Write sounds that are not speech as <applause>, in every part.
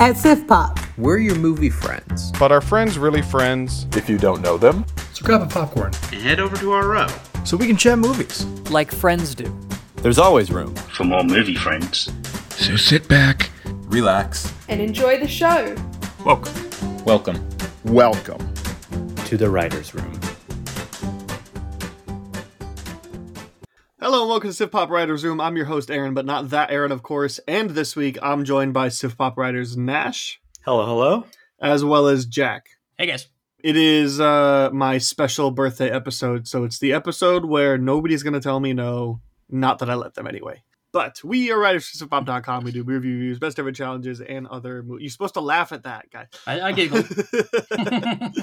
At Siftpop, We're your movie friends. But are friends really friends? If you don't know them, So grab a popcorn and head over to our row so we can chat movies. like friends do. there's always room. for more movie friends. So sit back. Relax. and enjoy the show. Welcome. Welcome Welcome. to the writer's room. Hello and welcome to Siftpop Writers Room. I'm your host Aaron, but not that Aaron, of course. And this week I'm joined by Siftpop Writers Nash Hello, hello. as well as Jack. Hey guys. It is uh, my special birthday episode, so it's the episode where nobody's gonna tell me no. Not that I let them anyway. But we are writers for SiftPop.com. We do movie reviews, best ever challenges, and other. Mo- You're supposed to laugh at that, guy. I, I giggled. <laughs>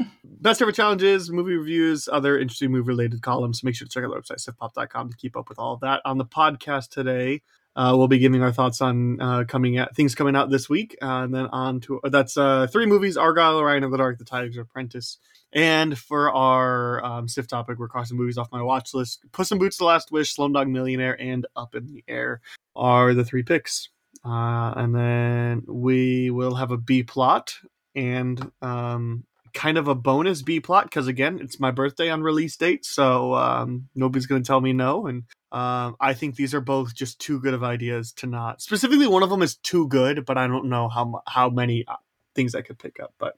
<laughs> best ever challenges, movie reviews, other interesting movie related columns. Make sure to check out the website, siftpop.com, to keep up with all of that. On the podcast today, uh, we'll be giving our thoughts on uh, coming out things coming out this week, uh, and then on to that's uh, three movies: Argyle, Orion of the Dark, The Tiger's Apprentice. And for our um, SIF topic, we're crossing movies off my watch list. Puss in Boots: The Last Wish, Slumdog Millionaire, and Up in the Air are the three picks. Uh, and then we will have a B plot and um, kind of a bonus B plot because again, it's my birthday on release date, so um, nobody's going to tell me no. And um, I think these are both just too good of ideas to not. Specifically, one of them is too good, but I don't know how how many uh, things I could pick up. But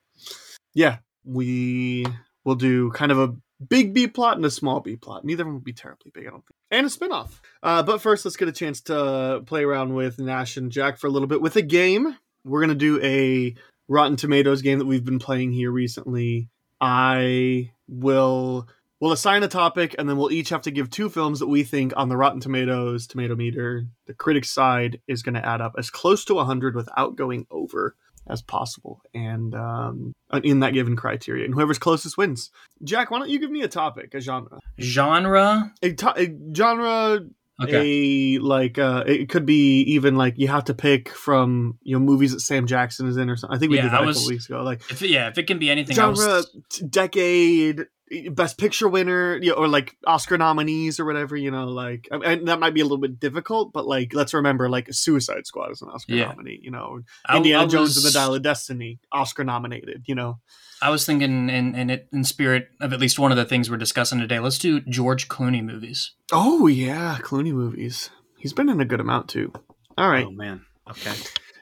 yeah, we will do kind of a big B plot and a small B plot. Neither of them will be terribly big, I don't think. And a spinoff. Uh, but first, let's get a chance to play around with Nash and Jack for a little bit with a game. We're gonna do a Rotten Tomatoes game that we've been playing here recently. I will we'll assign a topic and then we'll each have to give two films that we think on the Rotten Tomatoes tomato meter, the critics side is going to add up as close to 100 without going over as possible and um, in that given criteria. And whoever's closest wins. Jack, why don't you give me a topic, a genre? Genre. A, to- a genre Okay. a like uh it could be even like you have to pick from you know movies that Sam Jackson is in or something. I think we Yeah, did that I a was- couple weeks ago. Like If yeah, if it can be anything genre, else. decade, best picture winner, you know, or like Oscar nominees or whatever. You know, like and that might be a little bit difficult, but like let's remember, like Suicide Squad is an Oscar Yeah. nominee. You know, I- Indiana I Jones and the was- Dial of Destiny, Oscar nominated. You know, I was thinking in in it in spirit of at least one of the things we're discussing today. Let's do George Clooney movies. oh yeah, Clooney movies. He's been in a good amount too. All right, Oh man. Okay.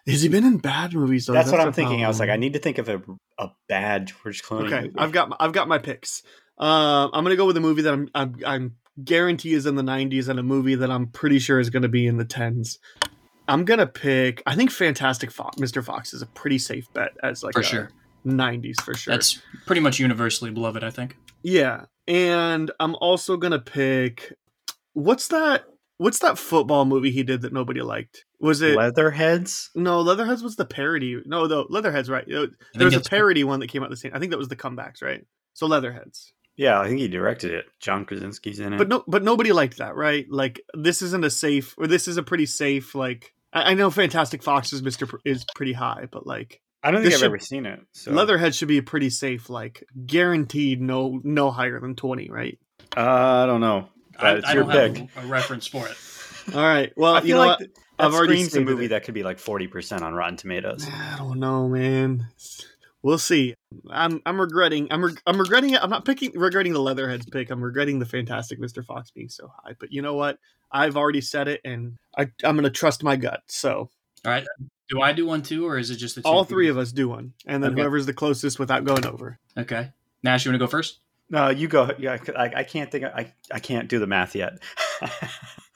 has he been in bad movies though? That's what I'm the thinking. I was like, I need to think of a, a bad George Clooney. Okay, movie. I've got my, I've got my picks. Um, I'm gonna go with a movie that I'm I'm, I'm guarantee is in the 90s and a movie that I'm pretty sure is gonna be in the 10s. I'm gonna pick. I think Fantastic Fox, Mr. Fox is a pretty safe bet as like For a sure. 90s for sure. That's pretty much universally beloved, I think. yeah, and I'm also gonna pick. What's that? What's that football movie he did that nobody liked? Was it? Leatherheads. no, Leatherheads was the parody. No, though Leatherheads, right? There was a parody one that came out the same. I think that was the comebacks, right? So Leatherheads. Yeah, I think he directed it. John Krasinski's in it. but no but nobody liked that right like this isn't a safe or this is a pretty safe like i, I know fantastic fox is mr Pr- is pretty high but like I don't think this I've should- ever seen it. So. leatherhead should be a pretty safe like guaranteed no no higher than 20 right Uh, I don't know. I, But it's I your don't pick. have a, a reference for it. all right well I feel you know like what I've already seen a movie it. that could be like forty percent on Rotten Tomatoes. i don't know man we'll see i'm i'm regretting i'm reg- i'm regretting it i'm not picking regretting the leatherheads pick i'm regretting the fantastic mr fox being so high but you know what i've already said it and I, i'm gonna trust my gut so All right. Do I do one too, or is it just the two? all three of us do one and then Okay. whoever's the closest without going over Okay. Nash, you want to go first? No, you go. Yeah, I, I can't think. I I can't do the math yet. <laughs>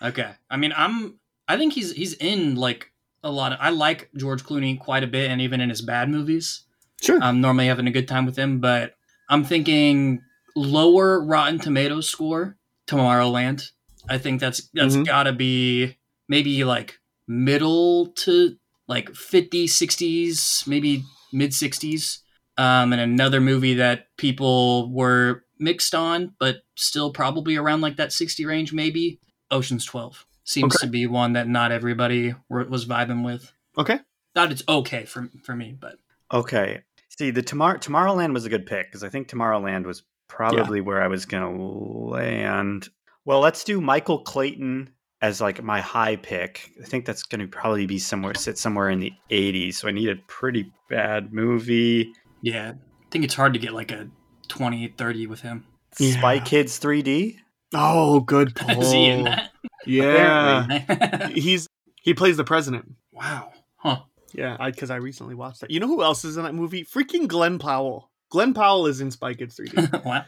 Okay. I mean, I'm. I think he's he's in like a lot of. I like George Clooney quite a bit, and even in his bad movies, sure I'm normally having a good time with him. But I'm thinking lower Rotten Tomatoes score, Tomorrowland. I think that's that's Mhm. got to be maybe like middle to like 50, 60s, maybe mid 60s. Um, and another movie that people were mixed on, but still probably around like that 60 range, maybe. Ocean's 12 seems Okay. to be one that not everybody was vibing with. okay Thought it's okay for for me, but okay. See, the Tomorrow Tomorrowland was a good pick because I think Tomorrowland was probably where I was gonna land. Well, let's do Michael Clayton as like my high pick. I think that's going to probably be somewhere sit somewhere in the 80s. So I need a pretty bad movie. Yeah, I think it's hard to get like a 20, 30 with him. Yeah. Spy Kids 3D. Oh, good pull. <laughs> Is he in that? Yeah, <laughs> he's he plays the president. wow. Huh. Yeah, because I, recently watched that. You know who else is in that movie? Freaking Glenn Powell. Glenn Powell is in Spy Kids 3D. <laughs> wow.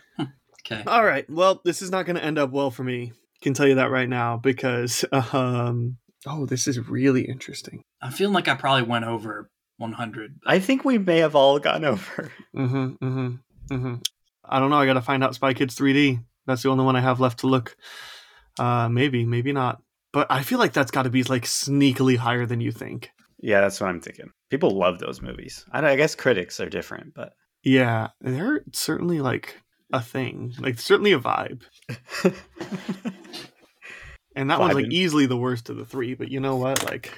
Okay. All right. Well, this is not going to end up well for me. Can tell you that right now because um oh, this is really interesting. I'm feeling like I probably went over 100. I think we may have all gone <laughs> over. Mhm. Mhm. Mhm. I don't know. I got to find out Spy Kids 3D. That's the only one I have left to look. Uh maybe, maybe not. But I feel like that's got to be like sneakily higher than you think. Yeah, that's what I'm thinking. People love those movies. I, I guess critics are different, but Yeah, they're certainly like a thing. Like certainly a vibe. <laughs> And that one's like easily the worst of the three, but you know what? Like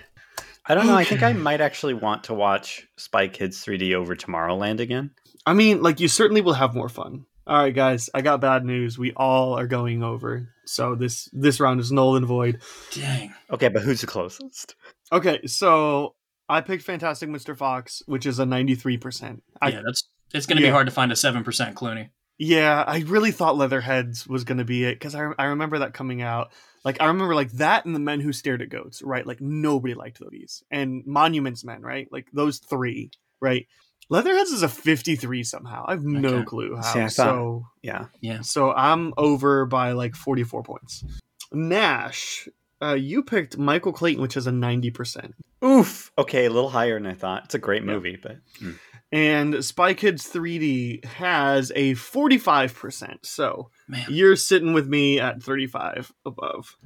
I don't know. I think I <clears throat> might actually want to watch Spy Kids 3D over Tomorrowland again. I mean, like you certainly will have more fun. All right, guys, I got bad news. We all are going over. So this this round is null and void. Dang. Okay, but who's the closest? Okay, so I picked Fantastic Mr. Fox, which is a 93%. I, yeah, that's it's going to yeah. be hard to find a 7% Clooney. Yeah, I really thought Leatherheads was going to be it because I, I remember that coming out. Like, I remember like that and The Men Who Stared at Goats, right? Like, nobody liked those. And Monuments Men, right? Like, those three, right? Leatherheads is a 53 somehow. I have no Okay. clue how. See, thought- so, Yeah. Yeah. so I'm over by like 44 points. Nash, uh, you picked Michael Clayton, which is a 90%. Oof. Okay, a little higher than I thought. It's a great movie, but mm. And Spy Kids 3D has a 45%. So Man. you're sitting with me at 35 above.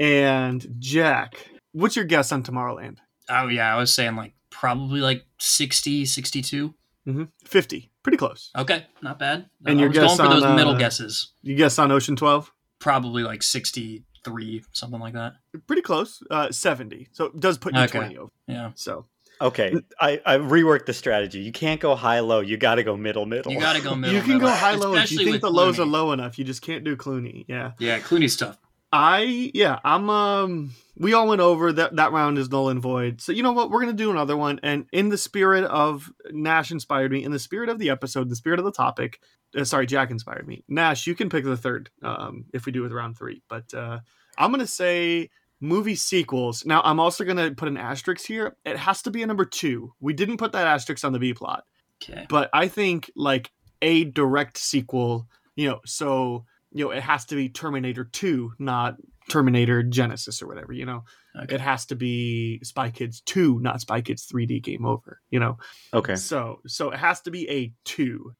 And Jack, what's your guess on Tomorrowland? Oh, yeah, I was saying like probably like 60, 62. hmm 50. Pretty close. Okay, not bad. And I your was going guess for those on, middle uh, guesses. You guess on Ocean 12? Probably like 63, something like that. Pretty close. Uh, 70. So it does put you Okay. 20 over. Yeah. So okay. I, I reworked the strategy. You can't go high low. You got to go middle middle. You got to go middle. you can middle, go high low if you think with the lows are low enough. You just can't do Clooney. Yeah. Yeah, Clooney's tough. I yeah, I'm um we all went over that that round is null and void. So you know what? We're gonna do another one. And in the spirit of Nash inspired me, in the spirit of the episode, the spirit of the topic, uh, sorry, Jack inspired me. Nash, you can pick the third, um, if we do with round three. But uh I'm gonna say movie sequels. Now I'm also gonna put an asterisk here. It has to be a number two. We didn't put that asterisk on the B plot Okay. but I think like a direct sequel, you know, so you know it has to be Terminator 2, not Terminator Genisys or whatever, you know. Okay. It has to be Spy Kids 2, not Spy Kids 3D Game Over, you know. Okay. So so it has to be a 2.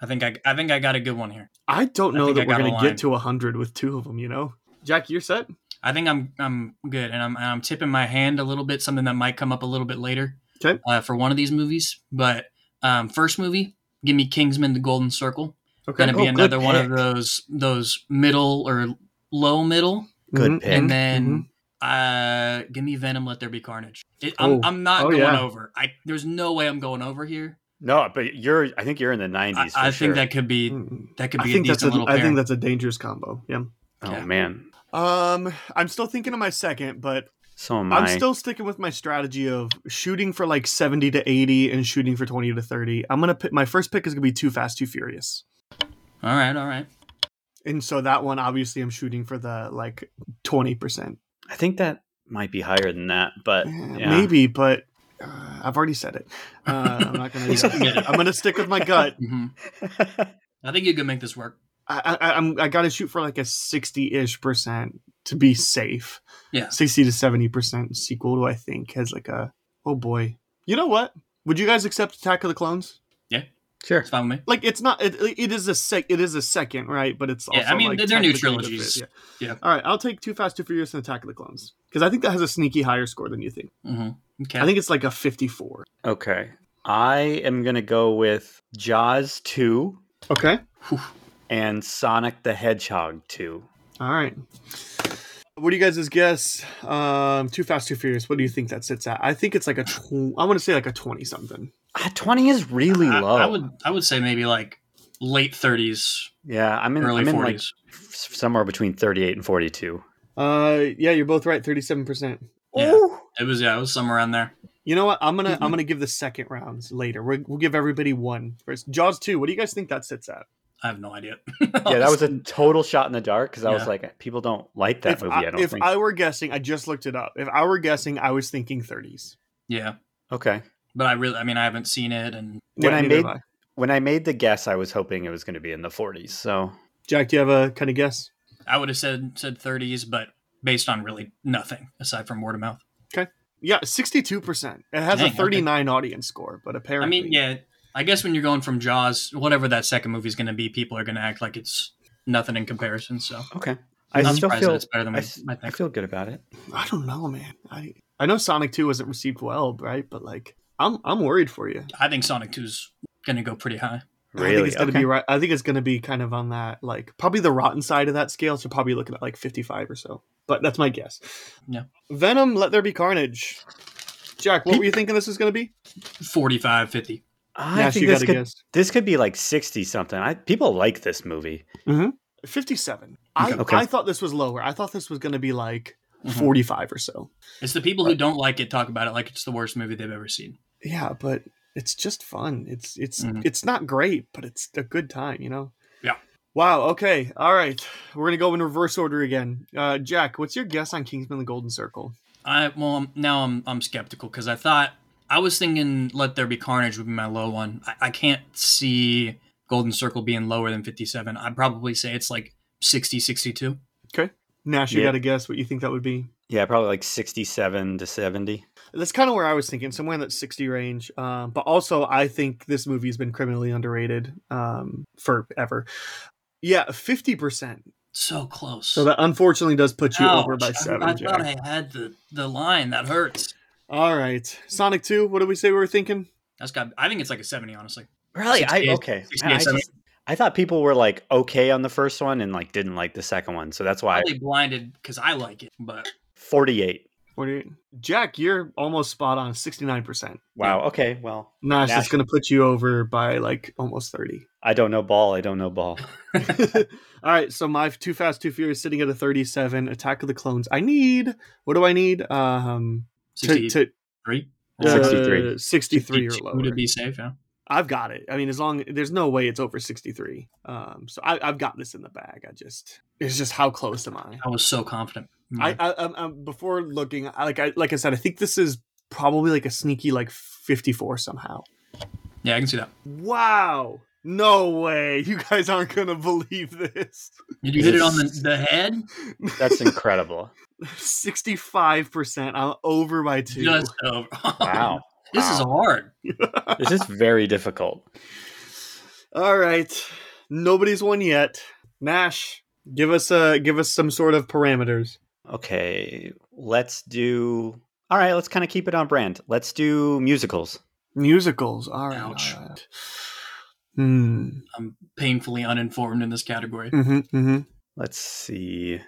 I think I, I think I got a good one here. I don't know think that I we're going to get to 100 with two of them, you know. Jack, you're set? I think I'm I'm good, and I'm I'm tipping my hand a little bit. Something that might come up a little bit later. 'Kay. Uh, for one of these movies, but um, first movie, give me Kingsman: The Golden Circle. Okay. Going to be Oh, good another one of those those middle or low middle, Good Mhm. pick. and then uh, give me Venom: Let There Be Carnage. It, I'm Oh. I'm not Oh, going yeah. over. I there's no way I'm going over here. No, but you're. I think you're in the I, 90s. For I sure. think that could be Mm. that could I be a think that's decent a, little I pair. think that's a dangerous combo. Yeah. Oh Yeah. man. Um, I'm still thinking of my second, but So am I. I'm still sticking with my strategy of shooting for like 70 to 80 and shooting for 20 to 30. I'm gonna pick my first pick is gonna be Too Fast, Too Furious, all right, all right. and so that one obviously I'm shooting for the like 20 percent, I think that might be higher than that, but yeah. maybe, but uh, I've already said it. Uh, I'm not gonna. He's gonna get it. I'm gonna stick with my gut. hmm I think you can make this work. I, I, I'm I gotta shoot for like a 60 ish percent to be safe. Yeah. 60 to 70 percent sequel. Do I think has like a oh boy. You know what? Would you guys accept Attack of the Clones? Yeah. Sure. It's fine with me. like it's not it, it is a sec it is a second right but it's also Yeah, I mean, like, they're new technically trilogies. fifth, Yeah. all right i'll take too fast too furious and attack of the clones because i think that has a sneaky higher score than you think hmm Okay. i think it's like a 54 Okay. I am gonna go with Jaws 2 okay and Sonic the Hedgehog 2. all right what do you guys' guess um too fast too furious what do you think that sits at i think it's like a tw- i want to say like a 20 something Ah, 20 is really I, low. I would I would say maybe like late 30s, yeah, I'm in, early I'm in 40s. like f- somewhere between 38 and 42. Uh, yeah, you're both right. Thirty-seven percent. Yeah. It was yeah, it was somewhere around there. You know what? I'm gonna Mhm. I'm gonna give the second rounds later. We're, we'll give everybody one first. Jaws two. What do you guys think that sits at? I have no idea. <laughs> Yeah, that was a total shot in the dark because I was like, people don't like that if movie. I, I, don't if think. I were guessing, I just looked it up. If I were guessing, I was thinking 30s. yeah, okay. but I really, I mean, I haven't seen it, and When I made- I. When I made the guess, I was hoping it was going to be in the 40s. So Jack, do you have a kind of guess? I would have said said 30s, but based on really nothing aside from word of mouth. Okay. Yeah, 62%. It has Dang, a okay. 39 audience score, but apparently I mean, yeah, I guess when you're going from Jaws, whatever that second movie is going to be, people are going to act like it's nothing in comparison. So okay, I I'm not still surprised feel that it's better than I, we, s- I I think. feel good about it. I don't know, man. I I know Sonic 2 wasn't received well, right? But like, I'm I'm worried for you. I think Sonic 2's going to go pretty high. I think Really? it's gonna Okay. be right. I think it's gonna be kind of on that, like probably the rotten side of that scale. So probably looking at like 55 or so. But that's my guess. Yeah. Venom, Let There Be Carnage. Jack, what were you thinking this was gonna be? 45, 50. I Nash, think you this could, guess. this could be like 60 something. I, people like this movie. 57. I, Okay. I thought this was lower. I thought this was going to be like Mhm. 45 or so. It's the people who don't like it talk about it like it's the worst movie they've ever seen. Yeah, but it's just fun. It's it's Mhm. it's not great, but it's a good time, you know. Yeah. Wow. Okay. All right. We're gonna go in reverse order again. Uh, Jack, what's your guess on Kingsman: The Golden Circle? I well now I'm I'm skeptical because I thought I was thinking Let There Be Carnage would be my low one. I, I can't see Golden Circle being lower than 57. I'd probably say it's like 60, 62. Okay. Nash, you Yeah. got to guess what you think that would be. Yeah, probably like 67 to 70. That's kind of where I was thinking, somewhere in that 60 range. Um, but also, I think this movie's been criminally underrated um, forever. Yeah, 50%. So close. So that unfortunately does put you Ouch. over by seven, I, Jack. thought I had the, the line. That hurts. All right. Sonic 2, what did we say we were thinking? That's got. I think it's like a 70, honestly. Really? I okay. Man, I, just- I thought people were like okay on the first one and like didn't like the second one. So that's why Probably blinded because I like it, but 48. 48. Jack, you're almost spot on, 69%. Wow. Okay. Well, Nash, Nash- that's going to put you over by like almost 30. I don't know ball. I don't know ball. <laughs> <laughs> All right, so my Too Fast, Too Furious sitting at a 37. Attack of the Clones. I need, what do I need? Um, to, 63 to, uh, 63. 63 or 62 lower. to be safe. Yeah. I've got it. I mean, as long there's no way it's over 63. Um, so I, I've got this in the bag. I just it's just how close am I? I was so confident. I, I, um, um, before looking, I, like I like I said, I think this is probably like a sneaky like 54 somehow. yeah, I can see that. Wow. No way. You guys aren't going <laughs> to believe this. Did you hit it on the, <laughs> the head? That's incredible. 65%. I'm over by two. Just over. <laughs> Wow. this is hard. <laughs> this is very difficult. All right. Nobody's won yet. Nash, give us uh give us some sort of parameters. Okay. Let's do. All right. Let's kind of keep it on brand. Let's do musicals. Musicals. All right. Ouch. All right. Hmm. I'm painfully uninformed in this category. Mm-hmm, mm-hmm. Let's see.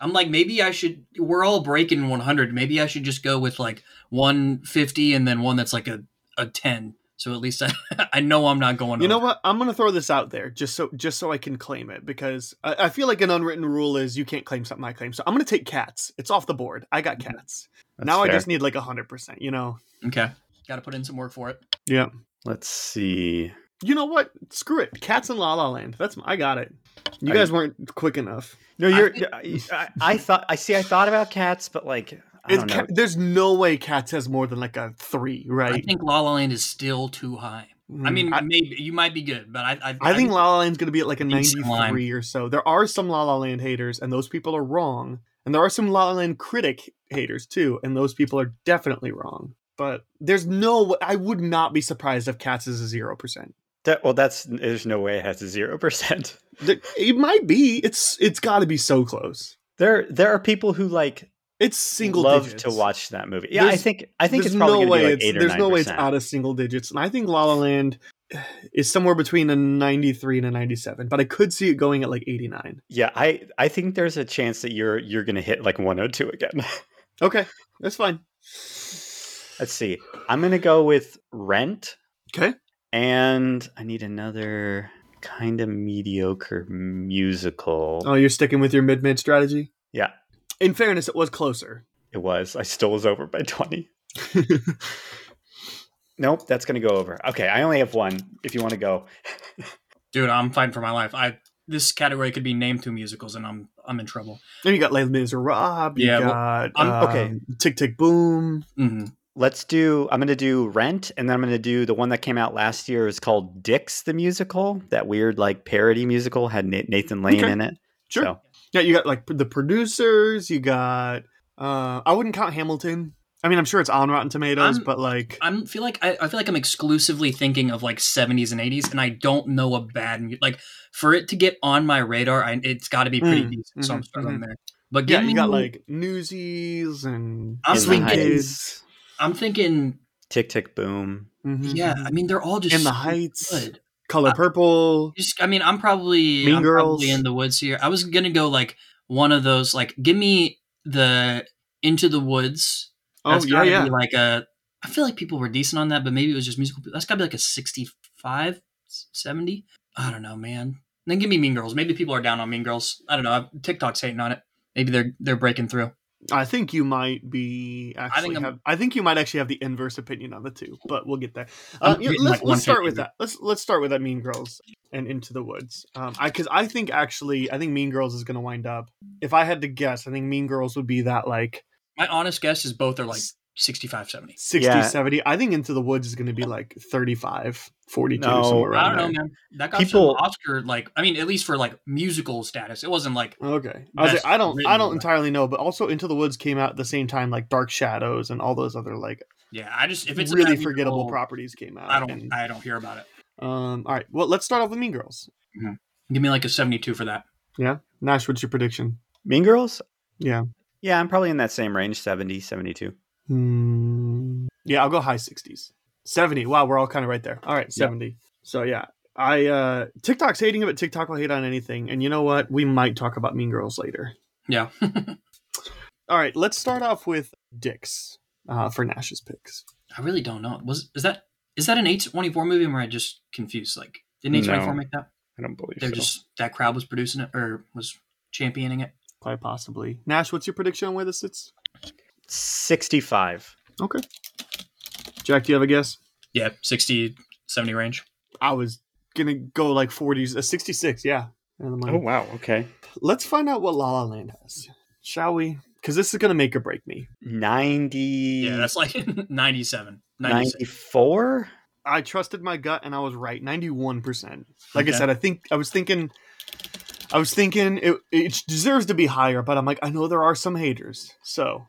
I'm like, maybe I should. We're all breaking 100. Maybe I should just go with like 150 and then one that's like a, a 10. So at least I, <laughs> I know I'm not going. You know what? I'm gonna throw this out there just so just so I can claim it because I, I feel like an unwritten rule is you can't claim something I claim. So I'm gonna take cats. It's off the board. I got mm-hmm. cats. That's now I just need like hundred percent. You know. Okay. Got to put in some work for it. Yeah. Let's see. You know what? Screw it. Cats in La La Land. That's my, I got it. You I- guys weren't quick enough. No, you're. think- I, I thought. I see. I thought about cats, but like, I don't know. ca- there's no way Cats has more than like a three, right? I think La La Land is still too high. I mm, mean, I, maybe you might be good, but I I, I think La La Land's going to be at like a 93 or so. There are some La La Land haters, and those people are wrong. And there are some La La Land critic haters too, and those people are definitely wrong. But there's no, I would not be surprised if Cats is a zero percent. That, well, that's. There's no way it has a zero percent. It might be. It's it's got to be so close. There, there are people who like It's single love digits. to watch that movie. Yeah, I think. I think it's probably no way like it's there's nine no way it's out of single digits, and I think La La Land is somewhere between a 93 and a 97. But I could see it going at like 89. Yeah, I, I think there's a chance that you're, you're going to hit like 102 again. <laughs> Okay, that's fine. Let's see. I'm going to go with Rent, Okay. And I need another kind of mediocre musical. Oh, you're sticking with your mid mid strategy. Yeah, In fairness, it was closer. it was. I still was over by 20. <laughs> Nope, that's going to go over. Okay, I only have one. If you want to go, <laughs> Dude, I'm fighting for my life. I this category could be named two musicals, and I'm I'm in trouble. then you got Les Miserables. You Yeah, well, got I'm- okay. um, Tick Tick Boom. hmm let's do. I'm going to do Rent, and then I'm going to do the one that came out last year. is called Dicks the musical. That weird like parody musical had Nathan Lane Okay. in it. Sure. So, Yeah, you got like the producers. You got. Uh, I wouldn't count Hamilton. I mean, I'm sure it's on Rotten Tomatoes, I'm- but like, I feel like I, I feel like I'm exclusively thinking of like 70s and 80s, and I don't know a bad mu- like for it to get on my radar. I, it's got to be pretty Mm, decent, so I'm mhm, there. But give yeah, me, you got like Newsies and I'm In thinking- Kids. I'm thinking, Tick Tick Boom. Mhm, yeah. I mean, they're all just In the so Heights. good. Color Uh, Purple. Just, I mean, I'm probably Mean I'm Girls. probably in the woods here. I was gonna go like one of those. Like, give me the Into the Woods. Oh yeah, yeah. Be like a. I feel like people were decent on that, but maybe it was just musical. That's got to be like a 65, 70. I don't know, man. Then give me Mean Girls. Maybe people are down on Mean Girls. I don't know. TikTok's hating on it. Maybe they're they're breaking through. I think you might be actually. I have, I think you might actually have the inverse opinion on the two, but we'll get there. Uh, yeah, let's, like, let's start with that. Let's let's start with that Mean Girls and Into the Woods. Um, I because I think actually I think Mean Girls is going to wind up. If I had to guess, I think Mean Girls would be that like My honest guess is both are like 65, 70. 60, Yeah. 70. I think Into the Woods is going to be like 35, 42, No, somewhere I around don't know, man. That got People- some Oscar like. I mean, at least for like musical status, it wasn't like Okay, I, like, I don't, I don't but- entirely know, but also Into the Woods came out at the same time, like Dark Shadows and all those other like yeah. I just if it's really forgettable musical, properties came out. I don't and- I don't hear about it. um, all right, well, let's start off with Mean Girls. Give me like a seventy-two for that. Yeah, Nash, what's your prediction? Mean Girls. Yeah, Yeah, I'm probably in that same range, 70, 72. Hmm. yeah, I'll go high sixties, seventy. Wow, we're all kind of right there. All right, seventy. So yeah, I uh TikTok's hating it, but TikTok will hate on anything. And you know what? We might talk about Mean Girls later. Yeah. <laughs> All right, let's start off with Dicks uh, for Nash's picks. I really don't know. Was is that is that an eight twenty four movie? Or am I just confused? Like, didn't eight twenty four make that? I don't believe They're so. just that crowd was producing it or was championing it. Quite possibly. Nash, what's your prediction on where this sits? 65. Okay. Jack, do you have a guess? Yeah, 60, 70 range. I was gonna go like forties, uh, sixty-six. Yeah. And the money. Oh, wow. Okay. Let's find out what La La Land has, shall we? Because this is gonna make or break me. 90. Yeah, that's like <laughs> 97. 94? I trusted my gut and I was right. Ninety-one percent. Like I said, I think I was thinking. I was thinking it, it deserves to be higher, but I'm like, I know there are some haters. So,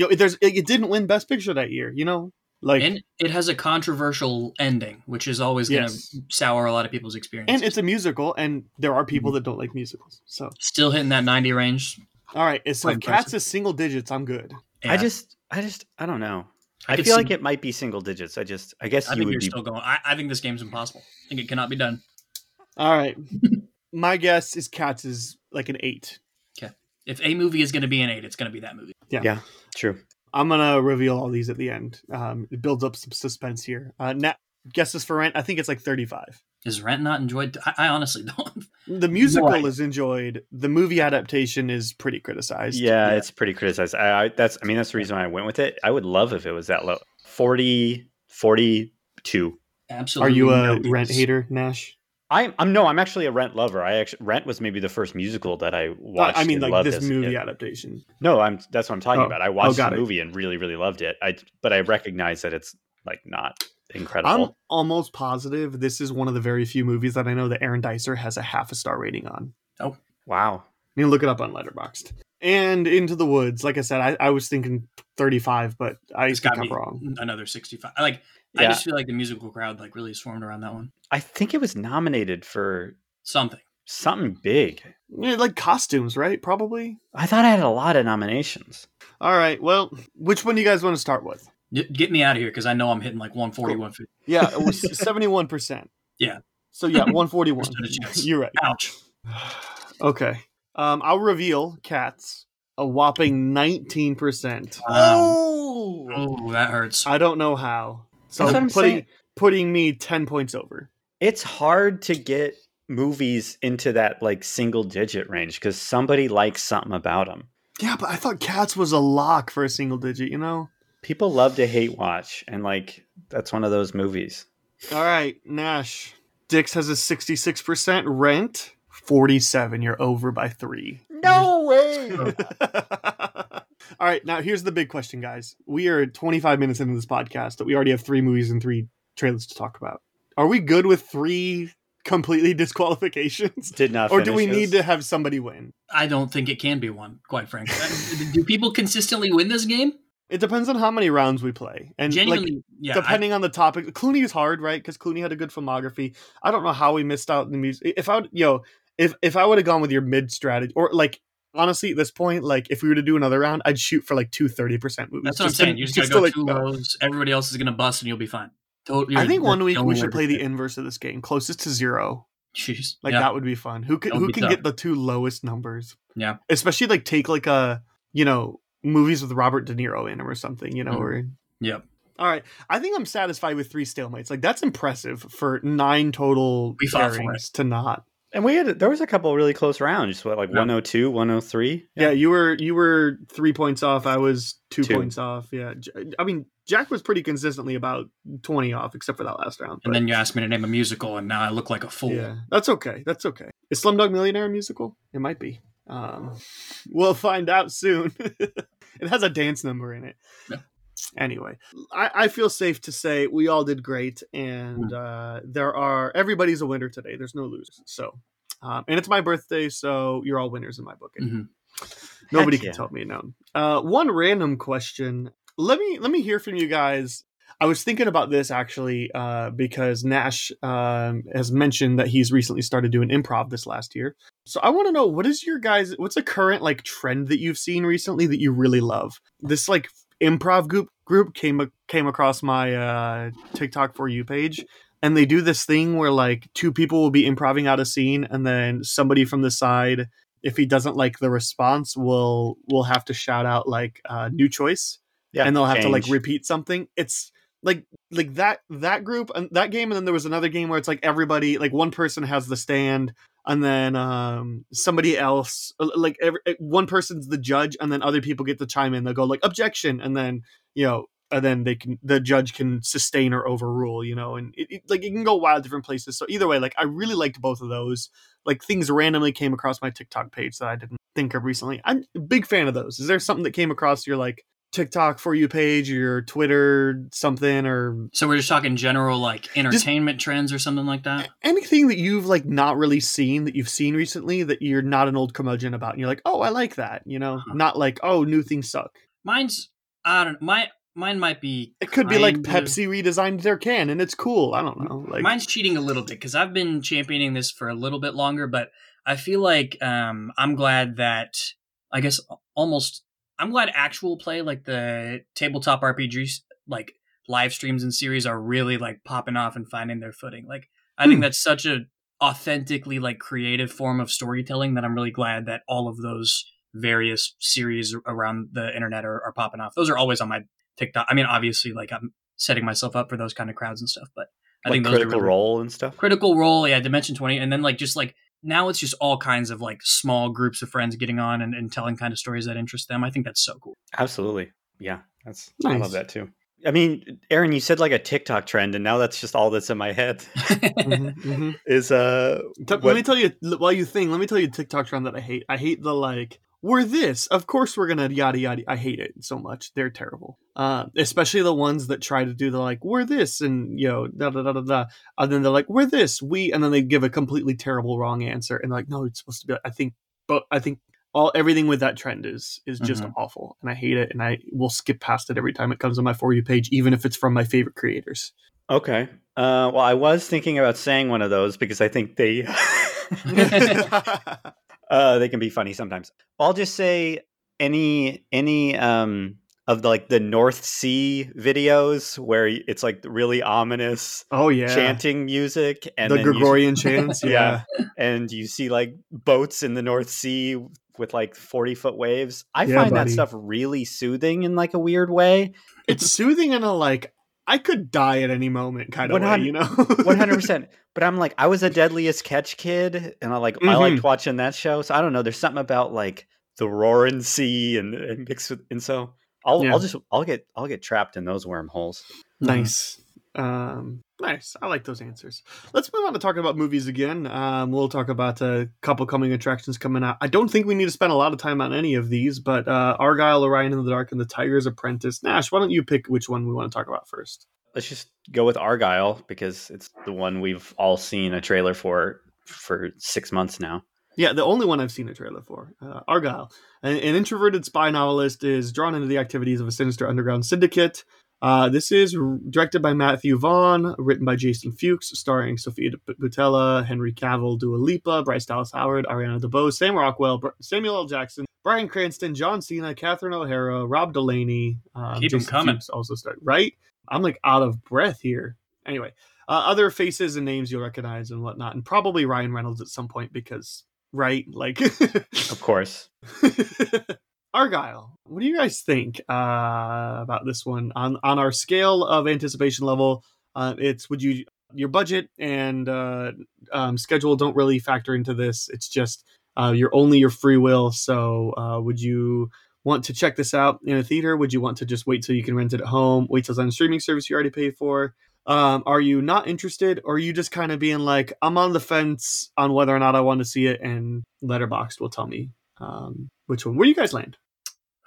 yo, there's it, it didn't win Best Picture that year. You know, like, and, And it has a controversial ending, which is always going to Yes. sour a lot of people's experience. And it's a musical, and there are people mm-hmm. that don't like musicals. So, still hitting that 90 range. all right, so if Cats is single digits, I'm good. Yeah, I just, I just, I don't know. I, could feel see- like it might be single digits. I just, I guess I you think would you're be. still going. I, I think this game's impossible. I think it cannot be done. All right, <laughs> my guess is Cats is like an eight. If a movie is going to be an eight, it's going to be that movie. Yeah, yeah, true. I'm gonna reveal all these at the end. Um, it builds up some suspense here. Uh, na- guesses for Rent, I think it's like 35. Is Rent not enjoyed? I, I honestly <laughs> don't. The musical Right. is enjoyed. The movie adaptation is pretty criticized. Yeah, it's pretty criticized. I, I, that's, I mean, that's the reason why I went with it. I would love if it was that low. 40, 42. Absolutely. Are Absolutely. you no a Rent hater, Nash? I'm, I'm no, I'm actually a Rent lover. I actually Rent was maybe the first musical that I Uh, watched. I mean, and like loved this movie kid. adaptation. No, I'm that's what I'm talking Oh. about. I Oh, watched got the it. movie and really, really loved it. I but I recognize that it's like not incredible. I'm almost positive this is one of the very few movies that I know that Aaron Dicer has a half a star rating on. Oh wow. You can look it up on Letterboxd. And Into the Woods, like I said, I, I was thinking 35, but I It's think got to I'm wrong. another sixty-five. Like I just feel like the musical crowd like really swarmed around that one. I think it was nominated for Something. something big. Yeah, like costumes, right? Probably. I thought I had a lot of nominations. All right. Well, which one do you guys want to start with? Y- Get me out of here because I know I'm hitting like 140, Cool. 150. Yeah, it was <laughs> 71%. Yeah. So yeah, <laughs> 141. Stood a chance. <laughs> You're right. Ouch. <sighs> Okay. Um, I'll reveal cats a whopping 19%. Oh, Oh, that hurts. I don't know how. So I'm putting saying. putting me 10 points over. it's hard to get movies into that like single digit range because somebody likes something about them. Yeah, but I thought Cats was a lock for a single digit. You know. People love to hate watch, and like that's one of those movies. All right, Nash. Dicks has a sixty-six percent rent. Forty-seven. You're over by three. No way! <laughs> <laughs> All right, now here's the big question, guys. We are 25 minutes into this podcast that we already have three movies and three trailers to talk about. Are we good with three completely <laughs> disqualifications? Did not. Or do we finish need to have somebody win? I don't think it can be one, quite frankly. Do people consistently win this game? It depends on how many rounds we play. And like Genuinely, yeah. I- depending on the topic, Clooney is hard, right? Because Clooney had a good filmography. I don't know how we missed out in the music. If I would, yo, if if I would have gone with your mid strategy, or like honestly, at this point, like if we were to do another round, I'd shoot for like two 30 percent movies. that's what I'm to- saying. You just just gotta to, go like, two lows. Everybody else is gonna bust, and you'll be fine. Totally. I think one week we should play the inverse of this game, closest to zero. Jeez. Like yeah. that would be fun. Who can who can tough. get the two lowest numbers? Yeah. Especially like take like a you know movies with Robert De Niro in them or something. You know. Mhm. Or Yep. all right, I think I'm satisfied with three stalemates. Like that's impressive for nine total We fought for pairings to not. And we had there was a couple really close rounds. What like Yeah. 102, 103? Yeah. you were you were three points off. I was two, Two. points off. Yeah, I mean Jack was pretty consistently about twenty off, except for that last round. And then you asked me to name a musical, and now I look like a fool. Yeah, that's okay. That's okay. Is Slumdog Millionaire a musical? It might be. Um, we'll find out soon. <laughs> it has a dance number in it. Yeah. Anyway, I, I feel safe to say we all did great, and uh, there are everybody's a winner today. There's no losers. So, um, and it's my birthday, so you're all winners in my book. Mhm. Nobody Heck can tell me no. Uh, one random question. Let me let me hear from you guys. I was thinking about this actually uh, because Nash um, has mentioned that he's recently started doing improv this last year. So I want to know what is your guys what's a current like trend that you've seen recently that you really love? This like improv group group came came across my uh, TikTok for you page and they do this thing where like two people will be improvising out a scene and then somebody from the side if he doesn't like the response will will have to shout out like uh, new choice Yeah, and they'll have to like repeat something. It's like like that that group and that game and then there was another game where it's like everybody like one person has the stand and then um somebody else uh, like every, one person's the judge and then other people get to chime in. They'll go like objection and then you know and then they can the judge can sustain or overrule you know and it, it, like it can go wild different places. So either way like i really liked both of those. Like things randomly came across my tiktok page that i didn't think of recently. I'm a big fan of those. Is there something that came across your like tiktok for you page or your twitter something or So we're just talking general like entertainment trends or something like that. anything that you've like not really seen that you've seen recently that you're not an old curmudgeon about and you're like oh i like that you know? Uh-huh. not like oh new things suck. Mine's I don't my mine might be it could be like of- pepsi redesigned their can and it's cool i don't know like mine's cheating a little bit because I've been championing this for a little bit longer, but I feel like um, I'm glad that I guess almost I'm glad actual play like the tabletop RPGs like live streams and series are really like popping off and finding their footing. Like I think Hmm. that's such a authentically like creative form of storytelling that I'm really glad that all of those various series around the internet are, are popping off. Those are always on my TikTok. I mean, obviously, like I'm setting myself up for those kind of crowds and stuff, but I like think those critical are really, role and stuff. critical role yeah dimension 20 and then like just like now it's just all kinds of like small groups of friends getting on and, and telling kind of stories that interest them i think that's so cool Absolutely. Yeah, that's I love that too. I mean, Aaron, you said like a TikTok trend, and now that's just all that's in my head. <laughs> Mhm, mhm. Is uh, T- what- let me tell you while you think let me tell you a tiktok trend that i hate i hate the like we're this. Of course we're gonna yada yada. I hate it so much. They're terrible. Uh, especially the ones that try to do the like we're this and you know da da da da da. And then they're like we're this. We and then they give a completely terrible wrong answer and like no it's supposed to be i think but i think all everything with that trend is is just Mhm. awful and i hate it and i will skip past it every time it comes on my for you page even if it's from my favorite creators. Okay. Uh, well, I was thinking about saying one of those because I think they <laughs> <laughs> <laughs> uh, they can be funny sometimes. I'll just say any any um of the, like the North Sea videos where it's like really ominous oh yeah chanting music and the gregorian <laughs> chants yeah. Yeah. <laughs> and you see like boats in the North Sea with like 40 foot waves. I Yeah, find buddy. that stuff really soothing in like a weird way. it's soothing in a like I could die at any moment, kind of way, you know. <laughs> One hundred percent. But I'm like, I was a Deadliest Catch kid, and I like I Mhm. liked watching that show. So I don't know. There's something about like the roaring sea and, and mixed with, and so I'll Yeah. I'll just I'll get I'll get trapped in those wormholes. Nice. Um, nice. I like those answers. Let's move on to talking about movies again. Um, we'll talk about a couple coming attractions coming out. I don't think we need to spend a lot of time on any of these, but uh, Argyle, Orion in the Dark, and The Tiger's Apprentice. Nash, why don't you pick which one we want to talk about first? Let's just go with Argyle because it's the one we've all seen a trailer for for six months now. Yeah, the only one I've seen a trailer for. Uh, Argyle, an, an introverted spy novelist, is drawn into the activities of a sinister underground syndicate. Uh, this is directed by Matthew Vaughn, written by Jason Fuchs, starring Sofia Boutella, Henry Cavill, Dua Lipa, Bryce Dallas Howard, Ariana DeBose, Sam Rockwell, Br- Samuel L. Jackson, Bryan Cranston, John Cena, Catherine O'Hara, Rob Delaney. Um, Keep Jason coming. Fuchs also start right. I'm like out of breath here. Anyway, uh, other faces and names you'll recognize and whatnot, and probably Ryan Reynolds at some point because right, like Of course. <laughs> Argyle. What do you guys think uh, about this one on on our scale of anticipation level? Uh, it's would you your budget and uh, um, schedule don't really factor into this. It's just uh, you're only your free will. So uh, would you want to check this out in a theater? Would you want to just wait till you can rent it at home? Wait till it's on a streaming service you already paid for? Um, are you not interested, or are you just kind of being like, I'm on the fence on whether or not I want to see it, and Letterboxd will tell me um, which one. Where do you guys land?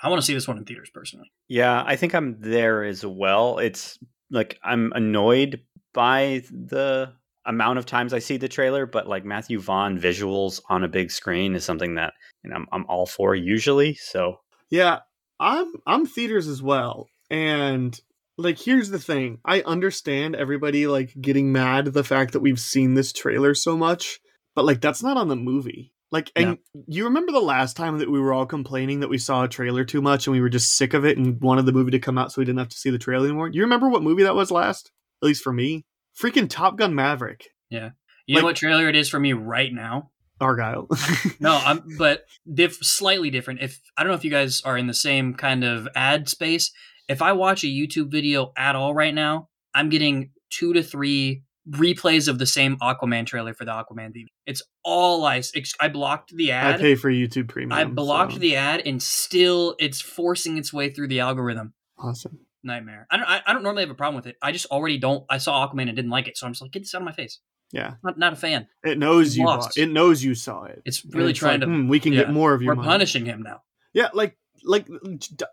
I want to see this one in theaters personally. Yeah, I think I'm there as well. It's like I'm annoyed by the amount of times I see the trailer, but like Matthew Vaughn visuals on a big screen is something that you know, I'm, I'm all for usually. So Yeah, I'm I'm theaters as well. And like here's the thing. I understand everybody like getting mad at the fact that we've seen this trailer so much, but like that's not on the movie. Like and you remember the last time that we were all complaining that we saw a trailer too much and we were just sick of it and wanted the movie to come out so we didn't have to see the trailer anymore? You remember what movie that was last? At least for me. Freaking Top Gun Maverick. Yeah. You Like- know what trailer it is for me right now? Argyle. <laughs> No, I'm but diff- slightly different. If I don't know if you guys are in the same kind of ad space. If I watch a YouTube video at all right now, I'm getting two to three replays of the same Aquaman trailer for the Aquaman DVD. It's all I I blocked the ad. I pay for YouTube premium. I blocked so- the ad, and still it's forcing its way through the algorithm. awesome. Nightmare. I don't. I, I don't normally have a problem with it. I just already don't. I saw Aquaman and didn't like it, so I'm just like, get this out of my face. Yeah. Not not a fan. It knows you Lost. it knows you saw it. It's really it's trying like, to. "Hmm, we can get more of your We're money. punishing him now. Yeah, like like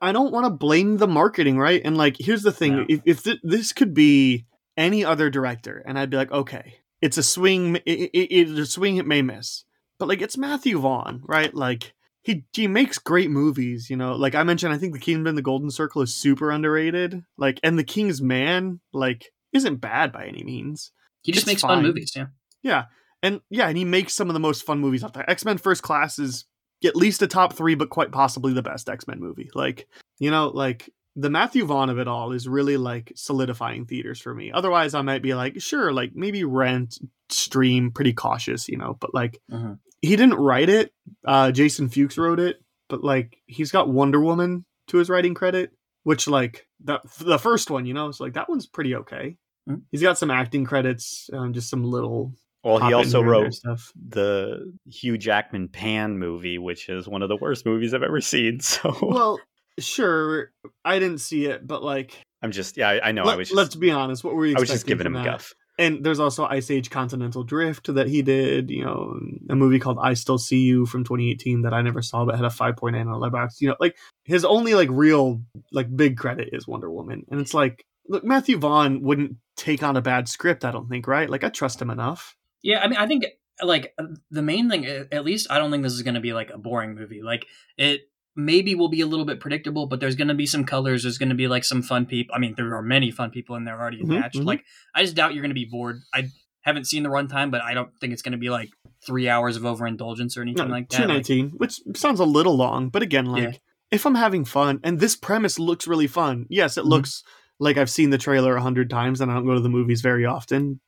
I don't want to blame the marketing, right? And like here's the thing: if, if th- this could be any other director, and I'd be like, okay, it's a swing, it, it, it's a swing it may miss, but like it's Matthew Vaughn, right? Like he he makes great movies, you know. Like I mentioned, I think The Kingsman the Golden Circle is super underrated. Like, and The King's Man, like, isn't bad by any means. He just It's makes fine. fun movies. Yeah. Yeah, and yeah, and he makes some of the most fun movies out there. X Men First Class is at least a top three, but quite possibly the best X Men movie. Like you know, like the Matthew Vaughn of it all is really like solidifying theaters for me. Otherwise, I might be like, sure, like maybe rent, stream, pretty cautious, you know. But like, Mhm. he didn't write it. Uh, Jason Fuchs wrote it, but like he's got Wonder Woman to his writing credit, which like the the first one, you know, it's like that one's pretty okay. Mhm. He's got some acting credits, um, just some little well, pop he also here and there wrote stuff. the Hugh Jackman Pan movie, which is one of the worst movies I've ever seen. <laughs> So Well, sure, I didn't see it, but like, I'm just yeah, I, I know. I was just, us be honest. What were you? I was just giving him a that? guff. And there's also Ice Age Continental Drift that he did. You know, a movie called I Still See You from 2018 that I never saw, but had a 5.8 on the Letterboxd. You know, like his only like real like big credit is Wonder Woman, and it's like, look, Matthew Vaughn wouldn't take on a bad script. I don't think, right? Like I trust him enough. Yeah. I mean, I think like the main thing, at least, I don't think this is going to be like a boring movie. Like it maybe will be a little bit predictable, but there's going to be some colors. There's going to be like some fun people. I mean, there are many fun people in there already Mhm, attached. mhm. Like I just doubt you're going to be bored. I haven't seen the runtime, but I don't think it's going to be like three hours of overindulgence or anything No, like that. Like, 219, which sounds a little long, but again, like Yeah. if I'm having fun and this premise looks really fun, yes, it Mhm. looks like I've seen the trailer a hundred times and I don't go to the movies very often,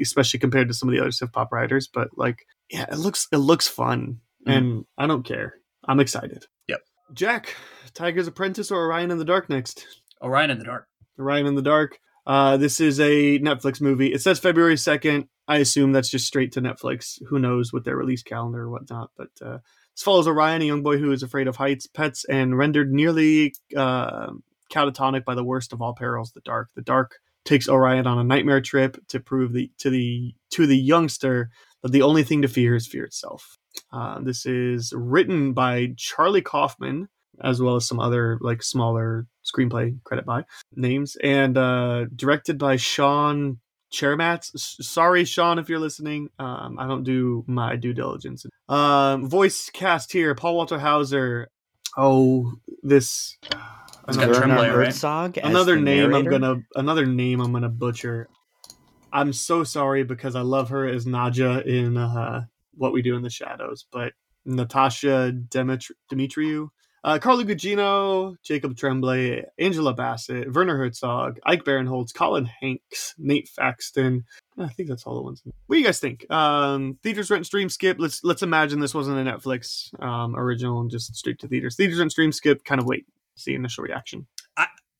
especially compared to some of the other Siftpop writers. But like, yeah, it looks it looks fun, Mhm. and I don't care. I'm excited. Yep. Jack, Tiger's Apprentice or Orion in the Dark next? Orion in the Dark. Orion in the Dark. Uh, this is a Netflix movie. It says February 2nd. I assume that's just straight to Netflix. Who knows what their release calendar or whatnot. But uh, this follows Orion, a young boy who is afraid of heights, pets, and rendered nearly uh, catatonic by the worst of all perils, the dark. The dark takes Orion on a nightmare trip to prove the to the to the youngster that the only thing to fear is fear itself. Uh, this is written by Charlie Kaufman, as well as some other like smaller screenplay credit by names, and uh, directed by Sean Charmatz. S- Sorry, Sean, if you're listening. Um, I don't do my due diligence. Um, voice cast here: Paul Walter Hauser. Oh, this. It's got another- Tremblay, Werner right? Herzog as another the name I'm gonna another name I'm gonna butcher. I'm so sorry because I love her as Nadja in uh, What We Do in the Shadows, but Natasha Demetri- Dimitriou, uh, Carla Gugino, Jacob Tremblay, Angela Bassett, Werner Herzog, Ike Barinholtz, Colin Hanks, Nate Faxon. I think that's all the ones. What do you guys think? Um, theaters rent stream skip. Let's let's imagine this wasn't a Netflix um, original and just straight to theaters. Theaters rent stream skip. Kind of wait, see initial reaction.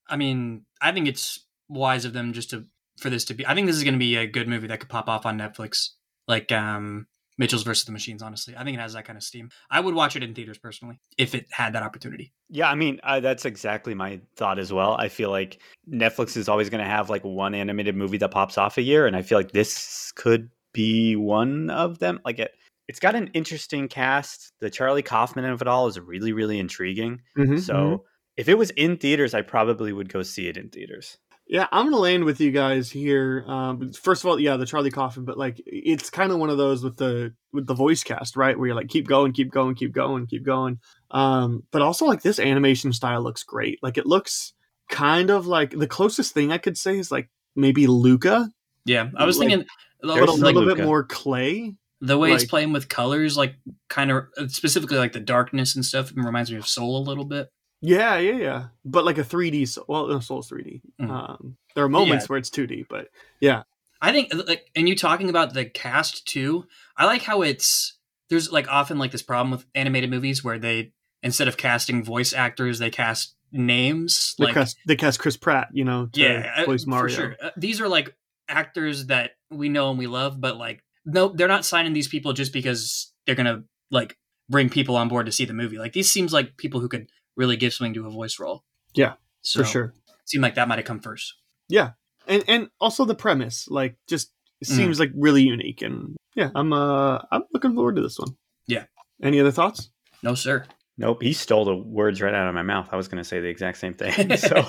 I mean, I think it's wise of them just to for this to be. I think this is going to be a good movie that could pop off on Netflix, like um, Mitchell's versus the Machines. Honestly, I think it has that kind of steam. I would watch it in theaters personally if it had that opportunity. Yeah, I mean, uh, that's exactly my thought as well. I feel like Netflix is always going to have like one animated movie that pops off a year, and I feel like this could be one of them. Like it, it's got an interesting cast. The Charlie Kaufman of it all is really, really intriguing. Mm-hmm, So if it was in theaters, I probably would go see it in theaters. Yeah, I'm gonna land with you guys here. Um, first of all, yeah, the Charlie Kaufman, but like it's kind of one of those with the with the voice cast, right? Where you're like, keep going, keep going, keep going, keep going. Um, but also like this animation style looks great. Like it looks kind of like the closest thing I could say is like maybe Luca, Yeah, I was Like, thinking a There's like, some little bit more clay. the way it's playing with colors, like kind of specifically like the darkness and stuff. It reminds me of Soul a little bit. Yeah, yeah, yeah. But like a 3D. So, well, no, Soul's 3D. Mhm. Um, there are moments Yeah. where it's 2D, but yeah, I think like and you talking about the cast too. I like how it's there's like often like this problem with animated movies where they instead of casting voice actors, they cast names. they like cast they cast Chris Pratt, you know, to yeah, uh, voice Mario. for sure. Uh, these are like actors that we know and we love, but like no, they're not signing these people just because they're gonna like bring people on board to see the movie. Like these seems like people who could really give something to a voice role. Yeah, so for sure. Seemed like that might have come first. Yeah, and and also the premise, like, just it Mm. seems like really unique, and yeah, I'm uh I'm looking forward to this one. Yeah. Any other thoughts? No, sir. Nope, he stole the words right out of my mouth. I was going to say the exact same thing. <laughs> So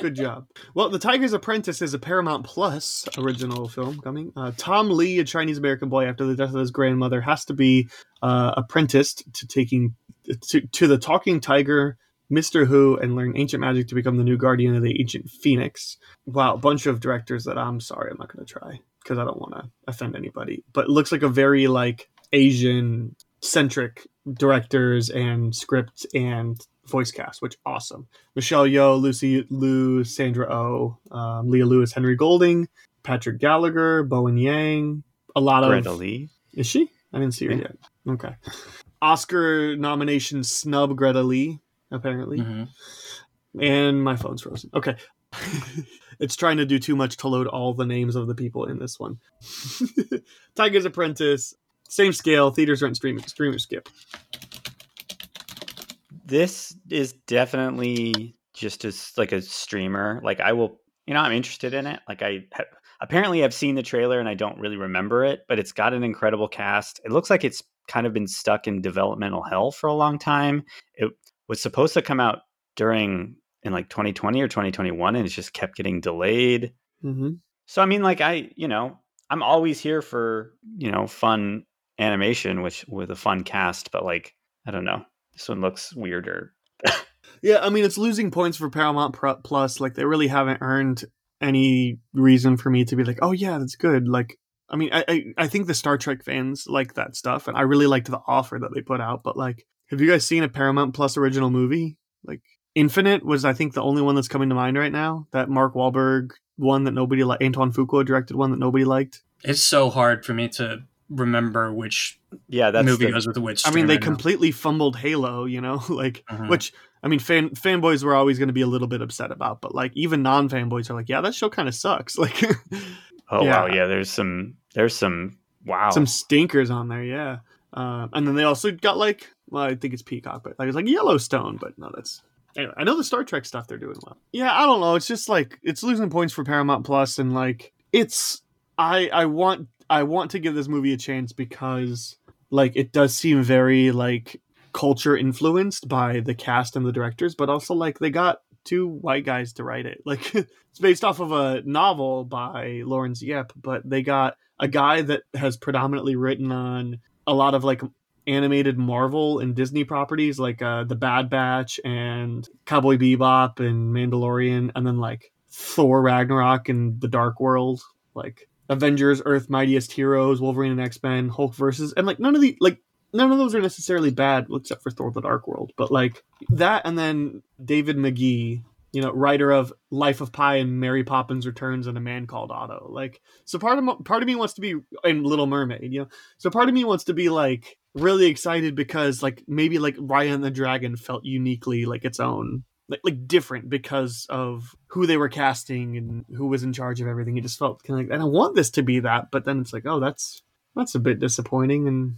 Good job. Well, The Tiger's Apprentice is a Paramount Plus original film coming. Uh, Tom Lee, a Chinese American boy after the death of his grandmother, has to be uh, apprenticed to taking to, to the talking tiger, Mister Hu, and learn ancient magic to become the new guardian of the ancient phoenix. Wow, a bunch of directors that I'm sorry, I'm not going to try because I don't want to offend anybody. But it looks like a very like Asian centric directors and script and voice cast, which awesome. Michelle Yeoh, Lucy Liu, Sandra Oh, um, Leah Lewis, Henry Golding, Patrick Gallagher, Bowen Yang, a lot of Greta Lee. is she? I didn't see her Yeah. yet. Okay. Oscar nomination snub Greta Lee, apparently. hmm And my phone's frozen. Okay. <laughs> it's trying to do too much to load all the names of the people in this one. <laughs> Tiger's Apprentice, same scale, theaters rent stream streamer skip. This is definitely just as like a streamer. Like I will, you know, I'm interested in it. Like I apparently I've seen the trailer and I don't really remember it, but it's got an incredible cast. It looks like it's kind of been stuck in developmental hell for a long time. It was supposed to come out during in like 2020 or 2021 and it's just kept getting delayed. Mm-hmm. So I mean, like I, you know, I'm always here for you know fun animation, which with a fun cast. But like, I don't know, this one looks weirder. <laughs> Yeah, I mean it's losing points for Paramount Plus. Like they really haven't earned any reason for me to be like, oh yeah, that's good. Like, I mean, I I, I think the Star Trek fans like that stuff, and I really liked the offer that they put out. But like, have you guys seen a Paramount Plus original movie? Like, Infinite was I think the only one that's coming to mind right now. That Mark Wahlberg one that nobody liked. Antoine Fuqua directed one that nobody liked. It's so hard for me to remember which Yeah, that movie the- goes with which. I mean, they streamer now. completely fumbled Halo. You know, <laughs> like Mhm. which I mean, fan fanboys were always going to be a little bit upset about, but like even non fanboys are like, yeah, that show kind of sucks. <laughs> Like Oh Yeah. wow, yeah. There's some. There's some. Wow. some stinkers on there, yeah. Um, and then they also got like, well, I think it's Peacock, but like it's like Yellowstone, but no, that's anyway. I know the Star Trek stuff they're doing well. Yeah, I don't know. It's just like it's losing points for Paramount Plus, and like it's I I want I want to give this movie a chance because like it does seem very like culture influenced by the cast and the directors, but also like they got two white guys to write it. <laughs> Like it's based off of a novel by Laurence Yep, but they got a guy that has predominantly written on a lot of like animated Marvel and Disney properties like uh, The Bad Batch and Cowboy Bebop and Mandalorian, and then like Thor Ragnarok and The Dark World, like Avengers, Earth Mightiest Heroes, Wolverine and X Men, Hulk versus, and like none of the like none of those are necessarily bad except for Thor: The Dark World, but like that, and then David Magee. You know, writer of Life of Pi and Mary Poppins Returns and A Man Called Otto. Like, so part of part of me wants to be in Little Mermaid. You know, so part of me wants to be like really excited because like maybe like Ryan the Dragon felt uniquely like its own like like different because of who they were casting and who was in charge of everything. It just felt kind of like and I want this to be that, but then it's like oh that's that's a bit disappointing and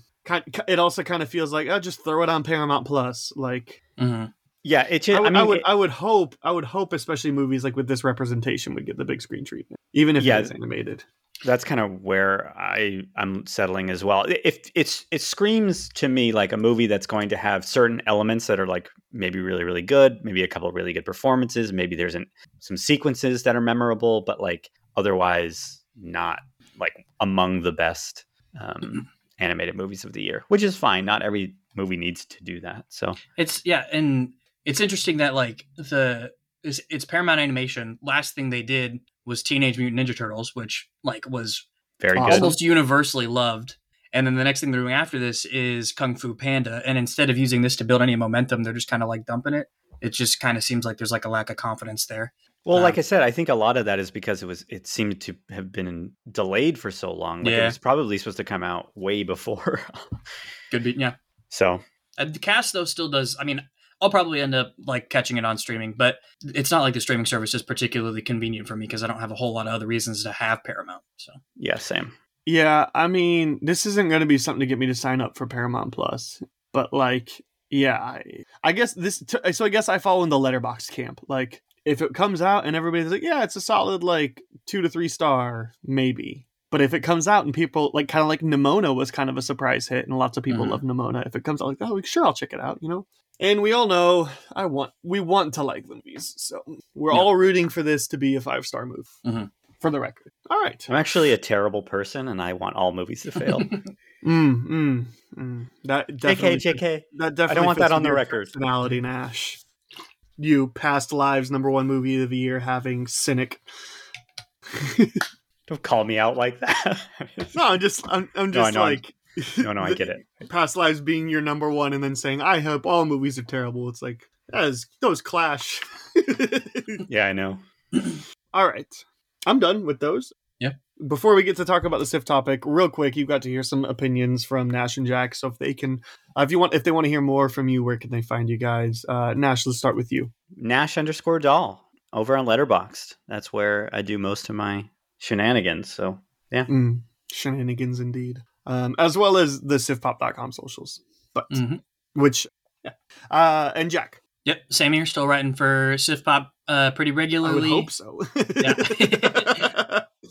it also kind of feels like oh just throw it on Paramount Plus like hmm yeah. It. I, Just, I, would- mean, I would it- I would hope I would hope especially movies like with this representation would get the big screen treatment even if Yeah. it's animated. that's kind of where I I'm settling as well. If it's it screams to me like a movie that's going to have certain elements that are like maybe really really good, maybe a couple of really good performances, maybe there's an, some sequences that are memorable, but like otherwise not like among the best um, animated movies of the year, which is fine. Not every movie needs to do that. So It's yeah, and it's interesting that like the it's, it's Paramount Animation. Last thing they did was Teenage Mutant Ninja Turtles, which like was very Awesome. good. almost universally loved. And then the next thing they're doing after this is Kung Fu Panda, and instead of using this to build any momentum, they're just kind of like dumping it. It just kind of seems like there's like a lack of confidence there. Well, Um, like I said, I think a lot of that is because it was it seemed to have been delayed for so long. Like it was probably supposed to come out way before. <laughs> Could be yeah. so Uh, the cast though still does. I mean, I'll probably end up like catching it on streaming, but it's not like the streaming service is particularly convenient for me because I don't have a whole lot of other reasons to have Paramount. So yeah, same. Yeah, I mean, this isn't going to be something to get me to sign up for Paramount Plus, but like, yeah, I, I guess this. T- so I guess I fall in the Letterboxd camp. Like, if it comes out and everybody's like, yeah, it's a solid like two to three star, maybe. But if it comes out and people like, kind of like Nimona was kind of a surprise hit, and lots of people Mhm. love Nimona. If it comes out like, oh, sure, I'll check it out. You know. And we all know I want we want to like the movies, so we're Yeah. all rooting for this to be a five star move. Mhm. For the record. All right. I'm actually a terrible person, and I want all movies to fail. <laughs> Mm, mm, mm. That definitely. JK, JK. That definitely. I don't want that on the record. Personality, Nash. You past lives number one movie of the year having cynic. <laughs> Don't call me out like that. <laughs> No, I'm just. I'm. I'm No, just I'm- like. no, no, I get it. <laughs> Past lives being your number one, and then saying I hope all movies are terrible. It's like as those clash. Yeah, I know. all right, I'm done with those. Yeah. Before we get to talk about the SIF topic, real quick, you've got to hear some opinions from Nash and Jack. So if they can, uh, if you want, if they want to hear more from you, where can they find you guys? Uh, Nash, let's start with you. Nash underscore doll over on Letterboxd. That's where I do most of my shenanigans. So Mm, shenanigans indeed. Um, as well as the siftpop.com socials. But Mhm. which yeah. Uh and Jack. Yep, same here. Still writing for Sif Pop uh, pretty I regularly. would hope so. Yeah. <laughs> <laughs>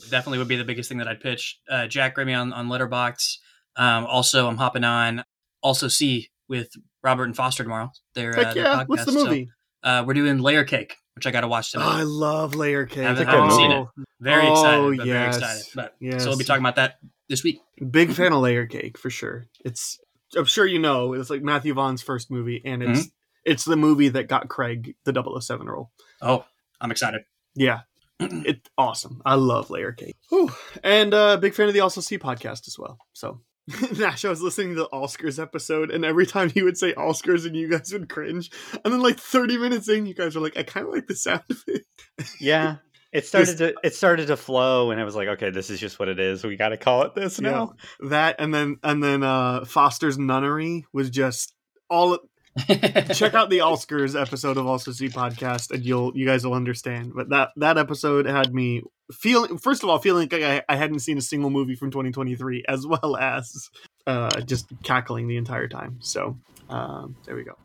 Definitely would be the biggest thing that I'd pitch. Uh, Jack Grimme on on Letterboxd. Um, also, I'm hopping on also see with Robert and Foster tomorrow. Their, uh, their yeah. What's the podcast. So, movie? uh, we're doing Layer Cake, which I got to watch Oh, tonight. I love layer cake. Haven't- haven't seen Oh, Very Oh, excited. But Very yes. excited. But Yes. so we'll be talking about that this week. Big fan of layer cake for sure. It's I'm sure you know, it's like Matthew Vaughn's first movie and it's Mm-hmm. it's the movie that got Craig the 007 role. Oh, I'm excited. Yeah. <clears throat> it's awesome. I love layer cake. Whew. And uh big fan of the Also See podcast as well. So <laughs> Nash, I was listening to the Oscars episode, and every time he would say Oscars and you guys would cringe. And then like 30 minutes in, you guys are like, I kind of like the sound of it. <laughs> yeah, it started to it started to flow, and I was like, okay, this is just what it is. We got to call it this now. That and then and then uh Foster's nunnery was just all check out the <laughs> Oscars episode of Also See podcast, and you'll you guys will understand. But that that episode had me feeling first of all feeling like I, I hadn't seen a single movie from 2023, as well as uh, just cackling the entire time. So um, there we go.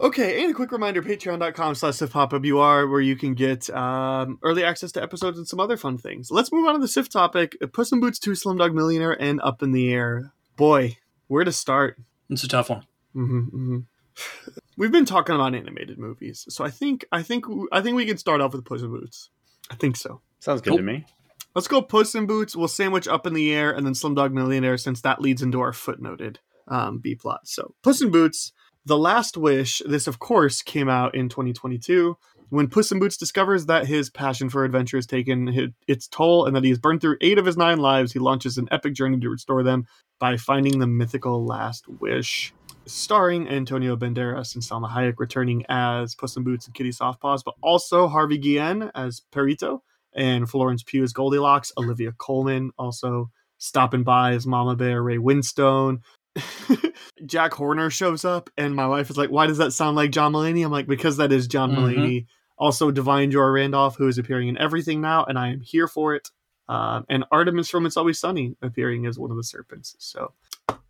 Okay, and a quick reminder, patreon.com slash siftpopWR, where you can get um, early access to episodes and some other fun things. Let's move on to the SIF topic. Puss in Boots 2, Slumdog Millionaire, and Up in the Air. Boy, where to start? it's a tough one. hmm hmm We've been talking about animated movies, so I think I think I think we can start off with Puss in Boots. I think so. Sounds good Cool. to me. Let's go Puss in Boots. We'll sandwich Up in the Air and then Slumdog Millionaire, since that leads into our footnoted um, B plot. So Puss in Boots, The Last Wish. This, of course, came out in 2022. When Puss in Boots discovers that his passion for adventure has taken its toll and that he has burned through eight of his nine lives, he launches an epic journey to restore them by finding the mythical Last Wish. Starring Antonio Banderas and Salma Hayek returning as Puss in Boots and Kitty Softpaws, but also Harvey Guillen as Perrito and Florence Pugh as Goldilocks, Olivia Colman also stopping by as Mama Bear, Ray Winstone. <laughs> Jack Horner shows up, and my wife is like, Why does that sound like John Mulaney? I'm like, Because that is John Mhm. Mulaney. Also, Da'Vine Joy Randolph, who is appearing in everything now, and I am here for it. Um, and Artemis from It's Always Sunny appearing as one of the serpents. So,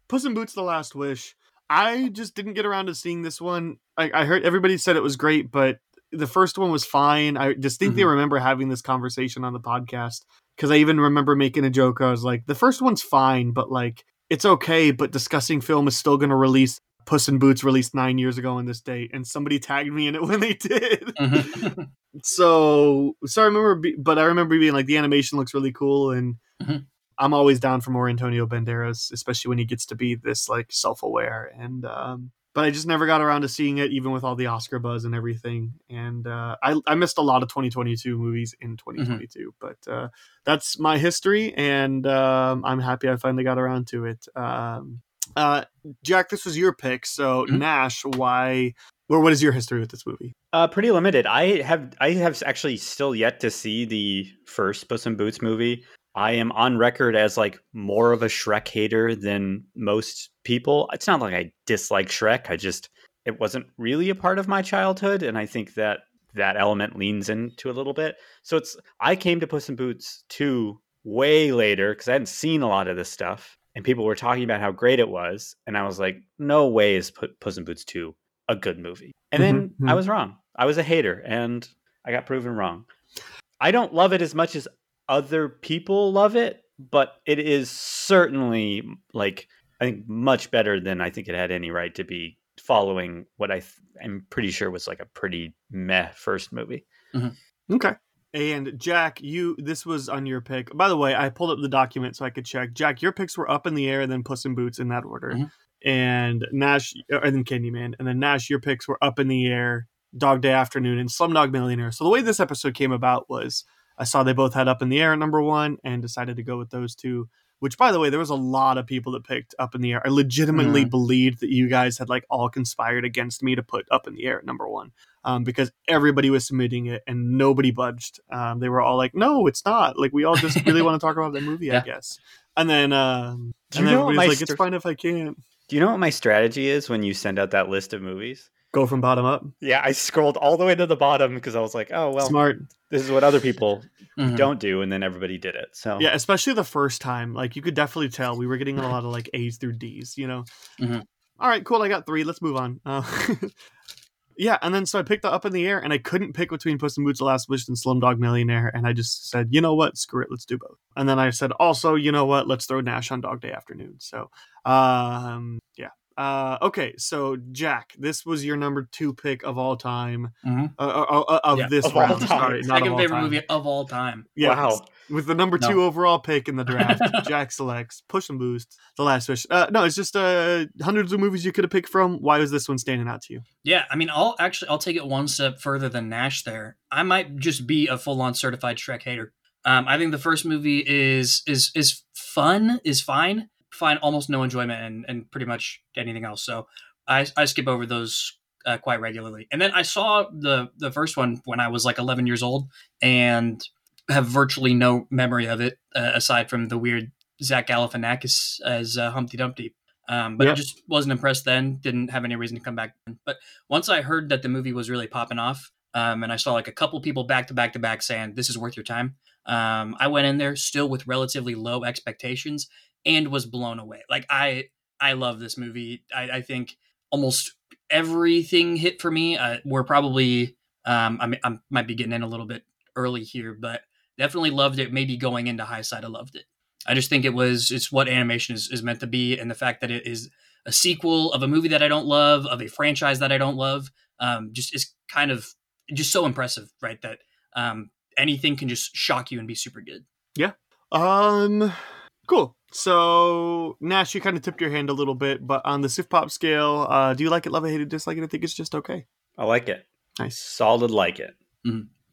Puss in Boots: The Last Wish. I just didn't get around to seeing this one. I, I heard everybody said it was great, but the first one was fine. I distinctly remember having this conversation on the podcast because I even remember making a joke. I was like, the first one's fine, but like it's okay. But discussing film is still going to release. Puss in Boots released nine years ago on this date, and somebody tagged me in it when they did. Mhm. <laughs> so, so I remember, be, but I remember being like, the animation looks really cool, and Mhm. I'm always down for more Antonio Banderas, especially when he gets to be this like self-aware. And um, but I just never got around to seeing it, even with all the Oscar buzz and everything. And uh, I I missed a lot of 2022 movies in 2022, but uh, that's my history, and um, I'm happy I finally got around to it. Um, uh, Jack, this was your pick, so Mhm. Nash, why? Or what is your history with this movie? Uh, pretty limited. I have I have actually still yet to see the first Puss in Boots movie. I am on record as like more of a Shrek hater than most people. It's not like I dislike Shrek. I just it wasn't really a part of my childhood, and I think that that element leans into a little bit. So it's I came to Puss in Boots two way later because I hadn't seen a lot of this stuff, and people were talking about how great it was, and I was like, no way is Pu- Puss in Boots two a good movie. And then Mhm, I mhm. was wrong. I was a hater and I got proven wrong. I don't love it as much as other people love it, but it is certainly like I think much better than I think it had any right to be following what I th- am pretty sure was like a pretty meh first movie. Okay. And Jack, you this was on your pick. By the way, I pulled up the document so I could check. Jack, your picks were up in the air, and then Puss in Boots in that order. Mhm. And Nash, and then Candyman, and then Nash, your picks were up in the air, Dog Day Afternoon, and Slumdog Millionaire. So the way this episode came about was I saw they both had up in the air at number one, and decided to go with those two. Which, by the way, there was a lot of people that picked up in the air. I legitimately believed that you guys had like all conspired against me to put up in the air at number one um, because everybody was submitting it and nobody budged. Um, they were all like, "No, it's not. Like we all just really <laughs> want to talk about that movie, I guess." And then, um, and then everybody's like, "It's fine if I can't Do you know what my strategy is when you send out that list of movies? Go from bottom up." Yeah, I scrolled all the way to the bottom because I was like, oh well, Smart, this is what other people Mhm. don't do, and then everybody did it. So yeah. Especially the first time, like you could definitely tell we were getting a lot of like A's through D's. You know. Mhm. All right, cool. I got three. Let's move on. Uh, <laughs> yeah, and then so I picked the up in the air, and I couldn't pick between Puss in Boots: The Last Wish and Slumdog Millionaire, and I just said, you know what, screw it, let's do both. And then I said, also, you know what, let's throw Nash on Dog Day Afternoon. So, um, yeah. Uh, okay, so Jack, this was your number two pick of all time. Mhm. Uh, uh, uh, of Yeah, this of all round. time. Sorry, not Second all favorite time. movie of all time. Yeah, Wow. With the number No. two overall pick in the draft, <laughs> Jack selects Push and Boost, The Last Wish. Uh, no, it's just uh, hundreds of movies you could have picked from. Why was this one standing out to you? Yeah, I mean, I'll actually I'll take it one step further than Nash. There, I might just be a full on certified Shrek hater. Um, I think the first movie is is is fun, is fine, find almost no enjoyment and and pretty much anything else. So I I skip over those uh, quite regularly. And then I saw the the first one when I was like 11 years old and have virtually no memory of it uh, aside from the weird Zach Galifianakis as uh, Humpty Dumpty. Um, but I just wasn't impressed then. Didn't have any reason to come back. But once I heard that the movie was really popping off, um, and I saw like a couple people back to back to back saying this is worth your time, um, I went in there still with relatively low expectations and was blown away. Like I, I love this movie. I, I think almost everything hit for me. Uh, we're probably, um, I, I might be getting in a little bit early here, but definitely loved it. Maybe going into high side, I loved it. I just think it was it's what animation is, is meant to be, and the fact that it is a sequel of a movie that I don't love, of a franchise that I don't love, um, just is kind of just so impressive, right? That um, anything can just shock you and be super good. Yeah. Um, cool. So Nash, you kind of tipped your hand a little bit, but on the SiftPop scale, uh, do you like it? Love it, hate it, dislike it? I think it's just okay. I like it. Nice. Solid like it.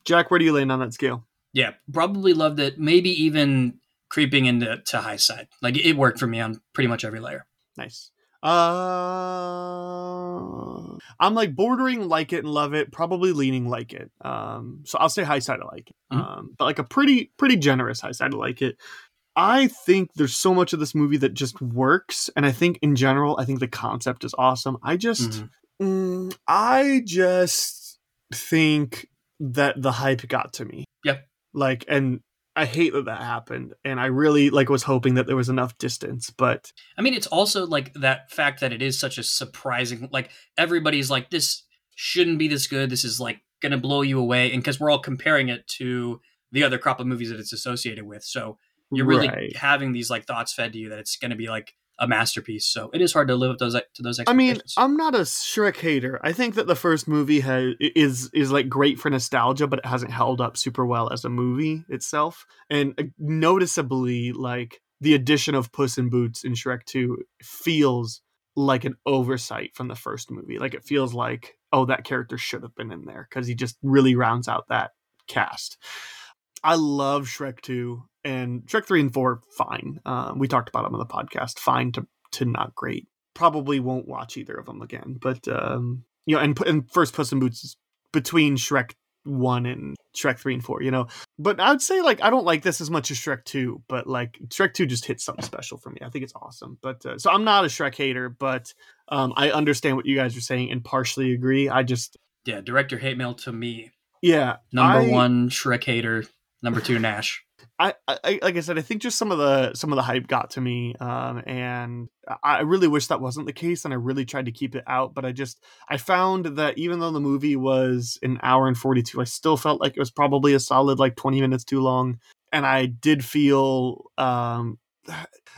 Jack, where do you land on that scale? Yeah, probably loved it. Maybe even creeping into to high side. Like it worked for me on pretty much every layer. Nice. Uh, I'm like bordering like it and love it, probably leaning like it. Um, so I'll say high side I like it, Mhm. um, but like a pretty pretty generous high side I like it. I think there's so much of this movie that just works, and I think in general, I think the concept is awesome. I just, Mhm. mm, I just think that the hype got to me. Yep. Like, and I hate that that happened, and I really like was hoping that there was enough distance, but I mean, it's also like that fact that it is such a surprising. Like everybody's like, this shouldn't be this good. This is like gonna blow you away, and because we're all comparing it to the other crop of movies that it's associated with, so you're really Right. having these like thoughts fed to you that it's gonna be like a masterpiece. So it is hard to live up those to those I mean. I'm not a Shrek hater. I think that the first movie has is is like great for nostalgia, but it hasn't held up super well as a movie itself. And uh, noticeably, like the addition of Puss in Boots in Shrek Two feels like an oversight from the first movie. Like it feels like, oh, that character should have been in there because he just really rounds out that cast. I love Shrek 2 and Shrek 3 and 4, fine. Um, we talked about them on the podcast. Fine to, to not great. Probably won't watch either of them again. But, um, you know, and, and first Puss in Boots is between Shrek 1 and Shrek 3 and 4, you know. But I would say, like, I don't like this as much as Shrek 2, but, like, Shrek 2 just hits something special for me. I think it's awesome. But, uh, so I'm not a Shrek hater, but um, I understand what you guys are saying and partially agree. I just, yeah, director hate mail to me. yeah. Number I- one, Shrek hater. Number two, Nash. I, I like I said, I think just some of the some of the hype got to me, um, and I really wish that wasn't the case, and I really tried to keep it out. But I just I found that even though the movie was an hour and forty two, I still felt like it was probably a solid like twenty minutes too long, and I did feel um, <sighs>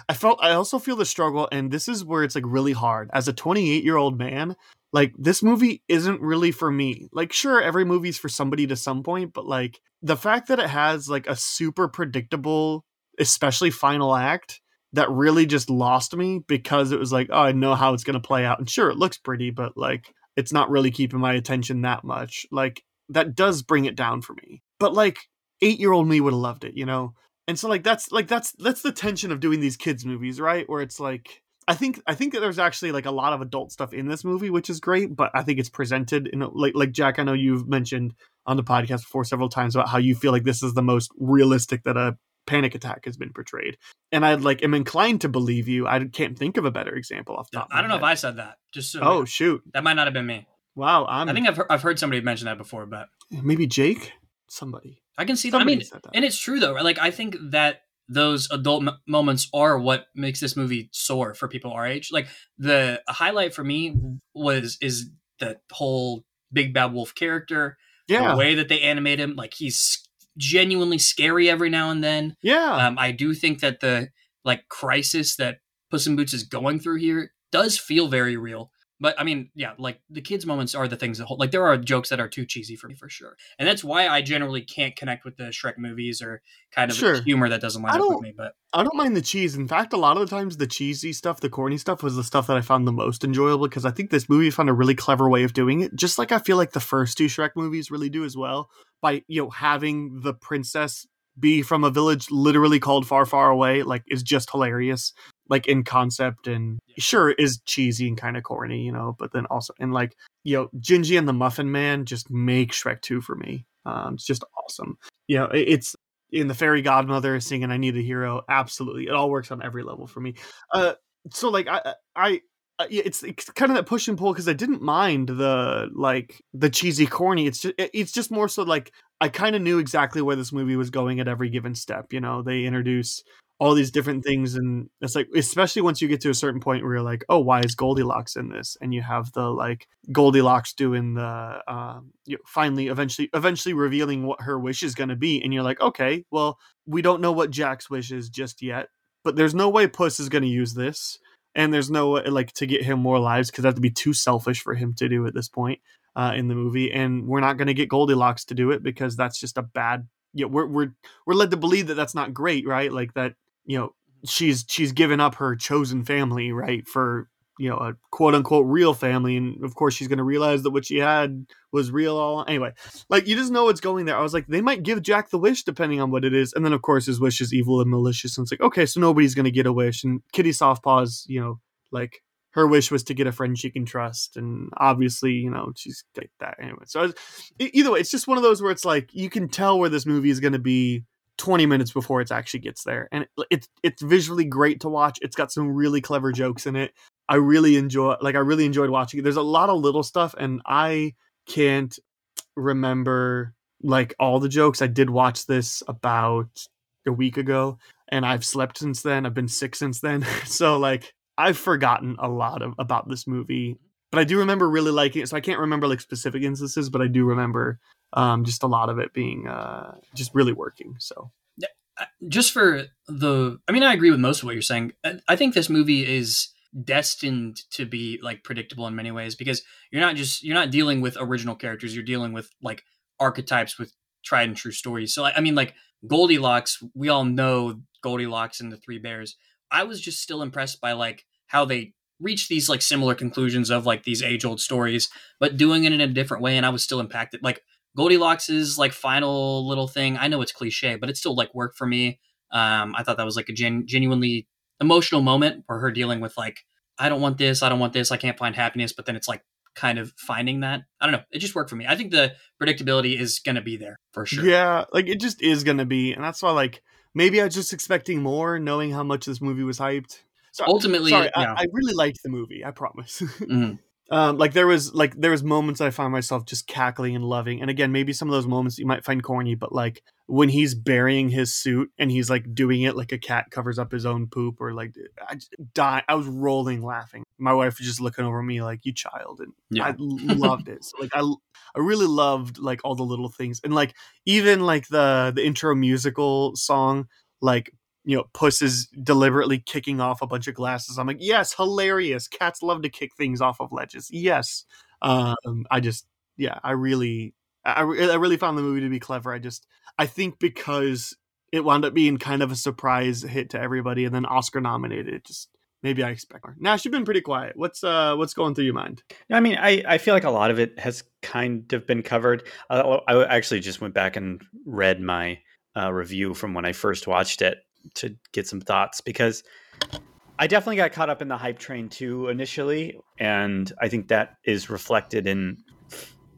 I felt I also feel the struggle, and this is where it's like really hard as a twenty eight year old man. Like this movie isn't really for me. Like sure, every movie's for somebody to some point, but like the fact that it has like a super predictable, especially final act that really just lost me because it was like, oh, I know how it's going to play out. And sure, it looks pretty, but like it's not really keeping my attention that much. Like that does bring it down for me. But like 8-year-old me would have loved it, you know. And so like that's like that's that's the tension of doing these kids movies, right? Where it's like I think I think that there's actually like a lot of adult stuff in this movie, which is great. But I think it's presented in a, like like Jack. I know you've mentioned on the podcast before several times about how you feel like this is the most realistic that a panic attack has been portrayed, and I like am inclined to believe you. I can't think of a better example off the top. I don't know if I said that. Just so Oh shoot! that might not have been me. Wow, I'm. I think I've heard, I've heard somebody mention that before, but maybe Jake. Somebody. I can see that. I mean, that. and it's true though. right? Like I think that those adult m- moments are what makes this movie soar for people our age. Like the highlight for me was is the whole Big Bad Wolf character, Yeah. the way that they animate him. Like he's genuinely scary every now and then. Yeah. Um, I do think that the like crisis that Puss in Boots is going through here does feel very real. But I mean, yeah, like the kids' moments are the things that hold. Like there are jokes that are too cheesy for me for sure, and that's why I generally can't connect with the Shrek movies or kind of Sure. humor that doesn't line up with me. But I don't mind the cheese. In fact, a lot of the times the cheesy stuff, the corny stuff, was the stuff that I found the most enjoyable because I think this movie found a really clever way of doing it. Just like I feel like the first two Shrek movies really do as well, by you know having the princess be from a village literally called far, far away, like is just hilarious. Like in concept and sure is cheesy and kind of corny, you know, but then also and like you know Gingy and the Muffin Man just make Shrek two for me. Um, it's just awesome. You know, it- it's in the fairy godmother singing i need a hero absolutely it all works on every level for me uh so like I I. It's, it's kind of that push and pull because I didn't mind the like the cheesy corny. It's just it's just more so like I kind of knew exactly where this movie was going at every given step. You know, they introduce all these different things, and it's like especially once you get to a certain point where you're like, oh, why is Goldilocks in this? And you have the like Goldilocks doing the um, you know, finally eventually eventually revealing what her wish is going to be, and you're like, okay, well, we don't know what Jack's wish is just yet, but there's no way Puss is going to use this and there's no way like to get him more lives because that'd be too selfish for him to do at this point uh, in the movie, and we're not going to get Goldilocks to do it because that's just a bad. Know, we're we're we're led to believe that that's not great, right? Like that, you know, mm-hmm. she's she's given up her chosen family, right, for you know a quote unquote real family, and of course she's going to realize that what she had was real. All anyway, like you just know what's going there. I was like, they might give Jack the wish depending on what it is, and then of course his wish is evil and malicious, and it's like okay, so nobody's going to get a wish, and Kitty Softpaws, you know, like her wish was to get a friend she can trust and obviously you know she's like that anyway so was, either way it's just one of those where it's like you can tell where this movie is going to be 20 minutes before it actually gets there. And it's it's visually great to watch. It's got some really clever jokes in it. I really enjoy like i really enjoyed watching it. There's a lot of little stuff and i can't remember like all the jokes. I did watch this about a week ago and i've slept since then. I've been sick since then. <laughs> So like I've forgotten a lot of about this movie, but I do remember really liking it. So I can't remember like specific instances, but I do remember um, just a lot of it being uh, just really working. So just for the, I mean, I agree with most of what you're saying. I think this movie is destined to be like predictable in many ways because you're not just you're not dealing with original characters. You're dealing with like archetypes with tried and true stories. So I mean, like Goldilocks, we all know Goldilocks and the Three Bears I was just still impressed by like how they reached these like similar conclusions of like these age old stories, but doing it in a different way. And I was still impacted. Like Goldilocks's like final little thing. I know it's cliche, but it still like worked for me. Um, I thought that was like a gen- genuinely emotional moment for her dealing with like, I don't want this, I don't want this, I can't find happiness. But then it's like kind of finding that. I don't know. It just worked for me. I think the predictability is going to be there for sure. Yeah, like it just is going to be, and that's why like maybe I was just expecting more, knowing how much this movie was hyped. So ultimately, sorry, yeah. I, I, really liked the movie. I promise. <laughs> mm-hmm. Um, like there was like there was moments I found myself just cackling and loving. And again, maybe some of those moments you might find corny, but like when he's burying his suit and he's like doing it like a cat covers up his own poop, or like I die. I was rolling laughing. My wife was just looking over me like you child, and yeah. I loved it. So like I I really loved like all the little things and like even like the the intro musical song like you know, Puss is deliberately kicking off a bunch of glasses. I'm like, yes, hilarious. Cats love to kick things off of ledges. Yes. Um, I just, yeah, I really, I, I really found the movie to be clever. I just, I think because it wound up being kind of a surprise hit to everybody and then Oscar nominated, it just, maybe I expect more. Nash, you've been pretty quiet. What's, uh, what's going through your mind? I mean, I, I feel like a lot of it has kind of been covered. Uh, I actually just went back and read my, uh, review from when I first watched it to get some thoughts because I definitely got caught up in the hype train too initially, and I think that is reflected in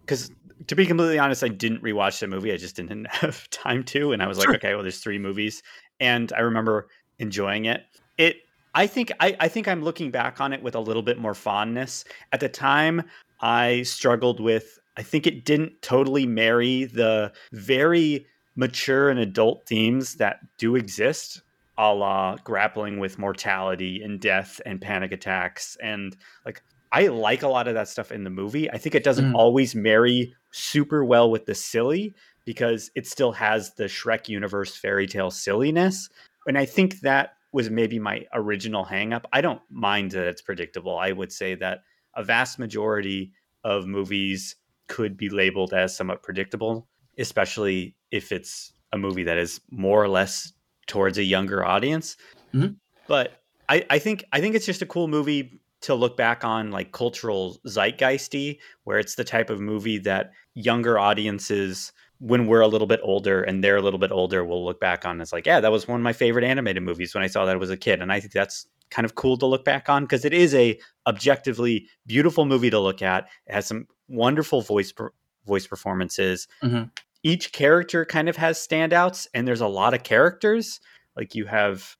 because to be completely honest, I didn't rewatch the movie. I just didn't <laughs> have time to, and I was like, okay, well, there's three movies, and I remember enjoying it. It, I think, I, I think I'm looking back on it with a little bit more fondness. At the time, I struggled with. I think it didn't totally marry the very mature and adult themes that do exist, a la grappling with mortality and death and panic attacks. And like, I like a lot of that stuff in the movie. I think it doesn't mm. always marry super well with the silly because it still has the Shrek universe fairy tale silliness. And I think that was maybe my original hangup. I don't mind that it's predictable. I would say that a vast majority of movies could be labeled as somewhat predictable especially if it's a movie that is more or less towards a younger audience. Mm-hmm. But I, I think I think it's just a cool movie to look back on like cultural zeitgeisty, where it's the type of movie that younger audiences, when we're a little bit older and they're a little bit older, will look back on as like, yeah, that was one of my favorite animated movies when I saw that was a kid. And I think that's kind of cool to look back on because it is a objectively beautiful movie to look at. It has some wonderful voice per- voice performances. Mm-hmm each character kind of has standouts and there's a lot of characters Like you have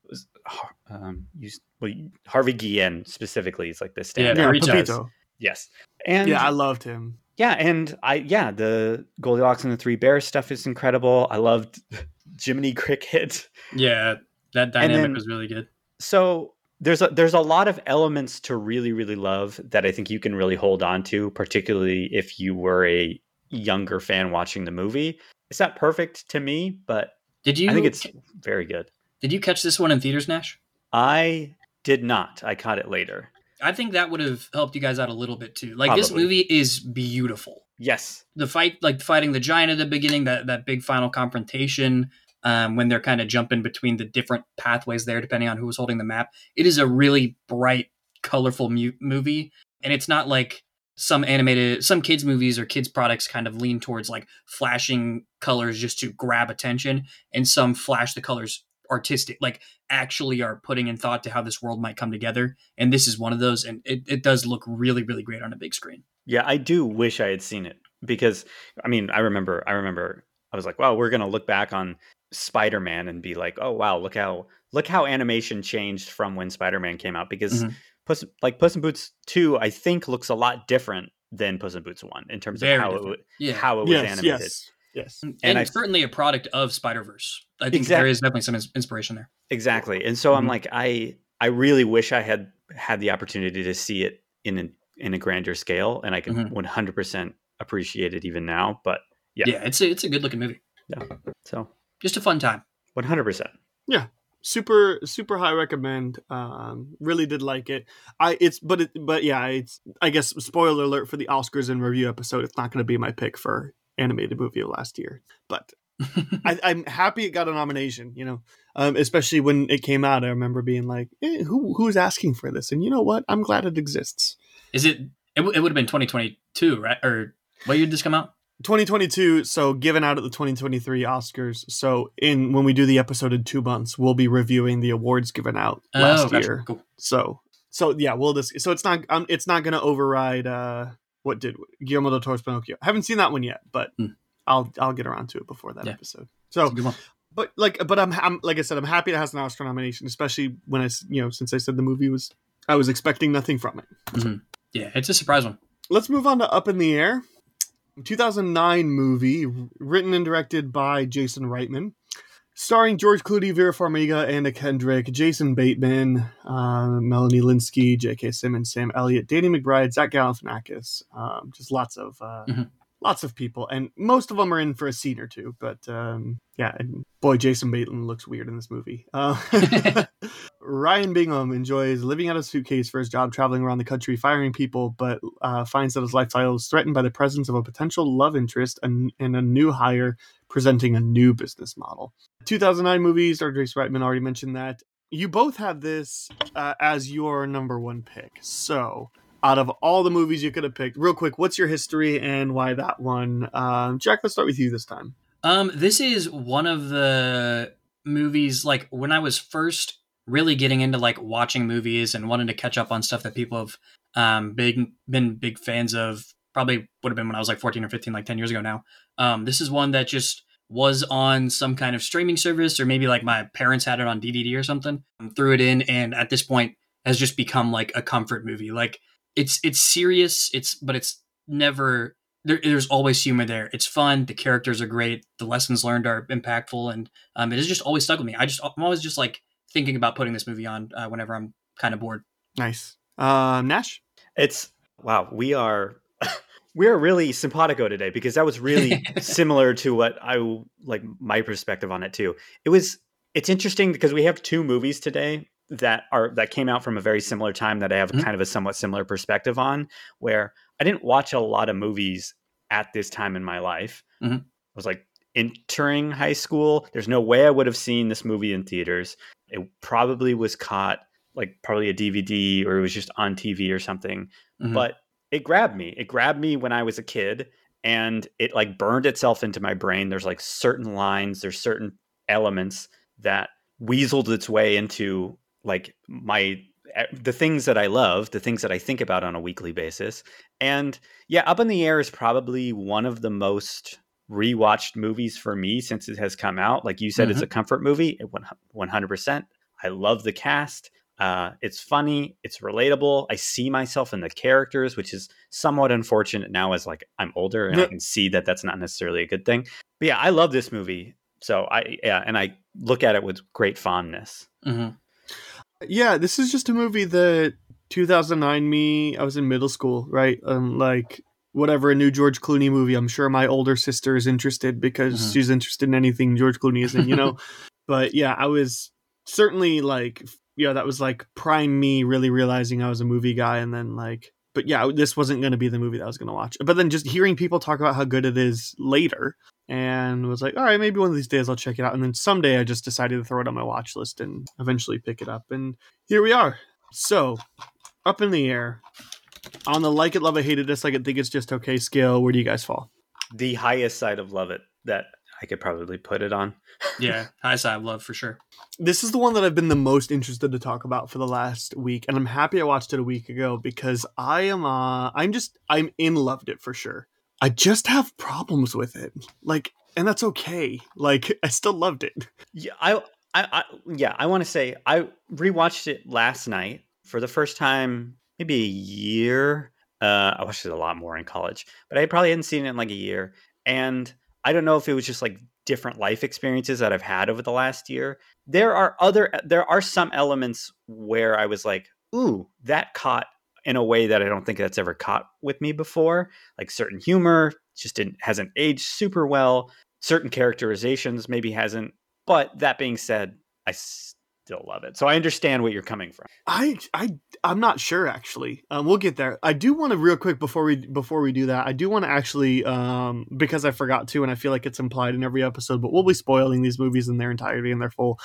um, you, well, Harvey Guillen specifically is like the Yeah, standout. Yeah, Pepito. Pepito. Yes, and Yeah, I loved him. yeah, and I yeah the Goldilocks and the Three Bears stuff is incredible. I loved <laughs> Jiminy Cricket. Yeah, that dynamic then- was really good. So there's a there's a lot of elements to really really love that I think you can really hold on to, particularly if you were a younger fan watching the movie. It's not perfect to me, but Did you? I think it's very good. Did you catch this one in theaters, Nash? I did not. I caught it later. I think that would have helped you guys out a little bit too. Like this movie is beautiful. Yes. The fight, like fighting the giant at the beginning, that that big final confrontation, um, when they're kind of jumping between the different pathways there, depending on who was holding the map. It is a really bright, colorful mu- movie, and it's not like some animated, some kids movies or kids products kind of lean towards like flashing colors just to grab attention, and some flash the colors artistic, like actually are putting in thought to how this world might come together. And this is one of those, and it, it does look really, really great on a big screen. Yeah, I do wish I had seen it because I mean, I remember I remember I was like, "Wow, we're going to look back on Spider-Man and be like, "Oh, wow, look how look how animation changed from when Spider-Man came out because Mhm. Puss like Puss in Boots 2 I think looks a lot different than Puss in Boots 1 in terms Very of how it different. would Yeah. how it was Yes, animated. yes, yes. and, And it's I- certainly a product of Spider Verse. I think Exact- there is definitely some inspiration there. Exactly. And so I'm Mhm. like I I really wish I had had the opportunity to see it in an, in a grander scale and I can Mhm. 100% appreciate it even now, but Yeah, Yeah. it's a it's a good looking movie. Yeah, so Just a fun time. 100%. Super super high recommend um really did like it i it's but it but yeah it's i guess spoiler alert for the oscars and review episode it's not going to be my pick for animated movie of last year but I, <laughs> i'm happy it got a nomination you know um especially when it came out i remember being like eh, who who's asking for this and you know what i'm glad it exists is it? It, w- it would have been 2022, right? Or what year did this come out? 2022 so given out at the 2023 oscars so in when we do the episode in two months we'll be reviewing the awards given out last oh, gotcha. year Cool. So so yeah, we'll just so it's not um, it's not going to override uh what did Guillermo del Toro's Pinocchio. I haven't seen that one yet, but Hmm. I'll I'll get around to it before that Yeah. episode. So but like but I'm, I'm like I said I'm happy it has an Oscar nomination, especially when i you know since I said the movie was I was expecting nothing from it. Yeah, it's a surprise one. Let's move on to Up in the Air. 2009 movie written and directed by Jason Reitman. Starring George Clooney, Vera Farmiga, Anna Kendrick, Jason Bateman, uh, Melanie Lynskey, J.K. Simmons, Sam Elliott, Danny McBride, Zach Galifianakis. Um, just lots of uh, Mhm. Lots of people, and most of them are in for a scene or two. But um, yeah, and boy, Jason Bateman looks weird in this movie. Uh, <laughs> <laughs> Ryan Bingham enjoys living out of a suitcase for his job, traveling around the country, firing people, but uh, finds that his lifestyle is threatened by the presence of a potential love interest and, and a new hire presenting a new business model. 2009 movie, starred Jason Reitman, already mentioned that. You both have this uh, as your number one pick. So, out of all the movies you could have picked, real quick, what's your history and why that one? Um, Jack, let's start with you this time. Um, this is one of the movies like when I was first really getting into like watching movies and wanting to catch up on stuff that people have um big been big fans of. Probably would have been when I was like 14 or 15, like 10 years ago now. Um, this is one that just was on some kind of streaming service, or maybe like my parents had it on DVD or something. Threw it in, and at this point has just become like a comfort movie. Like it's it's serious, it's but it's never there, there's always humor there. It's fun. The characters are great. The lessons learned are impactful, and um, it has just always stuck with me. I just I'm always just like thinking about putting this movie on uh, whenever I'm kind of bored. Nice. Um, Nash? It's wow, we are <laughs> we are really simpatico today because that was really <laughs> similar to what I like my perspective on it too. It was it's interesting because we have two movies today that are that came out from a very similar time that I have Mhm. kind of a somewhat similar perspective on where I didn't watch a lot of movies at this time in my life. Mhm. I was like entering high school. There's no way I would have seen this movie in theaters. It probably was caught like probably a DVD or it was just on TV or something Mhm. but it grabbed me. It grabbed me when I was a kid and it like burned itself into my brain. There's like certain lines, there's certain elements that weaseled its way into like my eh, the things that I love, the things that I think about on a weekly basis. And yeah, Up in the Air is probably one of the most rewatched movies for me since it has come out. Like you said, it's a comfort movie. It one hundred percent. I love the cast. Uh, it's funny. It's relatable. I see myself in the characters, which is somewhat unfortunate now as like I'm older and I can see that that's not necessarily a good thing. But yeah, I love this movie. So I yeah, and I look at it with great fondness. hmm yeah, this is just a movie that 2009 me. I was in middle school, right? Um, like whatever a new George Clooney movie. I'm sure my older sister is interested because Mhm. she's interested in anything George Clooney is in, you know. <laughs> but yeah, I was certainly like, yeah, that was like prime me really realizing I was a movie guy, and then like. But yeah, this wasn't going to be the movie that I was going to watch. But then just hearing people talk about how good it is later, and was like, all right, maybe one of these days I'll check it out. And then someday I just decided to throw it on my watch list and eventually pick it up. And here we are. So, up in the air. On the like it, love it, hate it, dislike it, think it's just okay scale, where do you guys fall? The highest side of love it that I could probably put it on. <laughs> Yeah, high side of love for sure. This is the one that I've been the most interested to talk about for the last week, and I'm happy I watched it a week ago because I am uh I'm just I'm in loved it for sure. I just have problems with it. Like and that's okay. Like I still loved it. Yeah, I, I, I yeah, I want to say I rewatched it last night for the first time, maybe a year. Uh, I watched it a lot more in college, but I probably hadn't seen it in like a year. And I don't know if it was just like different life experiences that I've had over the last year. There are other, there are some elements where I was like, ooh, that caught in a way that I don't think that's ever caught with me before. Like certain humor just didn't hasn't aged super well. Certain characterizations maybe hasn't but that being said, I still love it. So I understand what you're coming from. I I I'm not sure actually. Um, we'll get there. I do want to real quick before we before we do that. I do want to actually um because I forgot to, and I feel like it's implied in every episode, but we'll be spoiling these movies in their entirety and their full.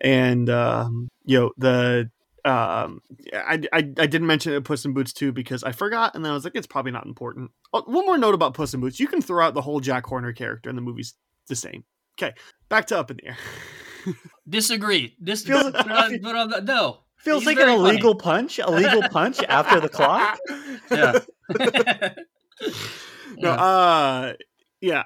And um, you know the um I, I I didn't mention it Puss in Boots too because I forgot, and then I was like, it's probably not important. Oh, one more note about Puss in Boots: you can throw out the whole Jack Horner character, and the movie's the same. Okay, back to Up in the Air. <laughs> Disagree. This Feels- but, but on no. Feels He's like an funny. illegal punch, a legal punch after the clock. <laughs> Yeah. <laughs> No, Yeah. uh, yeah.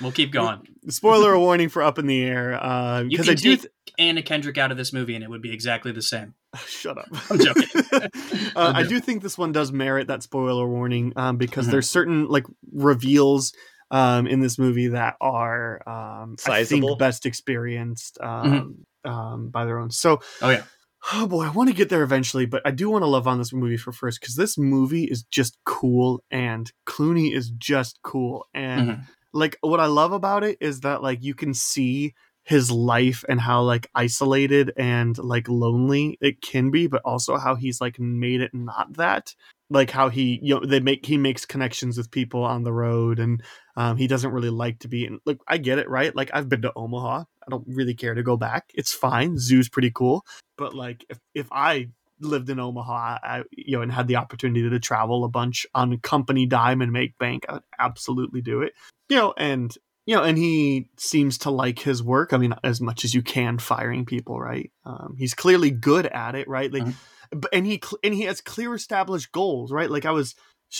We'll keep going. spoiler warning for Up in the Air uh, because I do. take Anna Kendrick out of this movie and it would be exactly the same. <laughs> Shut up. I'm joking. <laughs> uh, I do think this one does merit that spoiler warning um, because Mhm. there's certain like reveals um, in this movie that are um, I think best experienced um, um, by their own. So Oh yeah. oh boy, I want to get there eventually, but I do want to love on this movie for first because this movie is just cool and Clooney is just cool and Mhm. like what I love about it is that like you can see his life and how like isolated and like lonely it can be, but also how he's like made it not that. Like how he you know they make he makes connections with people on the road and um, he doesn't really like to be in look I get it right? Like I've been to Omaha. I don't really care to go back. It's fine. Zoo's pretty cool. But like if, if I lived in Omaha I, you know and had the opportunity to travel a bunch on company dime and make bank I would absolutely do it. You know and you know and he seems to like his work. I mean as much as you can firing people right? Um, he's clearly good at it right? Like but and he and he has clear established goals right? Like i was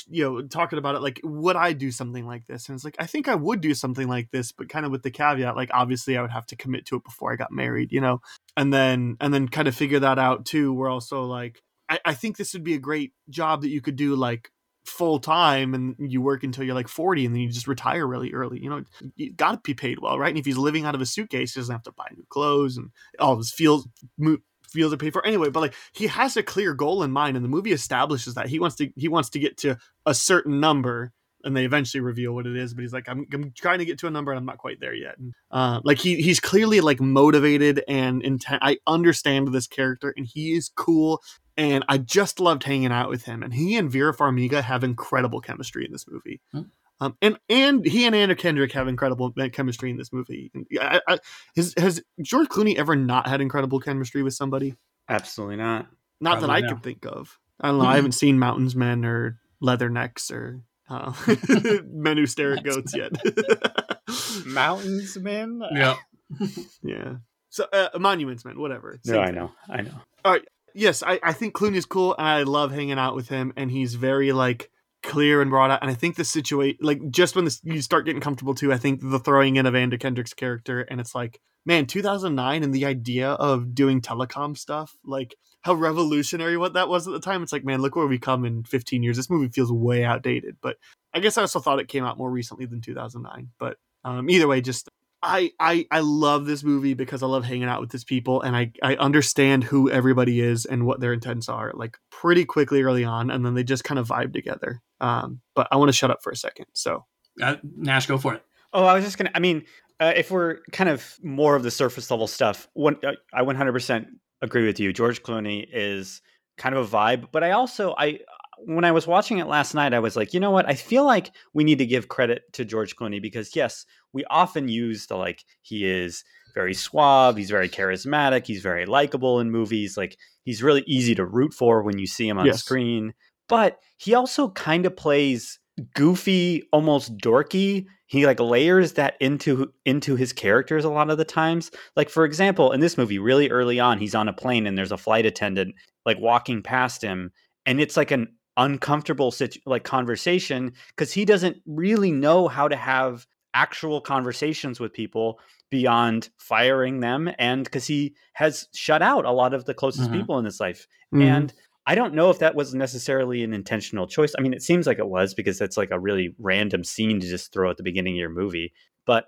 you know talking about it like would i do something like this? And it's like i think i would do something like this but kind of with the caveat like obviously i would have to commit to it before i got married you know? And then and then kind of figure that out too. We're also like I, I think this would be a great job that you could do like full time and you work until you're like 40 and then you just retire really early you know you got to be paid well right? And if he's living out of a suitcase he doesn't have to buy new clothes and all his fields fields are paid for anyway but like he has a clear goal in mind and the movie establishes that. He wants to he wants to get to a certain number and they eventually reveal what it is but he's like i'm, I'm trying to get to a number and i'm not quite there yet. And uh, like he he's clearly like motivated and intent i understand this character and he is cool and I just loved hanging out with him. And he and Vera Farmiga have incredible chemistry in this movie. Hmm. Um, and and he and Anna Kendrick have incredible chemistry in this movie. I, I, has has George Clooney ever not had incredible chemistry with somebody? Absolutely not. Not that I no. can think of. I don't know. I haven't seen Mountains Men or Leathernecks or uh, <laughs> Men Who Stare at Goats yet. <laughs> Mountains, Men. Yeah. <laughs> yeah. So uh, Monuments Men, whatever. No, Same I know. I know. Yes, I, I think Clooney's cool and I love hanging out with him and he's very like clear and brought out. And I think the situation, like just when this, you start getting comfortable too, I think the throwing in of Anna Kendrick's character, and it's like, man, 2009 and the idea of doing telecom stuff, like how revolutionary what that was at the time. It's like, man, look where we come in 15 years. This movie feels way outdated, but I guess I also thought it came out more recently than 2009. But um, either way, just I, I I love this movie because I love hanging out with these people and I, I understand who everybody is and what their intents are like pretty quickly early on and then they just kind of vibe together. Um, but I want to shut up for a second. So Uh, Nash, go for it. Oh, I was just gonna. I mean, uh, if we're kind of more of the surface level stuff, one, uh, I 100% agree with you. George Clooney is kind of a vibe, but I also I when I was watching it last night, I was like, you know what? I feel like we need to give credit to George Clooney because yes, we often use the like he is very suave, he's very charismatic, he's very likable in movies. Like he's really easy to root for when you see him on Yes. screen. But he also kind of plays goofy, almost dorky. He like layers that into into his characters a lot of the times. Like for example, in this movie, really early on, he's on a plane and there's a flight attendant like walking past him, and it's like an uncomfortable situ- like conversation because he doesn't really know how to have actual conversations with people beyond firing them and because he has shut out a lot of the closest Mhm. people in his life mm, and I don't know if that was necessarily an intentional choice. I mean, it seems like it was because that's like a really random scene to just throw at the beginning of your movie. But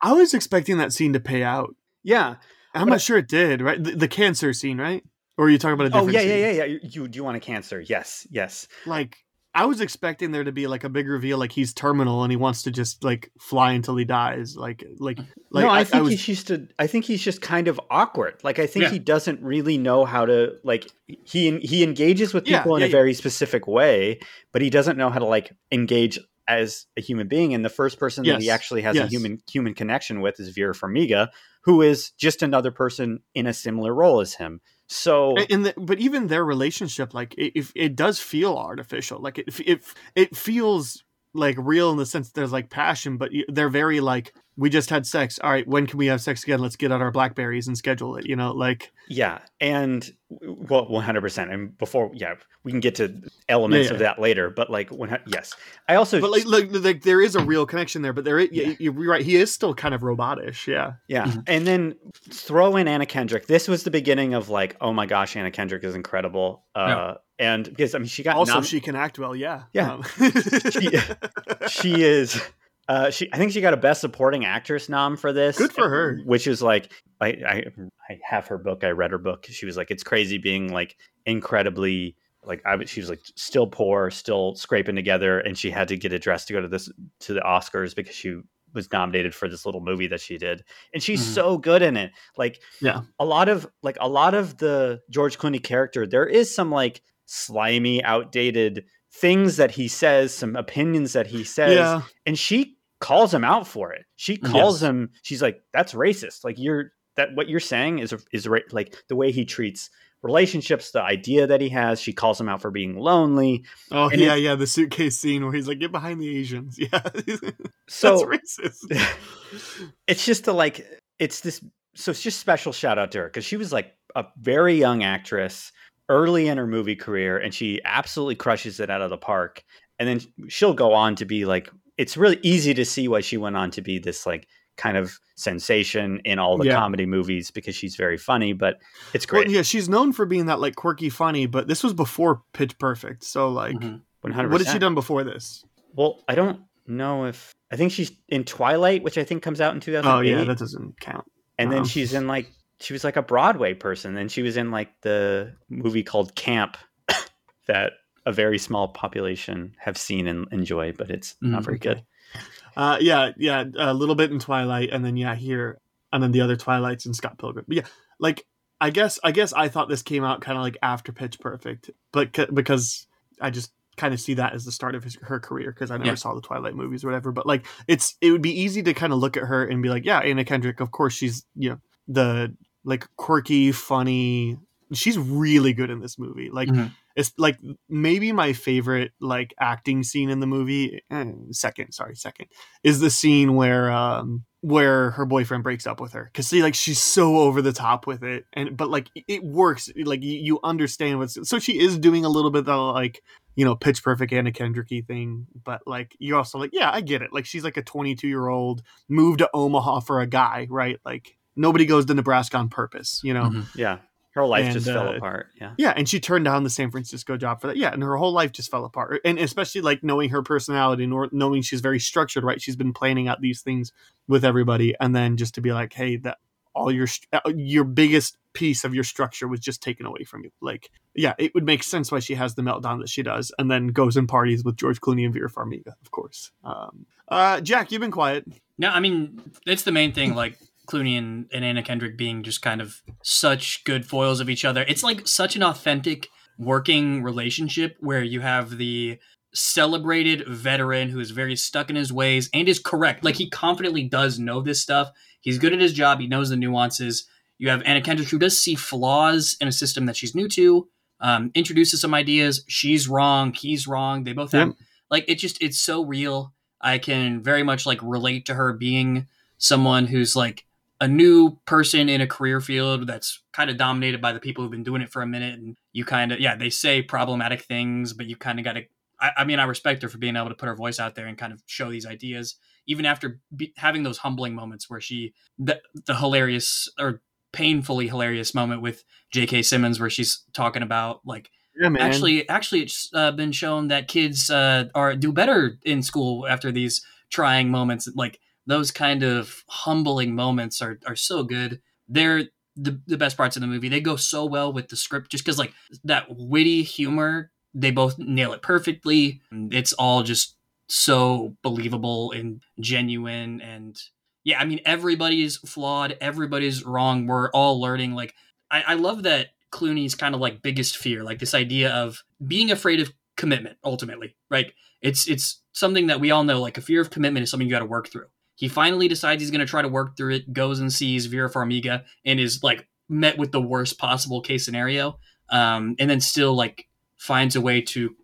I was expecting that scene to pay out. yeah. I'm not I- sure it did, right? The, the cancer scene, right? Or are you talking about a Oh yeah, scene? yeah, yeah, yeah. You, do you want a cancer? Yes, yes. Like I was expecting there to be like a big reveal, like he's terminal and he wants to just like fly until he dies. Like, like, like no, I, think was, he's just a, I think he's just kind of awkward. Like I think Yeah. he doesn't really know how to like he he engages with Yeah, people in yeah, a yeah. very specific way, but he doesn't know how to like engage as a human being. And the first person that he actually has a human human connection with is Vera Farmiga, who is just another person in a similar role as him. So and the, but even their relationship like it, it, it does feel artificial like it, it it feels like real in the sense there's like passion but they're very like we just had sex all right when can we have sex again let's get out our blackberries and schedule it you know like Yeah, and well, one hundred percent. And before, yeah, we can get to elements Yeah, of that later. But like, when yes, I also, but like, like like there is a real connection there but there is, yeah. you're right he is still kind of robotish yeah yeah, Mhm. and then throw in Anna Kendrick. This was the beginning of like, oh my gosh, Anna Kendrick is incredible. Uh, and because I mean, she got also nom- she can act well yeah Yeah. Um, <laughs> She- she is. Uh, she, I think she got a Best Supporting Actress nom for this. Good for her. Which is like, I, I, I have her book. I read her book. She was like, it's crazy being like incredibly like I. She was like still poor, still scraping together, and she had to get a dress to go to this to the Oscars because she was nominated for this little movie that she did, and she's Mhm. so good in it. Like, Yeah. a lot of like a lot of the George Clooney character, there is some like slimy, outdated things that he says, some opinions that he says, yeah and she calls him out for it. She calls Yes. him. She's like, "That's racist. Like you're that what you're saying is is ra- like the way he treats relationships, the idea that he has. She calls him out for being lonely. oh And yeah it- yeah the suitcase scene where he's like get behind the asians <laughs> yeah So that's racist <laughs> it's just the like it's this so it's just special shout out to her because she was like a very young actress early in her movie career and she absolutely crushes it out of the park and then she'll go on to be like it's really easy to see why she went on to be this like kind of sensation in all the Yeah. comedy movies because she's very funny but it's Well, great yeah, she's known for being that like quirky, funny, but this was before Pitch Perfect. So like, Mhm. 100%. what had she done before this? well i don't know if i think she's in twilight which i think comes out in 2008 Oh yeah, that doesn't count. and then Um, she's in like she was like a Broadway person. Then she was in like the movie called Camp <coughs> that a very small population have seen and enjoy, but it's not Mm, very okay. good. Uh, yeah, yeah, a little bit in Twilight, and then yeah, here, and then the other Twilights in Scott Pilgrim. But yeah, like I guess I guess I thought this came out kind of like after Pitch Perfect, but c- because I just kind of see that as the start of his, her career because I never Yeah. saw the Twilight movies or whatever. But like, it's it would be easy to kind of look at her and be like, yeah, Anna Kendrick, of course she's you know the like quirky, funny. She's really good in this movie. Like Mhm. It's like maybe my favorite like acting scene in the movie. eh, second, sorry, second is the scene where um where her boyfriend breaks up with her because see like she's so over the top with it and but like it works like you, you understand what's so she is doing a little bit of like you know pitch perfect Anna Kendricky thing but like you're also like yeah I get it like she's like a 22 year old moved to Omaha for a guy right like nobody goes to Nebraska on purpose you know Mhm. Yeah. Her life And, just fell uh, apart. Yeah. yeah, and she turned down the San Francisco job for that. Yeah, and her whole life just fell apart. And especially like knowing her personality, nor knowing she's very structured, right? She's been planning out these things with everybody, and then just to be like, hey, that all your uh, your biggest piece of your structure was just taken away from you. Like, yeah, it would make sense why she has the meltdown that she does, and then goes and parties with George Clooney and Vera Farmiga, of course. Um, uh, Jack, you've been quiet. No, I mean it's the main thing. Like Clooney and, and Anna Kendrick being just kind of such good foils of each other. It's like such an authentic working relationship where you have the celebrated veteran who is very stuck in his ways and is correct. Like he confidently does know this stuff. He's good at his job. He knows the nuances. You have Anna Kendrick who does see flaws in a system that she's new to. Um, introduces some ideas. She's wrong. He's wrong. They both have like it. Just it's so real. I can very much like relate to her being someone who's like a new person in a career field that's kind of dominated by the people who've been doing it for a minute and you kind of yeah they say problematic things but you kind of got to I, I mean i respect her for being able to put her voice out there and kind of show these ideas even after be, having those humbling moments where she the, the hilarious or painfully hilarious moment with jk simmons where she's talking about like Yeah, man. actually actually it's uh, been shown that kids uh, are do better in school after these trying moments like those kind of humbling moments are, are so good they're the, the best parts of the movie they go so well with the script just because like that witty humor they both nail it perfectly it's all just so believable and genuine and yeah i mean everybody's flawed everybody's wrong we're all learning like I, I love that Clooney's kind of like biggest fear, like this idea of being afraid of commitment. Ultimately, right? It's it's something that we all know. Like a fear of commitment is something you got to work through. He finally decides he's going to try to work through it. Goes and sees Vera Farmiga and is like met with the worst possible case scenario, um, and then still like finds a way to.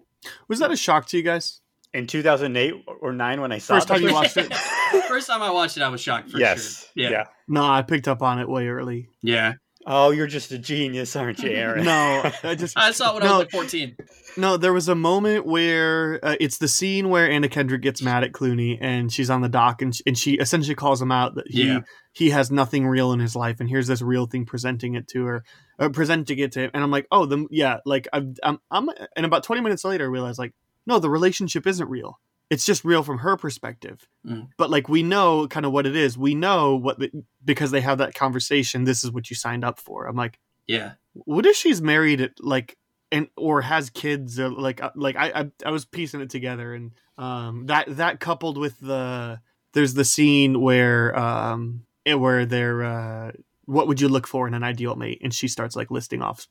was that a shock to you guys? In 2008 or 9 when I saw First the time you watched it? <laughs> First time I watched it, I was shocked. For yes. sure. Yeah. yeah. No, I picked up on it way early. Yeah. Oh, you're just a genius, aren't you, Aaron? No, I just <laughs> I saw it when I No. was like 14. No, there was a moment where uh, it's the scene where Anna Kendrick gets mad at Clooney and she's on the dock and, sh- and she essentially calls him out that he Yeah. he has nothing real in his life and here's this real thing presenting it to her, uh, presenting it to him and I'm like, oh, the yeah, like I'm, I'm I'm and about 20 minutes later I realized like, no, the relationship isn't real. It's just real from her perspective. Mm. But like we know kind of what it is. We know what the, because they have that conversation. This is what you signed up for. I'm like Yeah. what if she's married like and or has kids or like uh, like I, I I was piecing it together and um that that coupled with the there's the scene where um it- where they're uh what would you look for in an ideal mate and she starts like listing off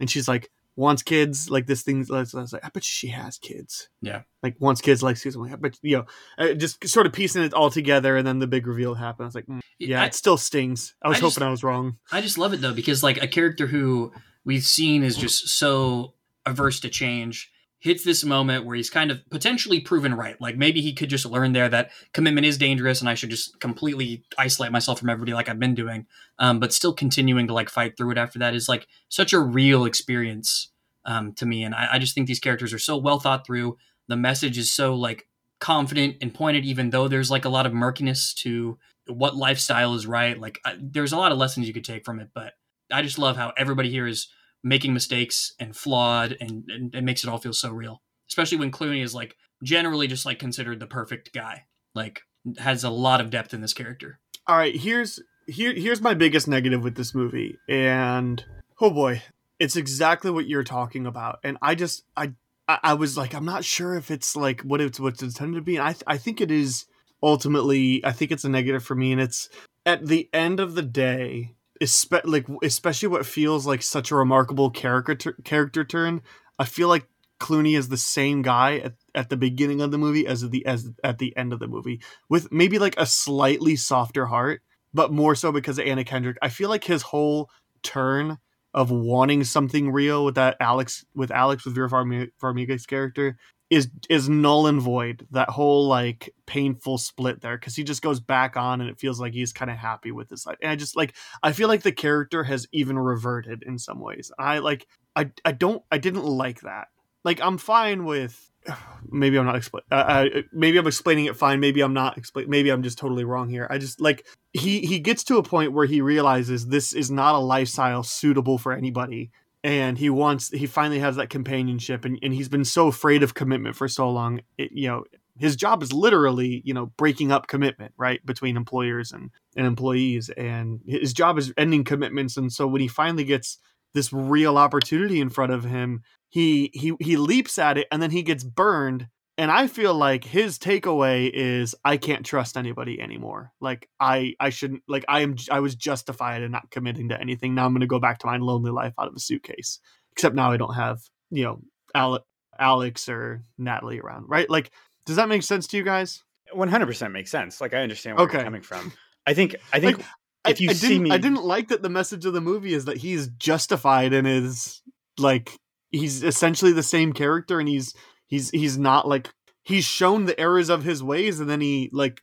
and she's like wants kids like this thing I was like I bet she has kids. Yeah. like wants kids like Susan like, I bet you know uh, just sort of piecing it all together and then the big reveal happened. I was like mm, yeah I- it still stings. I was I just- hoping I was wrong. I just love it though because like a character who we've seen is just so averse to change hits this moment where he's kind of potentially proven right. Like maybe he could just learn there that commitment is dangerous and I should just completely isolate myself from everybody like I've been doing. Um, but still continuing to like fight through it after that is like such a real experience um, to me. And I, I just think these characters are so well thought through. The message is so like confident and pointed, even though there's like a lot of murkiness to what lifestyle is right. Like I, there's a lot of lessons you could take from it, but I just love how everybody here is making mistakes and flawed and, and it makes it all feel so real. Especially when Clooney is like generally just like considered the perfect guy. Like has a lot of depth in this character. all right here's here here's my biggest negative with this movie and oh boy it's exactly what you're talking about and i just i i, was like i'm not sure if it's like what it's what's intended to be and i th- i think it is ultimately i think it's a negative for me and it's at the end of the day espe- like especially what feels like such a remarkable character character turn i feel like Clooney is the same guy at, at the beginning of the movie as at the as at the end of the movie with maybe like a slightly softer heart, but more so because of Anna Kendrick. I feel like his whole turn of wanting something real with that Alex with Alex with Vera Farmi- Farmiga's character is is null and void. That whole like painful split there because he just goes back on and it feels like he's kind of happy with his life. And I just like I feel like the character has even reverted in some ways. I like I I don't I didn't like that. Like I'm fine with <sighs> maybe I'm not expl- uh, maybe I'm explaining it fine. Maybe I'm not explain. Maybe I'm just totally wrong here. I just like he he gets to a point where he realizes this is not a lifestyle suitable for anybody, and he wants he finally has that companionship, and, and he's been so afraid of commitment for so long. It, you know, his job is literally you know breaking up commitment right between employers and and employees, and his job is ending commitments. And so when he finally gets this real opportunity in front of him he he he leaps at it and then he gets burned and i feel like his takeaway is i can't trust anybody anymore like i i shouldn't like i am i was justified in not committing to anything now i'm going to go back to my lonely life out of a suitcase except now i don't have you know Ale- alex or natalie around right like does that make sense to you guys 100% makes sense. Like I understand where Okay. you're coming from. I think I think Like, if you I see didn't, me I didn't like that the message of the movie is that he's justified in his like he's essentially the same character and he's he's he's not like he's shown the errors of his ways and then he like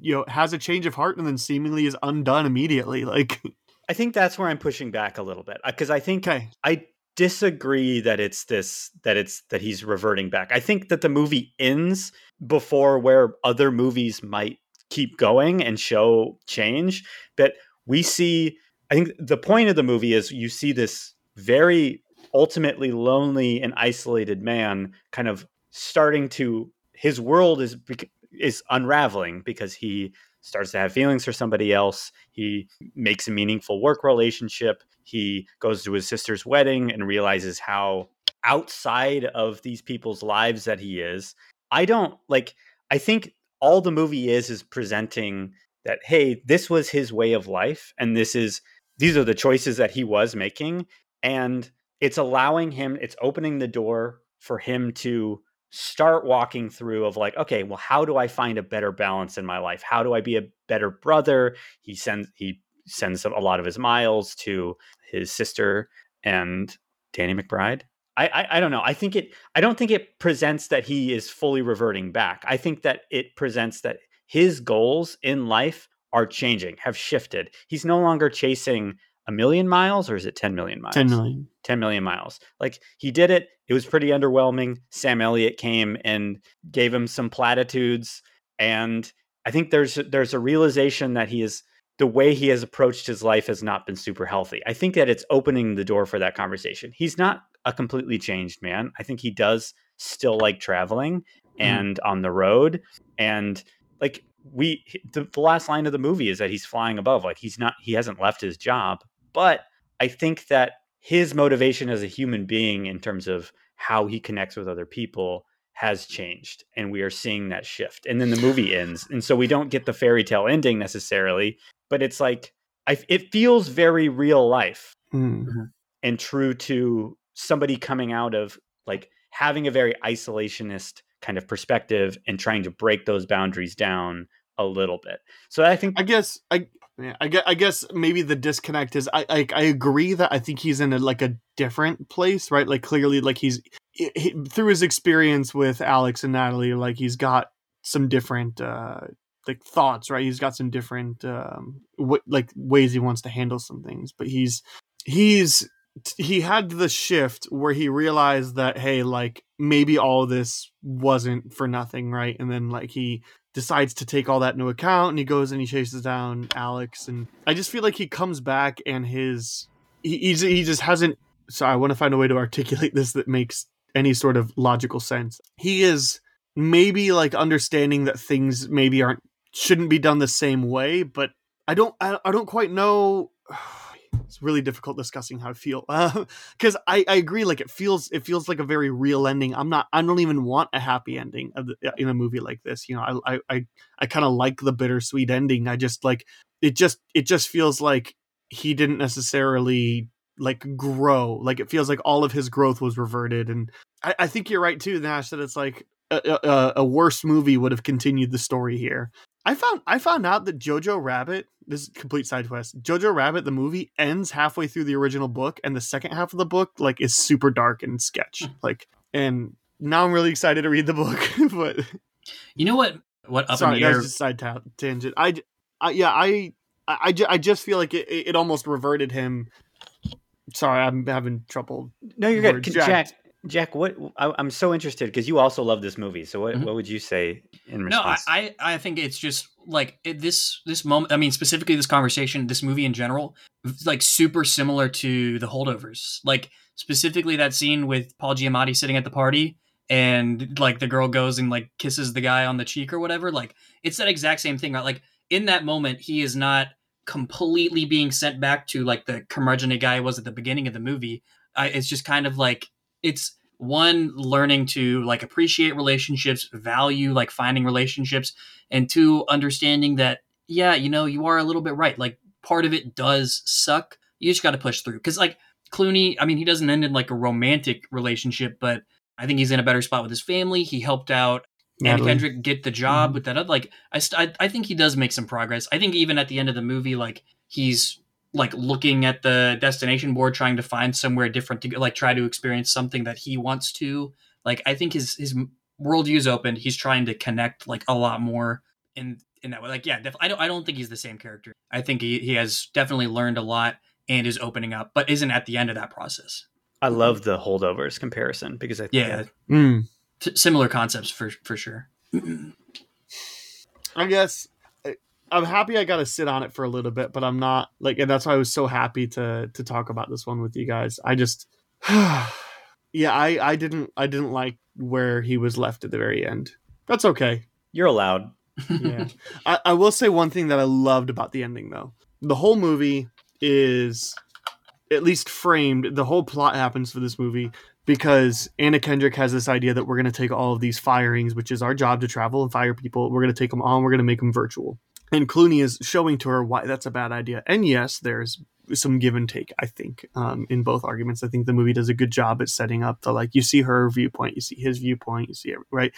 you know has a change of heart and then seemingly is undone immediately like I think that's where I'm pushing back a little bit uh, because I think okay I disagree that it's this that it's that he's reverting back. I think that the movie ends before where other movies might keep going and show change, but we see I think the point of the movie is you see this very ultimately lonely and isolated man kind of starting to his world is is unraveling because he starts to have feelings for somebody else. He makes a meaningful work relationship. He goes to his sister's wedding and realizes how outside of these people's lives that he is. I don't like, I think all the movie is is presenting that, hey, this was his way of life. And this is, these are the choices that he was making. And it's allowing him, it's opening the door for him to start walking through of like okay well how do i find a better balance in my life? How do i be a better brother? He sends he sends a lot of his miles to his sister and danny mcbride. I, I i don't know. I think it i don't think it presents that he is fully reverting back. I think that it presents that his goals in life are changing have shifted. He's no longer chasing a million miles or is it 10 million miles 10 million 10 million miles. Like he did it. It was pretty underwhelming. Sam Elliott came and gave him some platitudes and I think there's there's a realization that he is the way he has approached his life has not been super healthy. I think that it's opening the door for that conversation. He's not a completely changed man. I think he does still like traveling mm-hmm. and on the road and like we the, the last line of the movie is that he's flying above like he's not he hasn't left his job but i think that his motivation as a human being in terms of how he connects with other people has changed and we are seeing that shift. And then the movie <sighs> ends and so we don't get the fairy tale ending necessarily but it's like I, it feels very real life Mm. and true to somebody coming out of like having a very isolationist kind of perspective and trying to break those boundaries down a little bit. So i think I guess I yeah, I guess, I guess maybe the disconnect is I, I I agree that I think he's in a like a different place, right? Like clearly, like he's he, through his experience with Alex and Natalie, like he's got some different uh like thoughts, right? He's got some different um w- like ways he wants to handle some things, but he's he's he had the shift where he realized that hey, like maybe all this wasn't for nothing, right? And then like he decides to take all that into account and he goes and he chases down Alex and I just feel like he comes back and his he he just hasn't so I want to find a way to articulate this that makes any sort of logical sense. He is maybe like understanding that things maybe aren't shouldn't be done the same way, but I don't I, I don't quite know <sighs> it's really difficult discussing how I feel <laughs> uh, because I, I agree like it feels it feels like a very real ending. I'm not i don't even want a happy ending the, uh, in a movie like this you know i i i, I kind of like the bittersweet ending. I just like it just it just feels like he didn't necessarily like grow like it feels like all of his growth was reverted. And i, I think you're right too nash that it's like a, a, a worse movie would have continued the story here I found I found out that Jojo Rabbit. This is complete side quest. Jojo Rabbit, the movie, ends halfway through the original book, and the second half of the book like is super dark and sketch. Hmm. like, and now I'm really excited to read the book. <laughs> but You know what? What up sorry, in the air? just side ta- tangent. I, I yeah, I, I, I, ju- I just feel like it, it it almost reverted him. Sorry, I'm having trouble. No, you're good. Word, Jack. Jack, Jack, what? I, I'm so interested because you also love this movie. So what? Mhm. What would you say in response? No, I. I I think it's just like it, this this moment. I mean, specifically this conversation, this movie in general, like super similar to the holdovers. Like specifically that scene with Paul Giamatti sitting at the party and like the girl goes and like kisses the guy on the cheek or whatever. Like it's that exact same thing. Right? Like in that moment, he is not completely being sent back to like the curmudgeon guy was at the beginning of the movie. I, it's just kind of like it's one learning to like appreciate relationships value like finding relationships and two understanding that yeah you know you are a little bit right like part of it does suck you just got to push through because like clooney i mean he doesn't end in like a romantic relationship but i think he's in a better spot with his family he helped out Anna Natalie. Kendrick get the job Mhm. with that other like I, st- I I think he does make some progress. I think even at the end of the movie like he's like looking at the destination board trying to find somewhere different to like try to experience something that he wants to. Like I think his his worldview is open. He's trying to connect like a lot more in in that way. Like yeah, def- I don't I don't think he's the same character. I think he he has definitely learned a lot and is opening up, but isn't at the end of that process. I love the holdovers comparison because I think Yeah, Mm. t- similar concepts for for sure. I guess I- I'm happy I got to sit on it for a little bit, but I'm not like, and that's why I was so happy to to talk about this one with you guys. I just, <sighs> yeah, I I didn't I didn't like where he was left at the very end. That's okay. you're allowed. Yeah, <laughs> I, I will say one thing that I loved about the ending though. The whole movie is at least framed. The whole plot happens for this movie because Anna Kendrick has this idea that we're going to take all of these firings, which is our job to travel and fire people. We're going to take them on. We're going to make them virtual. And Clooney is showing to her why that's a bad idea. And yes, there's some give and take. I think um, in both arguments, I think the movie does a good job at setting up the like you see her viewpoint, you see his viewpoint, you see it right,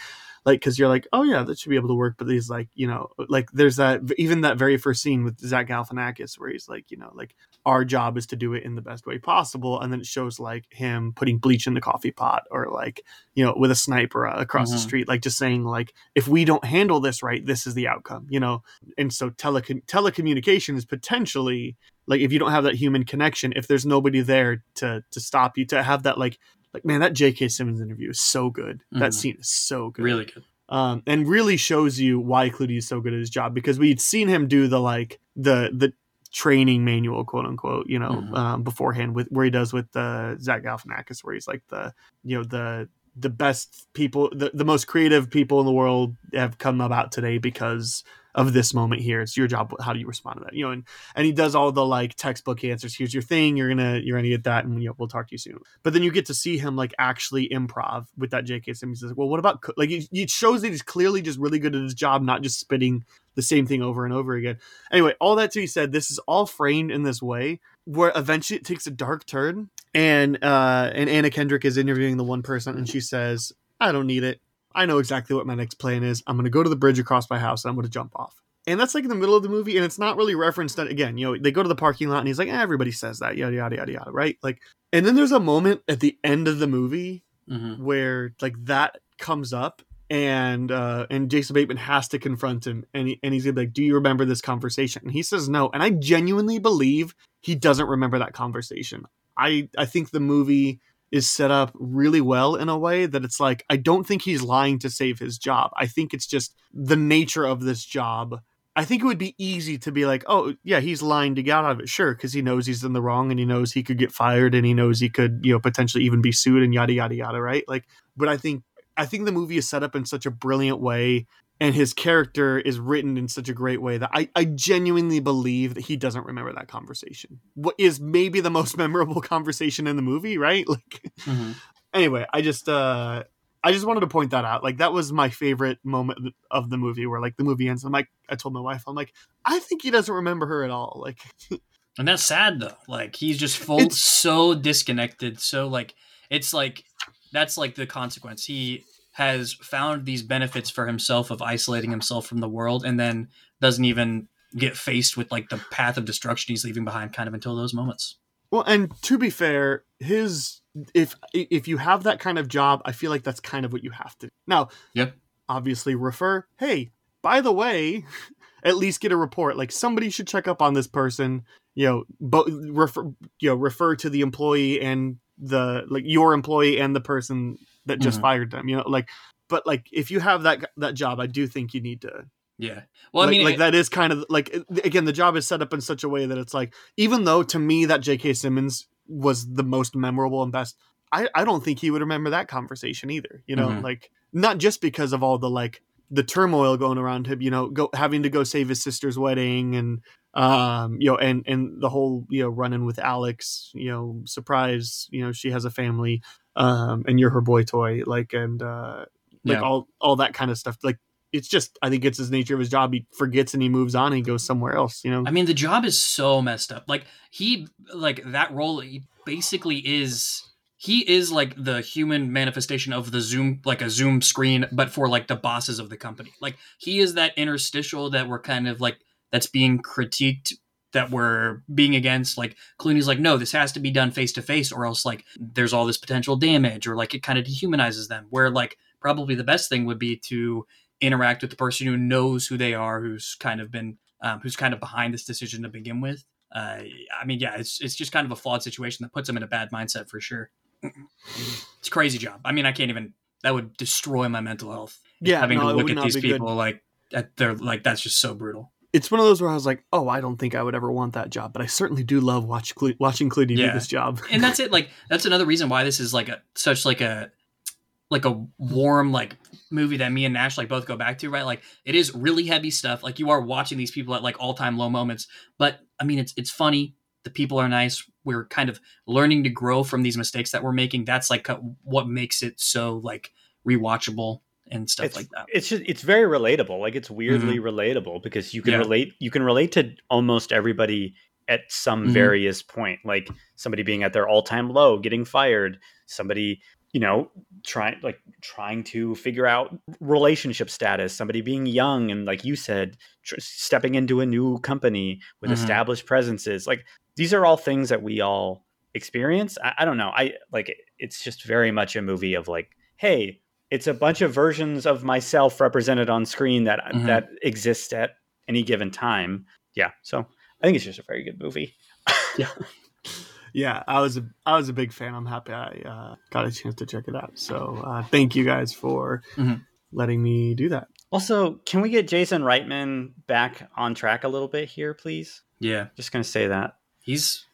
like because you're like, oh yeah, that should be able to work. But he's like, you know, like there's that even that very first scene with Zach Galifianakis where he's like, you know, like our job is to do it in the best way possible, and then it shows like him putting bleach in the coffee pot or like you know with a sniper uh, across the Mhm. street, like just saying like if we don't handle this right, this is the outcome, you know. And so telecom- telecommunication is potentially like if you don't have that human connection, if there's nobody there to to stop you, to have that like like man, that J.K. Simmons interview is so good. That Mhm. scene is so good Really good. um, and really shows you why Clooney is so good at his job because we'd seen him do the like the the training manual, quote unquote, you know, Mhm. um, beforehand with where he does with the Zach Galifianakis, where he's like the you know the the best people, the, the most creative people in the world have come about today because of this moment here. It's your job. How do you respond to that? You know, and and he does all the like textbook answers. Here's your thing. You're gonna you're gonna get that, and you know, we'll talk to you soon. But then you get to see him like actually improv with that J.K. Simmons. He's like, well, what about co-" like it, it shows that he's clearly just really good at his job, not just spitting the same thing over and over again. Anyway, all that to be said, this is all framed in this way where eventually it takes a dark turn, and uh, and Anna Kendrick is interviewing the one person, and she says, "I don't need it. I know exactly what my next plan is. I'm going to go to the bridge across my house and I'm going to jump off." And that's like in the middle of the movie, and it's not really referenced. That again, you know, they go to the parking lot, and he's like, eh, "Everybody says that, yada yada yada yada," right? Like, and then there's a moment at the end of the movie hmm where like that comes up and uh and Jason Bateman has to confront him and he, and he's gonna be like do you remember this conversation and he says no and I genuinely believe he doesn't remember that conversation I I think the movie is set up really well in a way that it's like I don't think he's lying to save his job. I think it's just the nature of this job. I think it would be easy to be like, oh yeah, he's lying to get out of it, sure, because he knows he's in the wrong and he knows he could get fired and he knows he could, you know, potentially even be sued and yada yada yada, right? Like, but I think I think the movie is set up in such a brilliant way and his character is written in such a great way that I, I genuinely believe that he doesn't remember that conversation. What is maybe the most <laughs> memorable conversation in the movie, right? <laughs> Like hmm anyway, I just uh I just wanted to point that out. Like that was my favorite moment of the movie where like the movie ends. I'm like I told my wife, I'm like, I think he doesn't remember her at all. Like <laughs> And that's sad though. Like he's just full It's- so disconnected. So like it's like that's like the consequence. He has found these benefits for himself of isolating himself from the world and then doesn't even get faced with like the path of destruction he's leaving behind kind of until those moments. Well, and to be fair, his if if you have that kind of job, I feel like that's kind of what you have to. Now, Yep. obviously refer, hey, by the way, <laughs> at least get a report. Like somebody should check up on this person, you know, but refer you know, refer to the employee and the like your employee and the person that just Mhm. fired them, you know, like but like if you have that that job, I do think you need to Yeah. Well, like, I mean, like it- that is kind of like again the job is set up in such a way that it's like even though to me that J.K. Simmons was the most memorable and best, I I don't think he would remember that conversation either. You know, Mhm. like not just because of all the like the turmoil going around him, you know, go having to go save his sister's wedding and um you know and and the whole you know running with Alex, you know, surprise, you know, she has a family um and you're her boy toy like and uh like Yeah. all all that kind of stuff like it's just I think it's his nature of his job. He forgets and he moves on and he goes somewhere else. You know. I mean, the job is so messed up. Like he, like that role, he basically is. He is like the human manifestation of the Zoom, like a Zoom screen, but for like the bosses of the company. Like he is that interstitial that we're kind of like that's being critiqued, that we're being against. Like Clooney's like, no, this has to be done face to face, or else like there's all this potential damage, or like it kind of dehumanizes them. Where like probably the best thing would be to interact with the person who knows who they are, who's kind of been, um, who's kind of behind this decision to begin with. Uh, I mean, yeah, it's it's just kind of a flawed situation that puts them in a bad mindset for sure. It's a crazy job. I mean, I can't even. That would destroy my mental health. yeah, having no, to look at these be good. people like at they're like that's just so brutal. It's one of those where I was like, oh, I don't think I would ever want that job, but I certainly do love watch Cle- watching Clooney do this job. <laughs> and that's it like that's another reason why this is like a such like a like a warm like movie that me and Nash like both go back to right? Like it is really heavy stuff. Like you are watching these people at like all-time low moments. But I mean it's it's funny. The people are nice. We're kind of learning to grow from these mistakes that we're making. That's like uh, what makes it so like rewatchable and stuff it's like that It's just it's very relatable. Like it's weirdly relatable because you can Yeah. relate you can relate to almost everybody at some Mhm. various point. Like somebody being at their all time low, getting fired, somebody you know trying like trying to figure out relationship status somebody being young and like you said tr- stepping into a new company with Mhm. established presences like these are all things that we all experience I, I don't know i like it's just very much a movie of like hey it's a bunch of versions of myself represented on screen that Mhm. that exist at any given time yeah so i think it's just a very good movie Yeah, <laughs> yeah. I was a I was a big fan. I'm happy I uh, got a chance to check it out. So uh, thank you guys for Mhm. letting me do that. also can we get jason reitman back on track a little bit here please yeah just gonna say that he's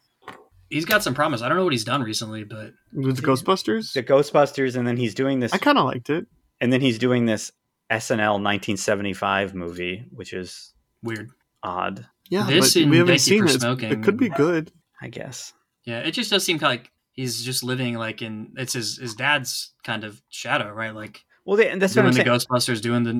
he's got some promise I don't know what he's done recently but With the Ghostbusters, the ghostbusters and then he's doing this I kind of liked it. and then he's doing this snl 1975 movie which is weird odd Yeah, This but we haven't Thank seen it. Smoking. It could be good. i guess Yeah, it just does seem kind of like he's just living like in it's his his dad's kind of shadow, right? Like well they, and that's what doing i'm the saying Ghostbusters, doing the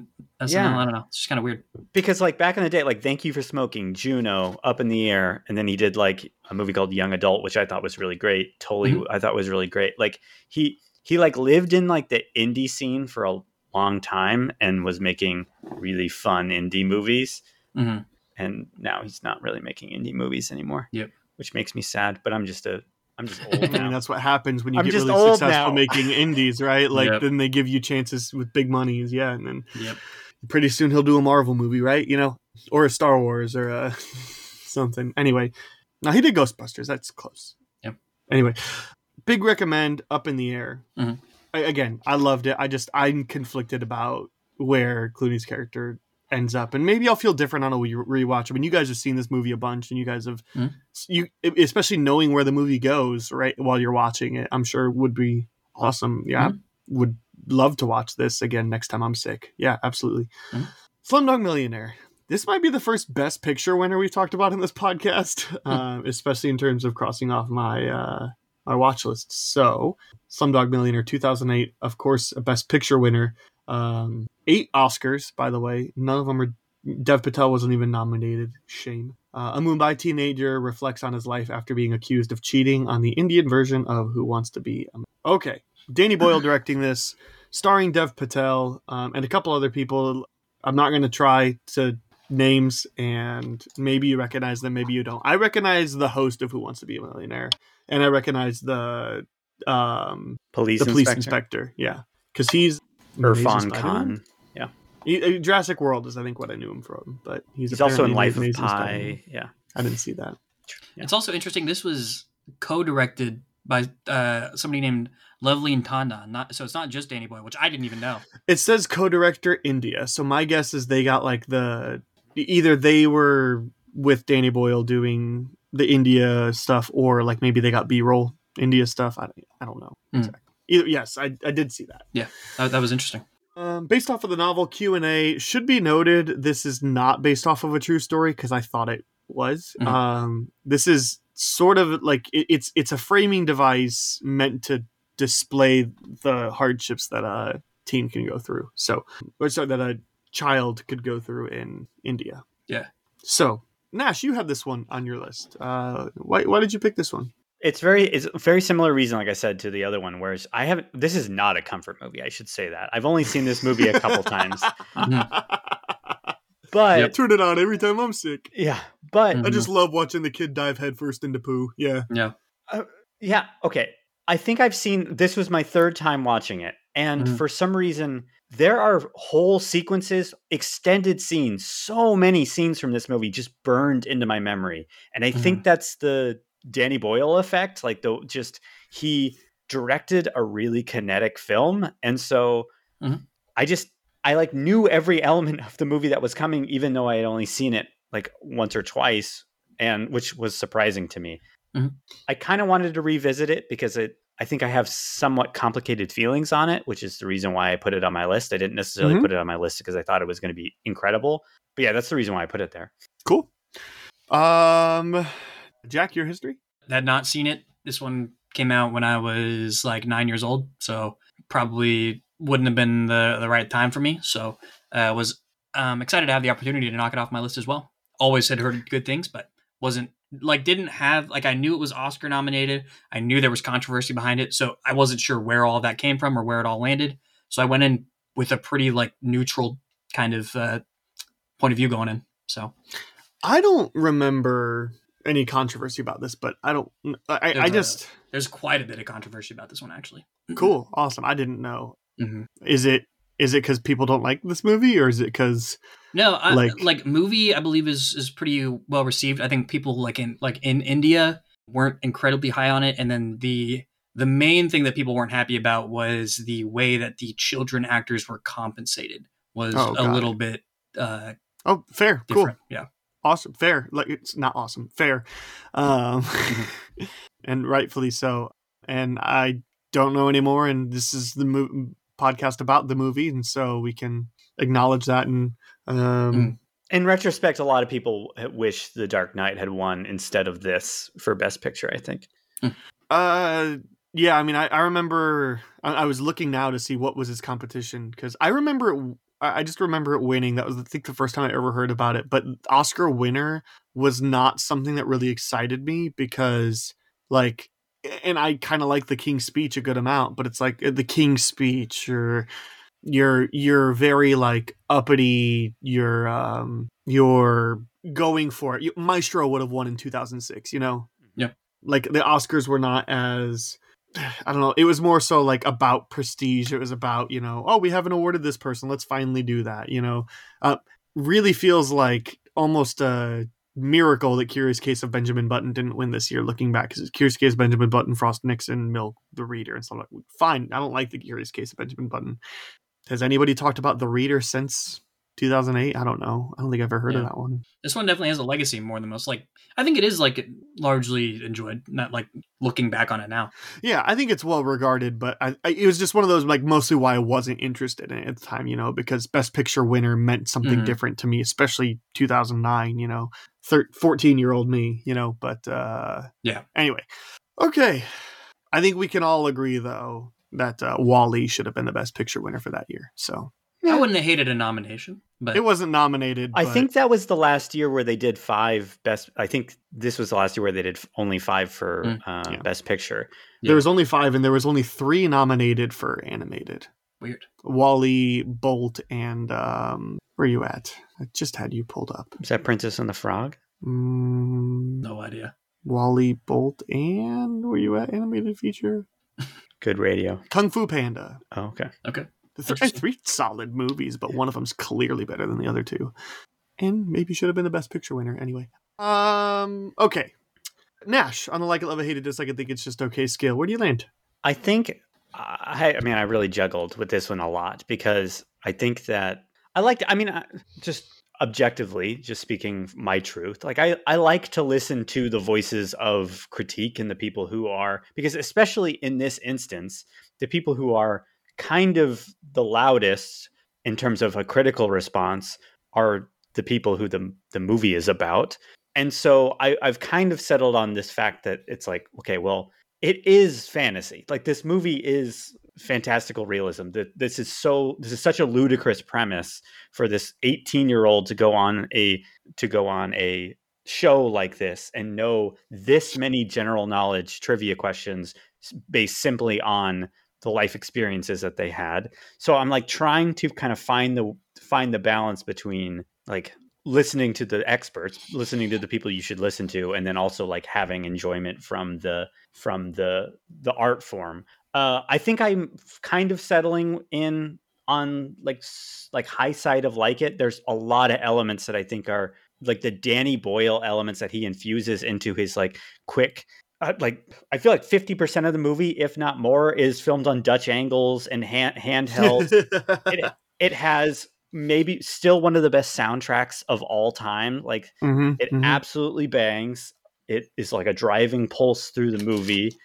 SNL. Yeah. I don't know. It's just kind of weird. because like back in the day like thank you for smoking juno up in the air and then he did like a movie called young adult which i thought was really great totally Mhm. i thought was really great like he he like lived in like the indie scene for a long time and was making really fun indie movies hmm and now he's not really making indie movies anymore Yep. which makes me sad but i'm just a i'm just <laughs> old I mean, now that's what happens when you I'm get just really successful now. making indies, right? Like Yep. then they give you chances with big monies, yeah, and then Yep. pretty soon he'll do a Marvel movie, right? You know, or a Star Wars or a <laughs> something. Anyway, now he did Ghostbusters. That's close. Yep. Anyway, big recommend. Up in the air. Mhm. I, again, I loved it. I just I'm conflicted about where Clooney's character ends up, and maybe I'll feel different on a rewatch. I mean, you guys have seen this movie a bunch, and you guys have Mhm. you especially knowing where the movie goes right while you're watching it. I'm sure would be awesome. Yeah, would love to watch this again next time I'm sick. Yeah, absolutely. Mhm. Slumdog Millionaire. This might be the first Best Picture winner we've talked about in this <laughs> podcast, uh, especially in terms of crossing off my uh, my watch list. So, Slumdog Millionaire 2008, of course, a Best Picture winner. Um, eight Oscars, by the way. None of them are. Dev Patel wasn't even nominated. Shame. Uh, a Mumbai teenager reflects on his life after being accused of cheating on the Indian version of Who Wants to Be. a Okay, Danny Boyle <laughs> directing this, starring Dev Patel um, and a couple other people. I'm not going to try to names, and maybe you recognize them, maybe you don't. I recognize the host of Who Wants to Be a Millionaire, and I recognize the um, Police, the police inspector, inspector. Yeah, because he's Irfan Amazing Spider-Man? Khan. He, uh, Jurassic World is, I think, what I knew him from. But he's, He's also in apparently Life of Amazing Pi. Yeah. I didn't see that. Yeah. It's also interesting. This was co-directed by uh, somebody named Loveleen Tandan. Not so it's not just Danny Boyle, which I didn't even know. It says co-director India, so my guess is they got like the either they were with Danny Boyle doing the India stuff, or like maybe they got B-roll India stuff. I, I don't know. Hmm. Exactly. Either, yes, I, I did see that. Yeah, that, that was interesting. Um, based off of the novel Q and A, should be noted this is not based off of a true story because I thought it was. Mhm. Um, this is sort of like it, it's it's a framing device meant to display the hardships that a teen can go through. So, or sorry, that a child could go through in India. Yeah. So, Nash, you have this one on your list. Uh, why why did you pick this one? It's very it's very similar reason, like I said, to the other one. Whereas I haven't. This is not a comfort movie. I should say that. I've only seen this movie a couple times, <laughs> but Turn it on every time I'm sick. yeah, but Mhm. I just love watching the kid dive headfirst into poo. Yeah. Yeah. Yeah, okay. I think I've seen this was my third time watching it. And Mhm. for some reason, there are whole sequences, extended scenes, so many scenes from this movie just burned into my memory. And I think that's the Danny Boyle effect. Like the just he directed a really kinetic film. And so Mhm. I just I like knew every element of the movie that was coming, even though I had only seen it like once or twice, and which was surprising to me. Mhm. I kind of wanted to revisit it because it I think I have somewhat complicated feelings on it, which is the reason why I put it on my list. I didn't necessarily Mhm. put it on my list because I thought it was going to be incredible. But yeah, that's the reason why I put it there. Cool. Um, Jack, your history? Had not seen it. This one came out when I was like nine years old, so probably wouldn't have been the the right time for me. So uh, was um, excited to have the opportunity to knock it off my list as well. Always had heard good things, but wasn't like didn't have like I knew it was Oscar nominated. I knew there was controversy behind it, so I wasn't sure where all that came from or where it all landed. So I went in with a pretty like neutral kind of uh, point of view going in. So I don't remember any controversy about this, but I don't. I, I There's a- just there's quite a bit of controversy about this one actually. <clears throat> cool, awesome. I didn't know. Mhm. Is it is it because people don't like this movie, or is it because No, I, Like- like movie, I believe is is pretty well received. I think people like in like in India weren't incredibly high on it, and then the the main thing that people weren't happy about was the way that the children actors were compensated was Oh, a little bit uh, oh fair, cool. Yeah, awesome, fair? Like it's not awesome, fair, um, Mm-hmm. <laughs> and rightfully so. And I don't know anymore, and this is the mo- podcast about the movie, and so we can acknowledge that and um. Mm. In retrospect, a lot of people wish The Dark Knight had won instead of this for Best Picture. I think. Uh, yeah. I mean, I, I remember I, I was looking now to see what was his competition because I remember it. I just remember it winning. That was, I think, the first time I ever heard about it. But Oscar winner was not something that really excited me because, like, and I kind of like the King's Speech a good amount, but it's like uh, the King's Speech or you're you're very like uppity. You're um you're going for it. Maestro would have won in 2006. You know yep like the Oscars were not as I don't know. It was more so like about prestige. It was about you know, oh, we haven't awarded this person. Let's finally do that. You know, uh, really feels like almost a miracle that Curious Case of Benjamin Button didn't win this year. Looking back, because Curious Case of Benjamin Button, Frost Nixon, Milk, The Reader, and stuff like. Fine, I don't like the Curious Case of Benjamin Button. Has anybody talked about The Reader since 2008? I don't know. I don't think I've ever heard of that one. this one definitely has a legacy more than most. Like I think it is like largely enjoyed. Not like looking back on it now. Yeah, I think it's well regarded, but I, I, it was just one of those like mostly why I wasn't interested in it at the time, you know, because Best Picture winner meant something Mhm. different to me, especially 2009, you know, thir- 14 year old me, you know. But uh, Yeah. Anyway, okay, I think we can all agree though that uh, WALL-E should have been the Best Picture winner for that year. So I wouldn't have hated a nomination, but it wasn't nominated. I but- think that was the last year where they did five best. I think this was the last year where they did only five for Mm, uh, yeah. Best Picture. there was only five, and there was only three nominated for animated. Weird. WALL-E, Bolt, and um, where are you at? I just had you pulled up. Is that Princess and the Frog? Mm, No idea. WALL-E, Bolt, and where you at? Animated feature. Good radio. Kung Fu Panda. Oh, okay. Okay. <laughs> Th- three solid movies, but one of them's clearly better than the other two, and maybe should have been the best picture winner anyway. Um. Okay. Nash on the like it, love it, hate it, dislike it, think it's just okay scale. Where do you land? I think I, I mean I really juggled with this one a lot because I think that I liked I mean I, just objectively just speaking my truth like I I like to listen to the voices of critique and the people who are because especially in this instance the people who are kind of the loudest in terms of a critical response are the people who the the movie is about and so I, I've kind of settled on this fact that it's like okay well it is fantasy. Like this movie is fantastical realism. That this is so this is such a ludicrous premise for this 18 year old to go on a to go on a show like this and know this many general knowledge trivia questions based simply on the life experiences that they had. So I'm like trying to kind of find the find the balance between like listening to the experts, listening to the people you should listen to, and then also like having enjoyment from the from the the art form. Uh, I think I'm kind of settling in on like like high side of like it. There's a lot of elements that I think are like the Danny Boyle elements that he infuses into his like quick. Uh, like I feel like fifty percent of the movie, if not more, is filmed on Dutch angles and hand handheld <laughs> it, it has maybe still one of the best soundtracks of all time. Like Mhm, it mhm. absolutely bangs. It is like a driving pulse through the movie.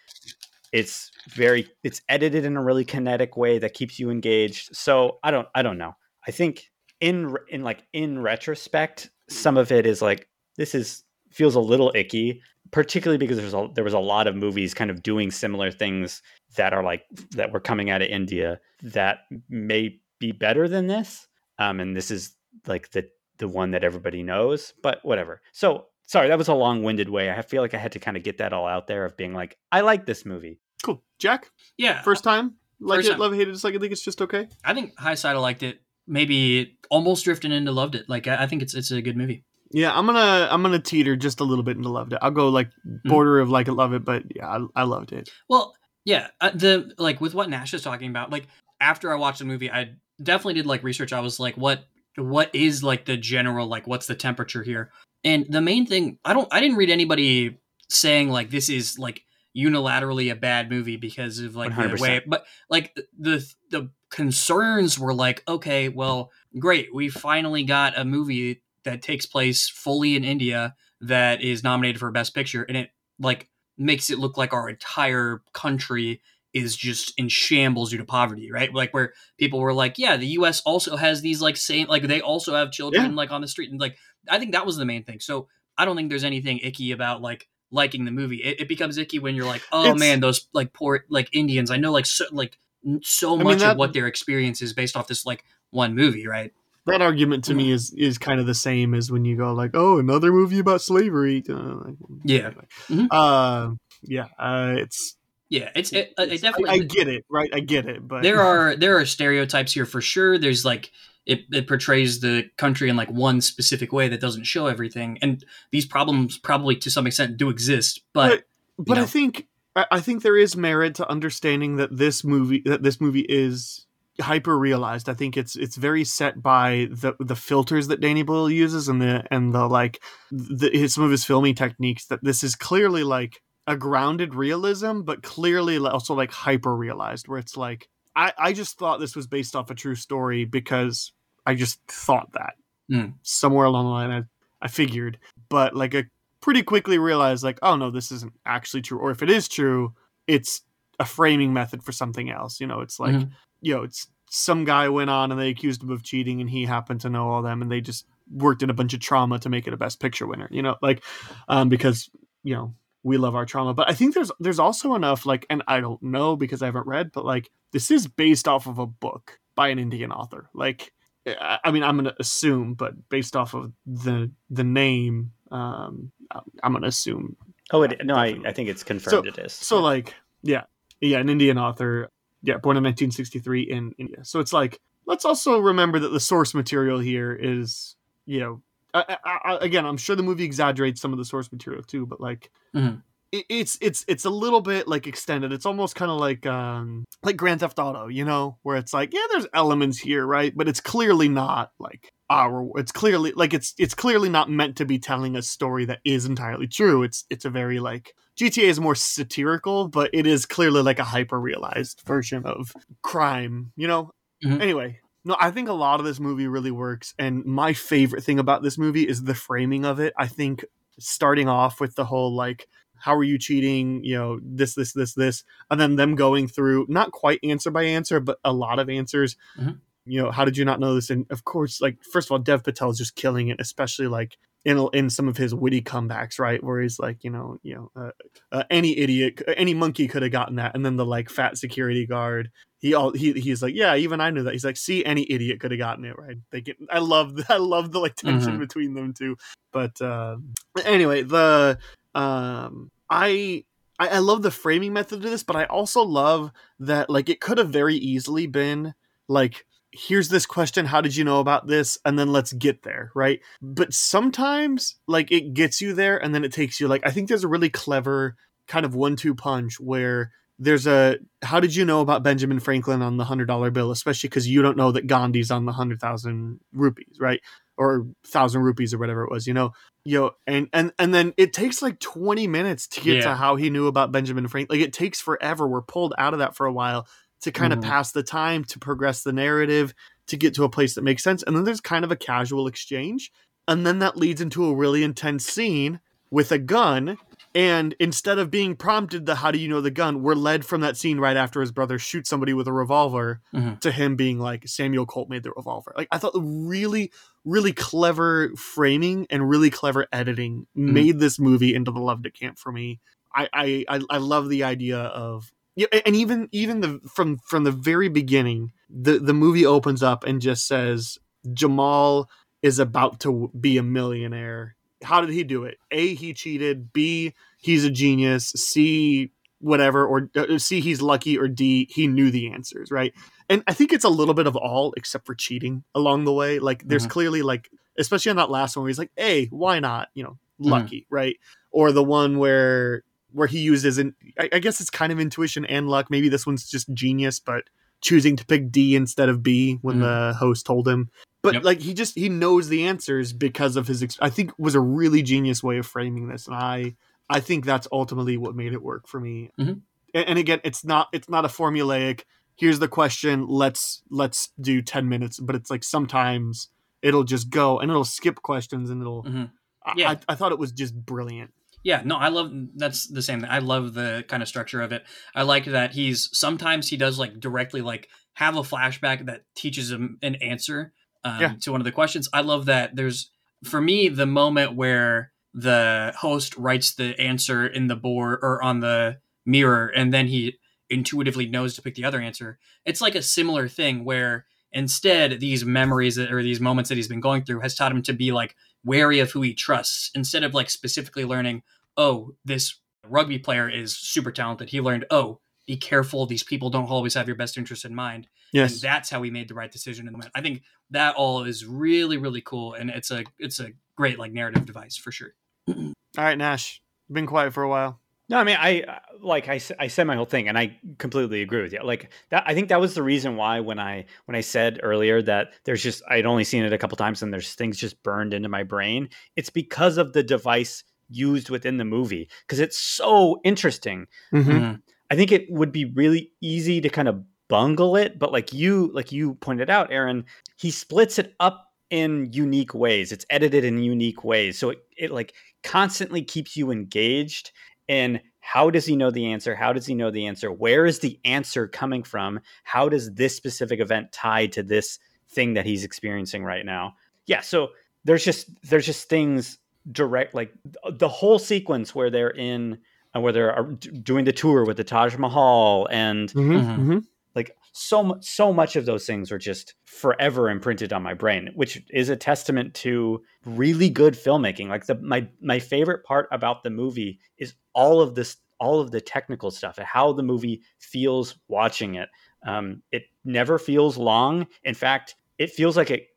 It's very it's edited in a really kinetic way that keeps you engaged. So I don't I don't know. I think in in like in retrospect, some of it is like this is feels a little icky, particularly because there's a, there was a lot of movies kind of doing similar things that are like that were coming out of India that may be better than this. Um, and this is like the the one that everybody knows, but whatever. So sorry, that was a long winded way. I feel like I had to kind of get that all out there of being like, I like this movie. cool. Jack, Yeah. first time, like First it, time. love it, hate it, dislike it, think it's just okay. I think High Side I liked it. Maybe almost drifting into loved it. Like I, I think it's it's a good movie. Yeah, I'm gonna I'm gonna teeter just a little bit into loved it. I'll go like Mm-hmm. border of like love it, but yeah, I, I loved it. Well, yeah, uh, the like with what Nash is talking about. Like after I watched the movie, I definitely did like research. I was like, what what is like the general like what's the temperature here? And the main thing, I don't I didn't read anybody saying like this is like unilaterally a bad movie because of like the 100%. way but like the the concerns were like okay well great we finally got a movie that takes place fully in india that is nominated for best picture and it like makes it look like our entire country is just in shambles due to poverty right? Like where people were like yeah the us also has these like same like they also have children Yeah. like on the street and like i think that was the main thing. So i don't think there's anything icky about like liking the movie. It, it becomes icky when you're like oh It's- man those like poor like indians. I know like so like so mean, much that- of what their experience is based off this like one movie right That argument to Mm-hmm. me is is kind of the same as when you go like, oh, another movie about slavery. Uh, Yeah. anyway. Mhm. Uh, yeah. Uh, it's yeah it's it, it I, definitely I get it, right? I get it, but there are there are stereotypes here for sure. There's like it, it portrays the country in like one specific way that doesn't show everything, and these problems probably to some extent do exist. But but you I think I I think there is merit to understanding that this movie that this movie is hyper realized. I think it's it's very set by the the filters that Danny Boyle uses and the and the like the, his, some of his filming techniques. That this is clearly like a grounded realism, but clearly also like hyper realized, where it's like I I just thought this was based off a true story because I just thought that Hmm. somewhere along the line I I figured, but like I pretty quickly realized like oh no this isn't actually true or if it is true it's a framing method for something else you know it's like Mhm. you know it's some guy went on and they accused him of cheating and he happened to know all them and they just worked in a bunch of trauma to make it a best picture winner you know like um because you know we love our trauma but i think there's there's also enough like and i don't know because i haven't read but like this is based off of a book by an indian author like I I mean, I'm gonna assume, but based off of the the name, um, I'm gonna assume. Oh, it, no, I, I think it's confirmed it is. So, like, yeah, yeah, an Indian author. yeah, born in 1963 in India. So it's like let's also remember that the source material here is you know I, I, I, again I'm sure the movie exaggerates some of the source material too, but like. Mhm. It- It's it's it's a little bit like extended. It's almost kind of like um like Grand Theft Auto, you know, where it's like yeah, there's elements here, right? But it's clearly not like our. It's clearly like it's it's clearly not meant to be telling a story that is entirely true. It's it's a very like GTA is more satirical, but it is clearly like a hyper realized version of crime, you know? Mhm. Anyway, no, I think a lot of this movie really works. And my favorite thing about this movie is the framing of it. I think starting off with the whole like, how are you cheating? You know, this, this, this, this, and then them going through not quite answer by answer, but a lot of answers. Mhm. You know, how did you not know this? And of course, like first of all, Dev Patel is just killing it, especially like in in some of his witty comebacks, right? Where he's like, you know, you know, uh, uh, any idiot, any monkey could have gotten that, and then the like fat security guard, he all he he's like, yeah, even I knew that. He's like, see, any idiot could have gotten it, right? They get, I love, <laughs> I love the like tension Mhm. between them two. But uh, anyway, the um, I. I I love the framing method of this, but I also love that like it could have very easily been like here's this question how did you know about this and then let's get there right but sometimes like it gets you there and then it takes you like i think there's a really clever kind of one-two punch where there's a how did you know about benjamin franklin on the hundred dollar bill especially because you don't know that gandhi's on the hundred thousand rupees right or thousand rupees or whatever it was you know? You know and and and then it takes like 20 minutes to get to how he knew about benjamin franklin like it takes forever. We're pulled out of that for a while to kind of Mhm. pass the time to progress the narrative to get to a place that makes sense and then there's kind of a casual exchange and then that leads into a really intense scene with a gun and instead of being prompted the how do you know the gun we're led from that scene right after his brother shoots somebody with a revolver Mhm. to him being like samuel colt made the revolver like i thought the really really clever framing and really clever editing made this movie into the loved it camp for me I, I I I love the idea of yeah, and even even the from from the very beginning, the the movie opens up and just says Jamal is about to be a millionaire. How did he do it? A, he cheated. B, he's a genius. C, whatever. Or uh, C, he's lucky. Or D, he knew the answers. Right. And I think it's a little bit of all, except for cheating along the way. Like there's Mhm. clearly like, especially on that last one, where he's like, A, why not?" You know, lucky, right? Or the one where where he uses an I, I guess it's kind of intuition and luck. Maybe this one's just genius, but choosing to pick D instead of B when Mhm. the host told him. But Yep. like he just he knows the answers because of his. Ex- I think was a really genius way of framing this, and I I think that's ultimately what made it work for me. Mhm. And, and again, it's not it's not a formulaic. Here's the question. Let's let's do ten minutes. But it's like sometimes it'll just go and it'll skip questions and it'll. Mhm. Yeah. I, I thought it was just brilliant. Yeah, no, I love that's the same thing. I love the kind of structure of it. I like that he's sometimes he does like directly like have a flashback that teaches him an answer um, Yeah. to one of the questions. I love that there's for me the moment where the host writes the answer in the board or on the mirror and then he intuitively knows to pick the other answer. It's like a similar thing where instead these memories that, or these moments that he's been going through has taught him to be like wary of who he trusts instead of like specifically learning oh this rugby player is super talented he learned oh be careful these people don't always have your best interest in mind and Yes. that's how we made the right decision in the moment i think that all is really really cool and it's a it's a great like narrative device for sure All right, Nash. Been quiet for a while. No, I mean, I uh, like I said my whole thing, and I completely agree with you. Like that, I think that was the reason why when I when I said earlier that there's just I'd only seen it a couple times, and there's things just burned into my brain. It's because of the device used within the movie because it's so interesting. Mm-hmm. Mhm. I think it would be really easy to kind of bungle it, but like you like you pointed out, Aaron, he splits it up in unique ways. It's edited in unique ways. So it, it like constantly keeps you engaged in how does he know the answer? How does he know the answer? Where is the answer coming from? How does this specific event tie to this thing that he's experiencing right now? Yeah, so there's just there's just things direct like the whole sequence where they're in uh, where they're uh, doing the tour with the Taj Mahal and Mm-hmm. Mhm. Mm-hmm. like so much so much of those things are just forever imprinted on my brain which is a testament to really good filmmaking like the my my favorite part about the movie is all of this all of the technical stuff, how the movie feels watching it. Um, it never feels long. In fact, it feels like it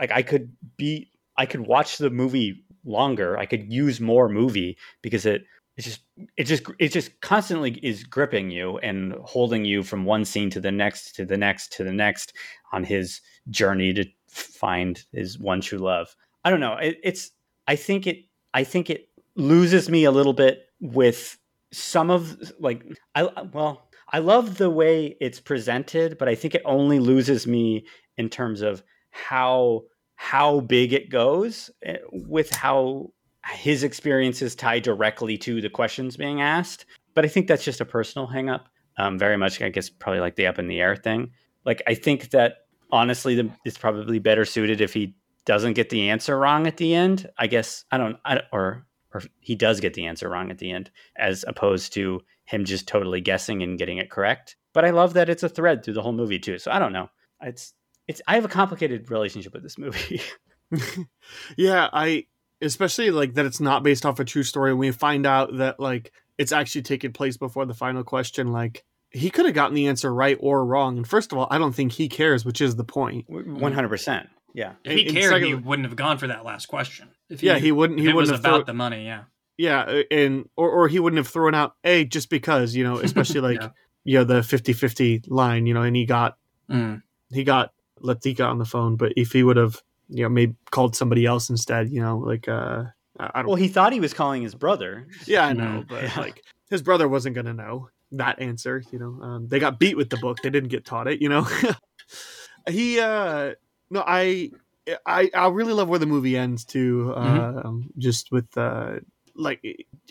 like I could be I could watch the movie longer. I could use more movie because it it's just it just it just constantly is gripping you and holding you from one scene to the next to the next to the next on his journey to find his one true love. I don't know. It, it's I think it I think it loses me a little bit with some of like I well I love the way it's presented, but I think it only loses me in terms of how how big it goes eh, with how his experiences tie directly to the questions being asked. But I think that's just a personal hangup. Um, very much, I guess, probably like the up in the air thing. Like, I think that honestly, the, it's probably better suited if he doesn't get the answer wrong at the end. I guess I don't, I, or or he does get the answer wrong at the end, as opposed to him just totally guessing and getting it correct. But I love that it's a thread through the whole movie too. So I don't know. It's it's I have a complicated relationship with this movie. <laughs> <laughs> yeah, I especially like that it's not based off a true story. And we find out that like it's actually taken place before the final question. Like he could have gotten the answer right or wrong. And first of all, I don't think he cares, which is the point. One hundred percent. Yeah. If he And- and cared, he wouldn't have gone for that last question. If Yeah, he wouldn't. He if it was wouldn't have about thrown, the money. Yeah. yeah, uh, and or or he wouldn't have thrown out a just because you know, especially <laughs> like Yeah. you know the 50-50 line, you know, and he got Mm. he got Latika on the phone, but if he would have you know maybe called somebody else instead, you know, like uh, I don't. Well, he thought he was calling his brother. yeah, I know, but yeah. like his brother wasn't gonna know that answer. You know, um, they got beat with the book; they didn't get taught it. You know, <laughs> he uh no, I I I really love where the movie ends too. Mhm. Um, just with uh like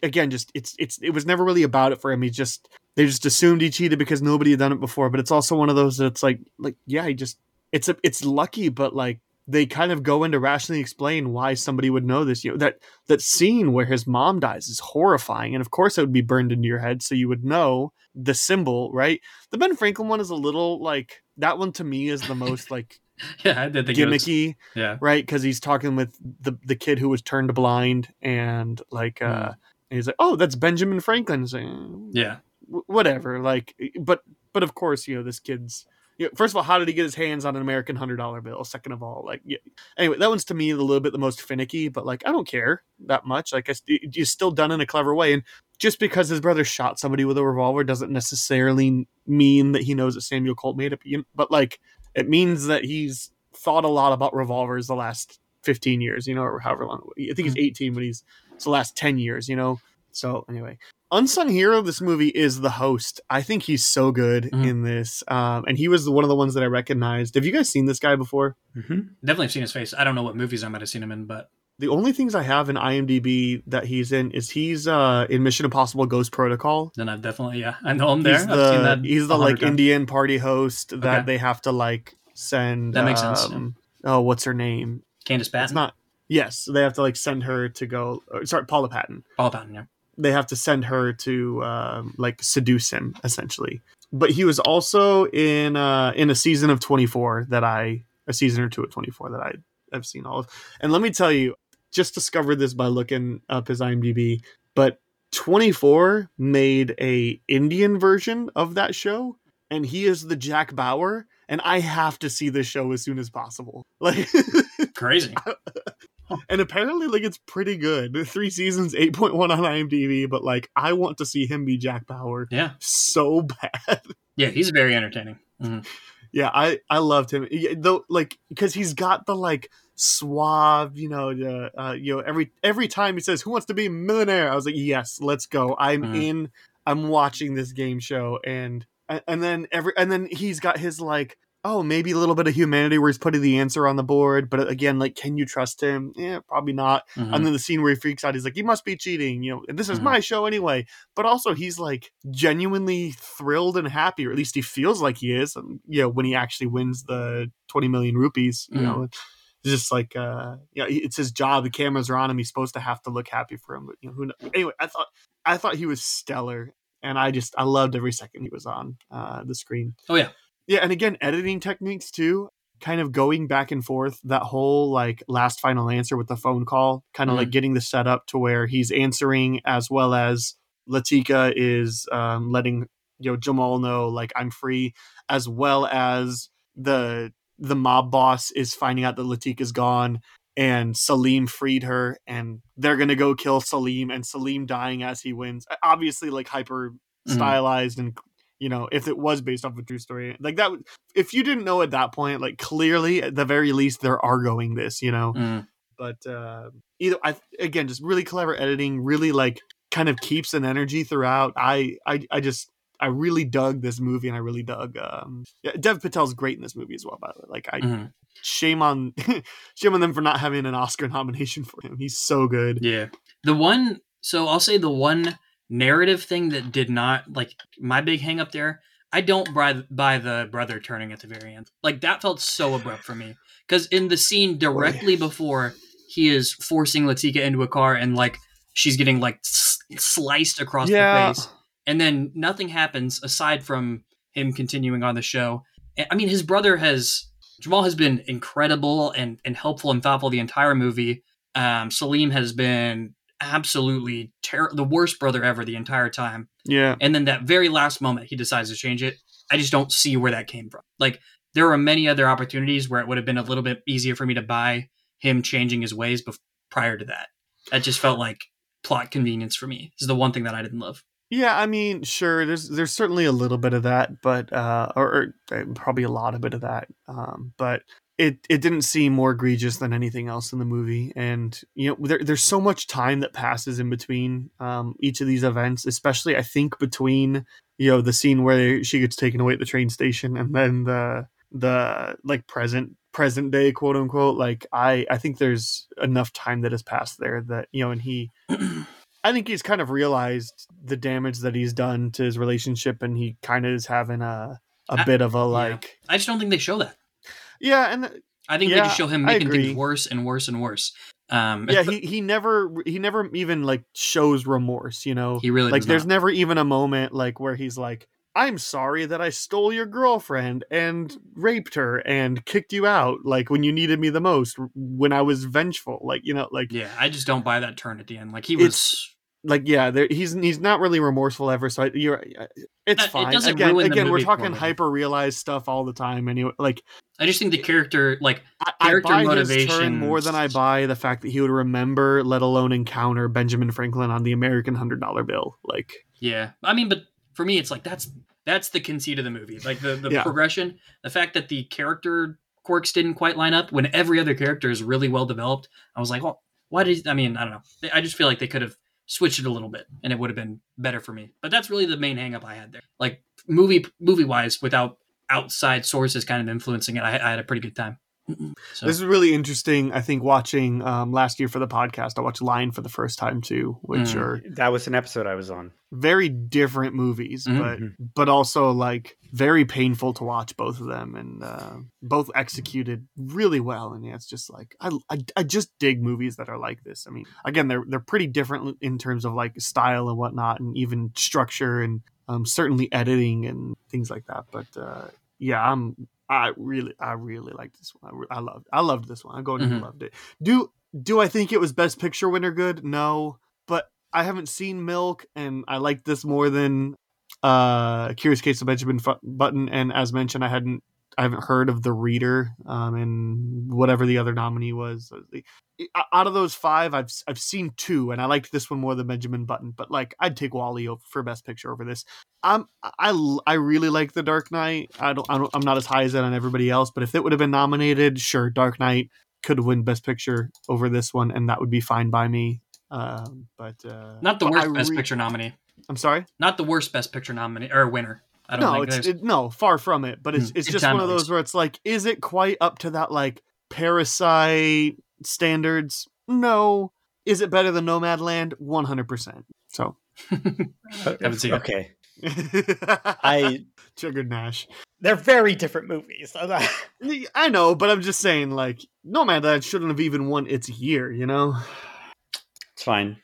again, just it's it's it was never really about it for him. He just they just assumed he cheated because nobody had done it before. But it's also one of those that's like like yeah, he just it's a it's lucky, but like they kind of go into rationally explain why somebody would know this. You know that that scene where his mom dies is horrifying, and of course it would be burned into your head, so you would know the symbol, right? The Ben Franklin one is a little like that one to me is the most <laughs> like Yeah, I did think it was- gimmicky Yeah. right? Because he's talking with the the kid who was turned blind, and like, uh, Mm. and he's like, "Oh, that's Benjamin Franklin." Saying, Yeah. Whatever. Like, but but of course, you know, this kid's. You know, first of all, how did he get his hands on an American hundred dollar bill? Second of all, like, yeah. anyway, that one's to me a little bit the most finicky, but like, I don't care that much. Like, I, it's still done in a clever way, and just because his brother shot somebody with a revolver doesn't necessarily mean that he knows that Samuel Colt made it. But, like, it means that he's thought a lot about revolvers the last 15 years, you know, or however long. I think he's mm-hmm. 18 when he's it's the last 10 years, you know. So anyway, unsung hero of this movie is the host. I think he's so good Mhm. in this, um, and he was one of the ones that I recognized. Have you guys seen this guy before? hmm Definitely seen his face. I don't know what movies I might have seen him in, but The only things I have in IMDb that he's in is he's uh, in Mission Impossible Ghost Protocol. then I've definitely yeah, I know him there. He's I've the seen that. he's the like times. Indian party host that Okay. they have to like send. That makes sense, um, Oh, what's her name? Candace Patton. It's not. Yes, they have to like send her to go. Or, sorry, Paula Patton. Paula Patton. Yeah. They have to send her to um, like seduce him essentially. But he was also in uh, in a season of Twenty Four that I a season or two of Twenty Four that I have seen all of. And let me tell you, just discovered this by looking up his IMDb. But Twenty Four made a Indian version of that show, and he is the Jack Bauer. And I have to see this show as soon as possible. Like. <laughs> Crazy. <laughs> and apparently like it's pretty good three seasons 8.1 on imdb but like i want to see him be jack bauer Yeah. so <laughs> bad Yeah. He's very entertaining. Mhm. yeah i i loved him though like because he's got the like suave you know the uh you know every every time he says who wants to be a millionaire i was like yes let's go i'm Mhm. in i'm watching this game show and and then every and then he's got his like oh maybe a little bit of humanity where he's putting the answer on the board but again like can you trust him yeah probably not Mhm. and then the scene where he freaks out he's like he must be cheating you know and this is Mhm. my show anyway but also he's like genuinely thrilled and happy or at least he feels like he is and, you know when he actually wins the 20 million rupees you Mhm. know it's just like uh yeah it's his job the cameras are on him he's supposed to have to look happy for him but you know who knows anyway i thought i thought he was stellar and i just i loved every second he was on uh the screen Oh yeah. Yeah, and again, editing techniques too, kind of going back and forth. That whole like last final answer with the phone call, kind of like getting the setup to where he's answering as well as Latika is um, letting you know Jamal know like I'm free, as well as the the mob boss is finding out that Latika's gone and Salim freed her and they're gonna go kill Salim and Salim dying as he wins. Obviously, like hyper Mhm. stylized and you know if it was based off a true story like that if you didn't know at that point like clearly at the very least they're arguing this you know Mm. but uh either i again just really clever editing really like kind of keeps an energy throughout i i, I just i really dug this movie and i really dug um yeah, dev patel's great in this movie as well by the way like i Mhm. shame on <laughs> shame on them for not having an oscar nomination <laughs> for him he's so good Yeah. The one, so I'll say the one narrative thing that did not, like, my big hang up there, I don't buy, buy the brother turning at the very end. Like, that felt so abrupt for me. Because in the scene directly before he is forcing Latika into a car and, like, she's getting, like, s- sliced across Yeah. the face. And then nothing happens aside from him continuing on the show. I- I mean, his brother has. Jamal has been incredible and, and helpful and thoughtful the entire movie. Um, Salim has been absolutely ter- the worst brother ever the entire time. yeah And then that very last moment, he decides to change it. I just don't see where that came from. Like, there were many other opportunities where it would have been a little bit easier for me to buy him changing his ways bef- prior to that. That just felt like plot convenience for me. This is the one thing that I didn't love. Yeah, I mean, sure. There's there's certainly a little bit of that, but uh, or, or uh, probably a lot of bit of that. Um, but it it didn't seem more egregious than anything else in the movie, and you know, there, there's so much time that passes in between um, each of these events, especially I think between you know the scene where she gets taken away at the train station and then the the like present present day quote unquote like i i think there's enough time that has passed there that you know and he <clears throat> I think he's kind of realized the damage that he's done to his relationship, and he kind of is having a a I- bit of a like, I just don't think they show that. Yeah, and th- I think they just show him making things worse and worse and worse. Um, yeah, he he never he never even like shows remorse, you know, he really like does there's not. never even a moment like where he's like, I'm sorry that I stole your girlfriend and raped her and kicked you out, like when you needed me the most, when I was vengeful, like you know, like Yeah, I just don't buy that turn at the end. Like he was. Like yeah, there, he's he's not really remorseful ever. So I, you're, it's it fine. doesn't again, again, we're talking hyper realized stuff all the time. Anyway, like I just think the character, like I, I Character buy his turn more than I buy the fact that he would remember, let alone encounter Benjamin Franklin on the American hundred dollar bill. Like Yeah, I mean, but for me, it's like that's that's the conceit of the movie. Like the the Yeah. progression, the fact that the character quirks didn't quite line up when every other character is really well developed. I was like, well, why did I mean? I don't know. I just feel like they could have switched it a little bit, and it would have been better for me. But that's really the main hangup I had there. Like movie movie wise, without outside sources kind of influencing it, I, I had a pretty good time. So this is really interesting. I think watching um, last year for the podcast, I watched Lion for the first time too, which Mm. are That was an episode I was on. very different movies, Mhm. but but also like very painful to watch both of them, and uh, both executed really well. And yeah, it's just like I, I I just dig movies that are like this. I mean, again, they're they're pretty different in terms of like style and whatnot, and even structure, and um, certainly editing and things like that. But uh, yeah, I'm I really I really like this one. I, re- I loved I loved this one. I go and Mhm. loved it. Do do I think it was Best Picture winner good? No, but I haven't seen Milk, and I like this more than uh Curious Case of Benjamin Fu- Button. And as mentioned, I hadn't I haven't heard of the Reader, um, and whatever the other nominee was. Out of those five, I've I've seen two, and I liked this one more than Benjamin Button. But like, I'd take WALL-E over for Best Picture over this. I'm I I really like The Dark Knight. I don't, I don't I'm not as high as that on everybody else, but if it would have been nominated, sure, Dark Knight could win Best Picture over this one, and that would be fine by me. Um, but uh, not the worst best re- picture nominee. I'm sorry. Not the worst best picture nominee or winner. I don't No, think it's it, no far from it. But it's Hmm. it's just time one of those where it's like, is it quite up to that like Parasite standards? No. Is it better than Nomadland? One hundred percent. So <laughs> Haven't seen. Okay. <laughs> I I triggered Nash. they're very different movies. <laughs> I know, but I'm just saying, like, Nomadland shouldn't have even won its year. You know? it's fine.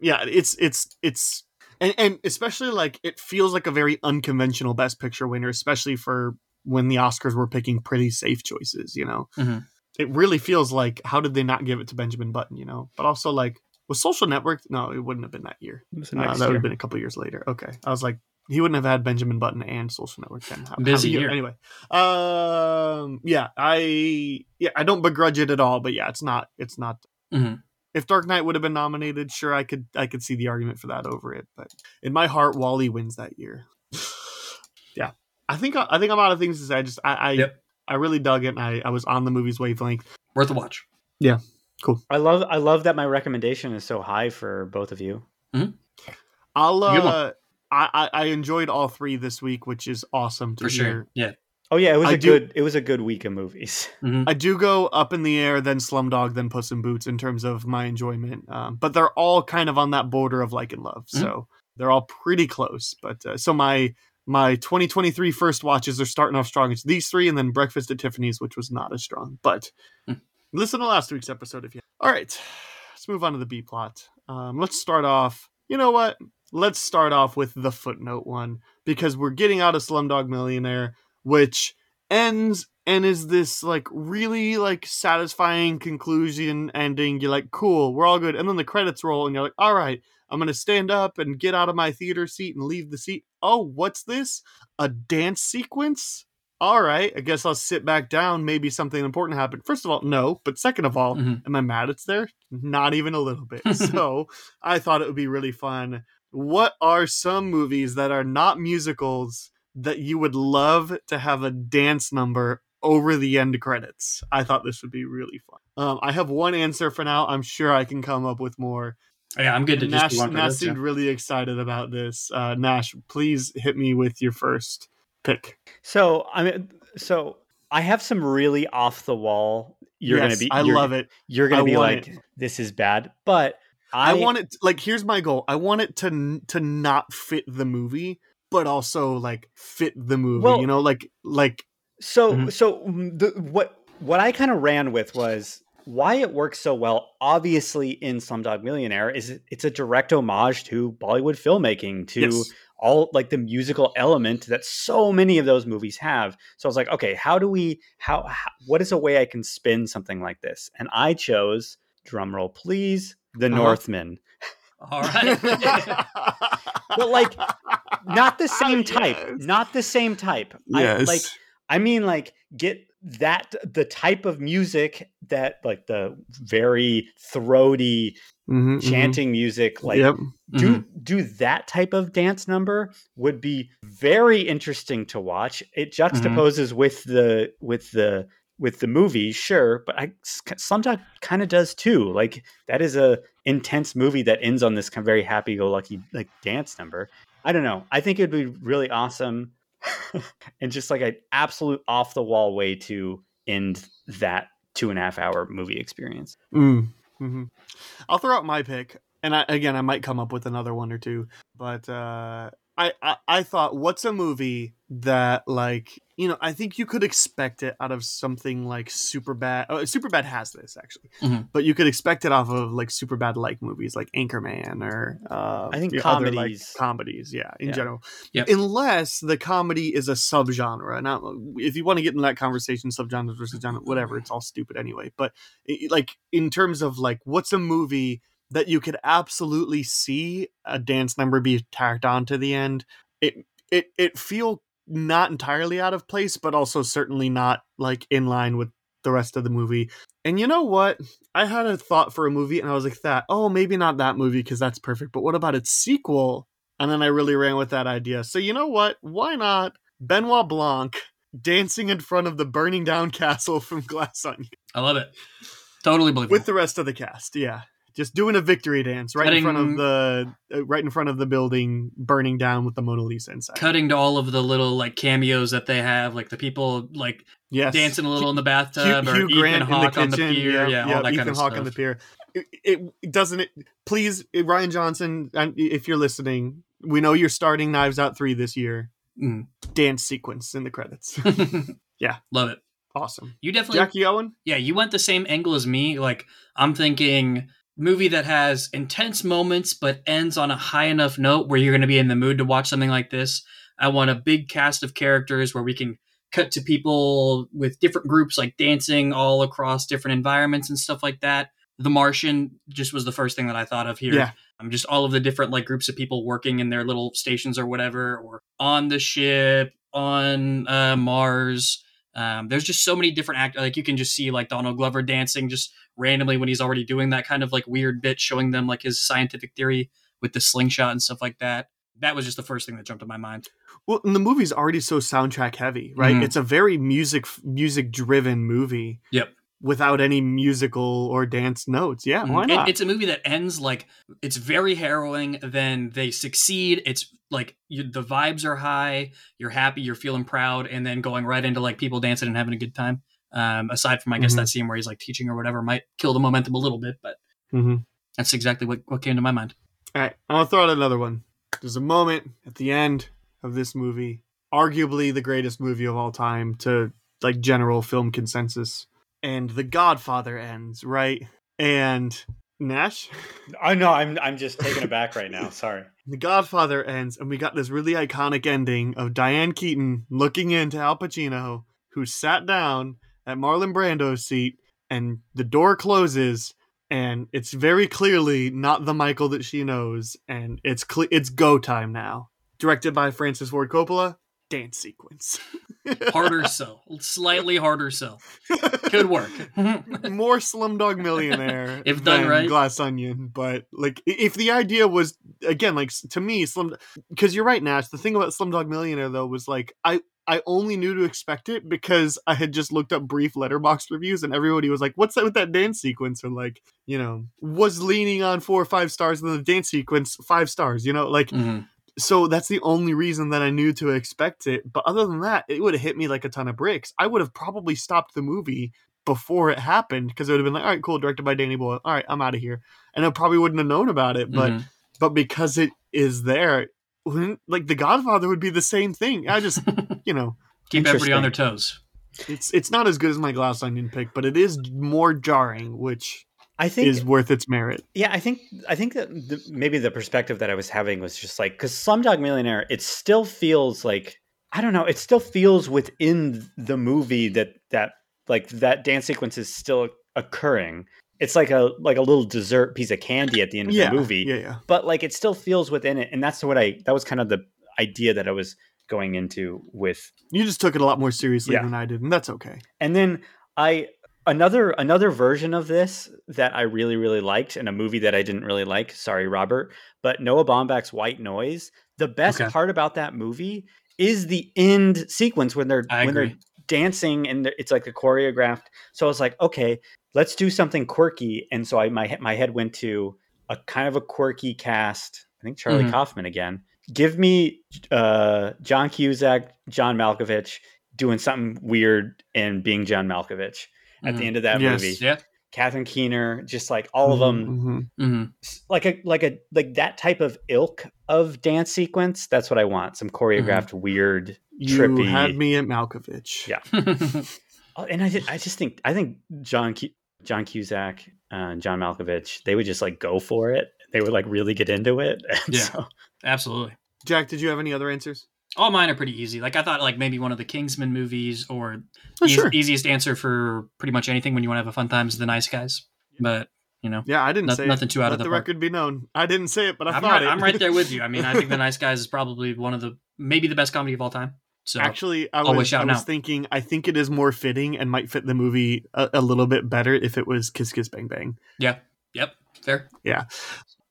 yeah it's it's it's and, and especially like it feels like a very unconventional best picture winner especially for when the oscars were picking pretty safe choices you know Mhm. it really feels like how did they not give it to benjamin button you know but also like Was Social Network? No, it wouldn't have been that year. Uh, that would have been a couple years later. Okay, I was like, he wouldn't have had Benjamin Button and Social Network then. How, Busy how- year. Anyway, um, yeah, I yeah, I don't begrudge it at all, but yeah, it's not, it's not. Mhm. If Dark Knight would have been nominated, sure, I could, I could see the argument for that over it, but in my heart, WALL-E wins that year. <sighs> yeah, I think, I think I'm out of things to say. I just, I, I, Yep. I really dug it. And I, I was on the movie's wavelength. Worth a watch. Yeah, cool. I love I love that my recommendation is so high for both of you. I'll, uh, I, I, I enjoyed all three this week, which is awesome to For hear. sure. Yeah. Oh yeah, it was I a do- good it was a good week of movies. <laughs> Mhm. I do go up in the air, then Slumdog, then Puss in Boots in terms of my enjoyment. Um, but they're all kind of on that border of like and love, so they're all pretty close. But uh, so my my 2023 first watches are starting off strong. It's these three, and then Breakfast at Tiffany's, which was not as strong. But Hmm. listen to last week's episode if you. All right, let's move on to the B plot. Um, let's start off. You know what? Let's start off with the footnote one because we're getting out of Slumdog Millionaire, which ends and is this like really like satisfying conclusion ending. You're like, cool, we're all good. And then the credits roll and you're like, all right, I'm gonna stand up and get out of my theater seat and leave the seat. Oh, what's this? A dance sequence? All right, I guess I'll sit back down. Maybe something important happened. First of all, no. But second of all, Mhm. am I mad it's there? Not even a little bit. <laughs> so I thought it would be really fun. What are some movies that are not musicals that you would love to have a dance number over the end credits? I thought this would be really fun. Um, I have one answer for now. I'm sure I can come up with more. Yeah, I'm good to just Nash, do one for Nash this. yeah. seemed really excited about this. Uh, Nash, please hit me with your first pick. So I mean, so I have some really off the wall. You're Yes, gonna be. I love it. You're gonna I be want like, this is bad, but I, I, want it like here's my goal. I want it to to not fit the movie, but also like fit the movie. Well- you know, like like So Mhm. so mm, the, what what I kind of ran with was why it works so well. Obviously, in Slumdog Millionaire, is it's a direct homage to Bollywood filmmaking, to yes. all like the musical element that so many of those movies have. So I was like, okay, how do we how, how what is a way I can spin something like this? And I chose drumroll please, The Uh-huh. Northman. All <laughs> right. But like not the same type, Yes. not the same type. I, like I mean, like, get that the type of music that, like, the very throaty Mhm, mhm. chanting music, like, yep. do Mhm. do that type of dance number would be very interesting to watch. It juxtaposes with the with the with the movie, sure, but I sometimes kind of does too. Like that is a intense movie that ends on this kind of very happy go lucky like dance number. I don't know. I think it'd be really awesome <laughs> and just like an absolute off the wall way to end that two and a half hour movie experience. Mm. hmm I'll throw out my pick, and I, again, I might come up with another one or two. But uh, I, I, I thought, what's a movie that, like, you know, I think you could expect it out of something like Super Bad. Oh, Super Bad has this actually, Mhm. but you could expect it off of like Super Bad like movies, like Anchorman or uh, I think you know, other, like, comedies. comedies, yeah, in Yeah. general. Yep. Unless the comedy is a subgenre. Now, if you want to get in that conversation, subgenres versus genre, whatever, it's all stupid anyway. But like in terms of like what's a movie that you could absolutely see a dance number be tacked on to the end it it it feel not entirely out of place but also certainly not like in line with the rest of the movie and you know what i had a thought for a movie and i was like that oh maybe not that movie because that's perfect but what about its sequel and then i really ran with that idea so you know what why not benoit blanc dancing in front of the burning down <laughs> castle from glass onion I love it. Totally believable. with the rest of the cast. Yeah, just doing a victory dance right in front of the uh, right in front of the building burning down with the Mona Lisa inside. Cutting to all of the little like cameos that they have, like the people like yes, dancing a little in the Hugh, bathtub, or Hugh Ethan Grant Hawke in on the pier, yeah, yeah, all that Ethan kind of Hawke stuff. on the pier. It, it, doesn't it. Please, Rian Johnson, if you're listening, we know you're starting Knives Out three this year. Mm. Dance sequence in the credits. <laughs> Yeah. love it. awesome. You definitely Jackie Owen. yeah, you went the same angle as me. Like I'm thinking movie that has intense moments but ends on a high enough note where you're going to be in the mood to watch something like this. I want a big cast of characters where we can cut to people with different groups like dancing all across different environments and stuff like that. The Martian just was the first thing that I thought of here. Yeah. Um, just all of the different like groups of people working in their little stations or whatever, or on the ship, on uh, Mars. Um, there's just so many different act. Like you can just see like Donald Glover dancing just randomly when he's already doing that kind of like weird bit, showing them like his scientific theory with the slingshot and stuff like that. That was just the first thing that jumped in my mind. Well, and the movie's already so soundtrack heavy, right? Mhm. It's a very music music driven movie. Yep. Without any musical or dance notes. Yeah, why Mhm. It- not? it's a movie that ends like it's very harrowing. Then they succeed. It's like you, the vibes are high. You're happy. You're feeling proud, and then going right into like people dancing and having a good time. Um, aside from I guess Mhm. that scene where he's like teaching or whatever might kill the momentum a little bit, but Mhm. that's exactly what, what came to my mind. All right, I'll throw out another one. There's a moment at the end of this movie, arguably the greatest movie of all time to like general film consensus, and The Godfather ends, right? And Nash, I know I'm I'm just <laughs> taken aback right now. Sorry. The Godfather ends, and we got this really iconic ending of Diane Keaton looking into Al Pacino, who sat down at Marlon Brando's seat, and the door closes, and it's very clearly not the Michael that she knows, and it's cle- it's go time now. Directed by Francis Ford Coppola, dance sequence. <laughs> Harder so, slightly harder so. Could work. <laughs> More Slumdog Millionaire If done than right. Glass Onion, but like if the idea was again like to me Slum because you're right Nash. The thing about Slumdog Millionaire though was like I I only knew to expect it because I had just looked up brief Letterboxd reviews and everybody was like, "What's that with that dance sequence?" or like you know was leaning on four or five stars and the dance sequence five stars. You know like Mhm. So that's the only reason that I knew to expect it. But other than that, it would have hit me like a ton of bricks. I would have probably stopped the movie before it happened because it would have been like, all right, cool, directed by Danny Boyle. All right, I'm out of here. And I probably wouldn't have known about it. But Mhm. but because it is there, like The Godfather would be the same thing. I just <laughs> you know, keep everybody on their toes. it's it's not as good as my glass onion pick, but it is more jarring, which I think is worth its merit. Yeah, I think I think that the, maybe the perspective that I was having was just like because Slumdog Millionaire, it still feels like I don't know, it still feels within the movie that that like that dance sequence is still occurring. It's like a like a little dessert piece of candy at the end of Yeah, the movie, yeah, yeah. but like it still feels within it, and that's what I that was kind of the idea that I was going into with You just took it a lot more seriously Yeah. than I did, and that's okay. and then I another another version of this that I really really liked in a movie that I didn't really like. Sorry, Robert, but Noah Baumbach's White Noise. The best Okay. part about that movie is the end sequence when they're I when they're dancing and it's like a choreographed. So I was like, okay, let's do something quirky. And so I my my head went to a kind of a quirky cast. I think Charlie Mhm. Kaufman again. Give me uh, John Cusack, John Malkovich doing something weird and being John Malkovich at the Mhm. end of that Yes. movie. Yeah. Catherine Keener, just like all of them, Mhm. hmm like a like a like that type of ilk of dance sequence. That's what I want. Some choreographed, weird, You trippy. You had me at Malkovich. Yeah. <laughs> Oh, and I, ju- I just think I think John Cu- John Cusack, uh, John Malkovich, they would just like go for it. They would like really get into it. And <laughs> Yeah. so- Absolutely. Jack, did you have any other answers? All mine are pretty easy. Like I thought, like maybe one of the Kingsman movies, or Oh, eas- sure. easiest answer for pretty much anything when you want to have a fun time is the Nice Guys. But you know, Yeah, I didn't No- say nothing it. too out Let of the the park. record be known. I didn't say it, but I I'm thought right, it. I'm right there with you. I mean, I think <laughs> the Nice Guys is probably one of the maybe the best comedy of all time. So Actually, I Always was, I was out. thinking. I think it is more fitting and might fit the movie a, a little bit better if it was Kiss Kiss Bang Bang. yeah, yep, fair. Yeah.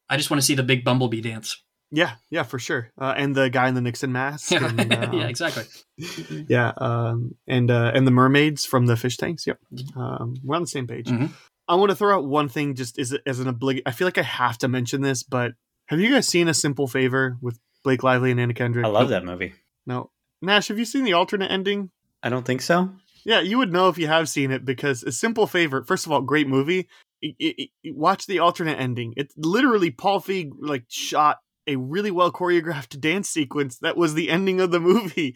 I just want to see the big bumblebee dance. Yeah, yeah, for sure. Uh, and the guy in the Nixon mask. Yeah, and, uh, <laughs> yeah, exactly. <laughs> yeah, um, and uh, and the mermaids from the fish tanks. Yep, um, we're on the same page. Mhm. I want to throw out one thing, just as as an oblig. I feel like I have to mention this, but have you guys seen A Simple Favor with Blake Lively and Anna Kendrick? I love that movie. No, Nash, have you seen the alternate ending? I don't think so. Yeah, you would know if you have seen it because a simple favor. First of all, great movie. I- I- I- watch the alternate ending. It's literally Paul Feig like shot a really well choreographed dance sequence that was the ending of the movie,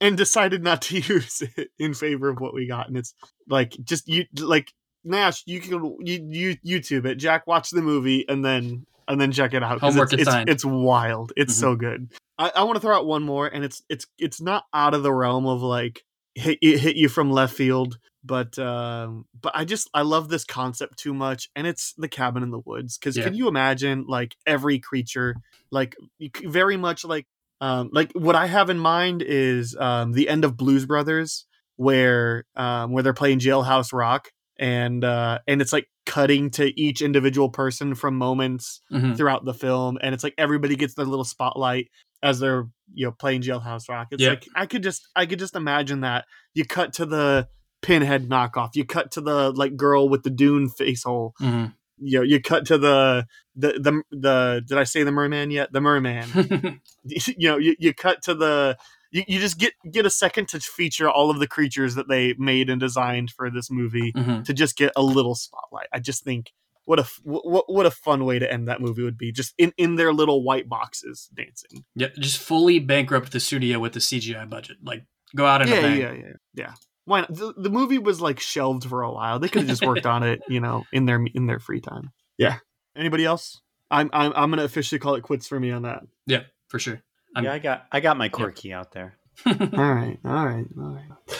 and decided not to <laughs> use it in favor of what we got. And it's like just you like Nash. You can you, you YouTube it. Jack, watch the movie and then and then check it out Homework it's, it's, assigned. it's wild. It's Mhm. so good. I, I want to throw out one more, and it's it's it's not out of the realm of like hit hit you from left field. But um, but I just I love this concept too much, and it's the cabin in the woods. Because Yeah. can you imagine like every creature, like very much like um, like what I have in mind is um, the end of Blues Brothers, where um, where they're playing Jailhouse Rock, and uh, and it's like cutting to each individual person from moments Mhm. throughout the film, and it's like everybody gets their little spotlight as they're you know playing Jailhouse Rock. It's Yeah. like I could just I could just imagine that you cut to the pinhead knockoff you cut to the like girl with the dune face hole Mhm. you know you cut to the the the, the did i say the merman yet the merman <laughs> <laughs> you know you, you cut to the you, you just get get a second to feature all of the creatures that they made and designed for this movie Mhm. to just get a little spotlight i just think what a what, what a fun way to end that movie would be just in in their little white boxes dancing Yeah, just fully bankrupt the studio with the CGI budget. Like, go out and yeah, yeah, yeah, yeah. Why not? The, the movie was like shelved for a while. They could have just worked on it, you know, in their in their free time. Yeah. Anybody else? I'm I'm I'm gonna officially call it quits for me on that. yeah, for sure. I'm- yeah, I got I got my quirky out there. <laughs> all right, all right, all right.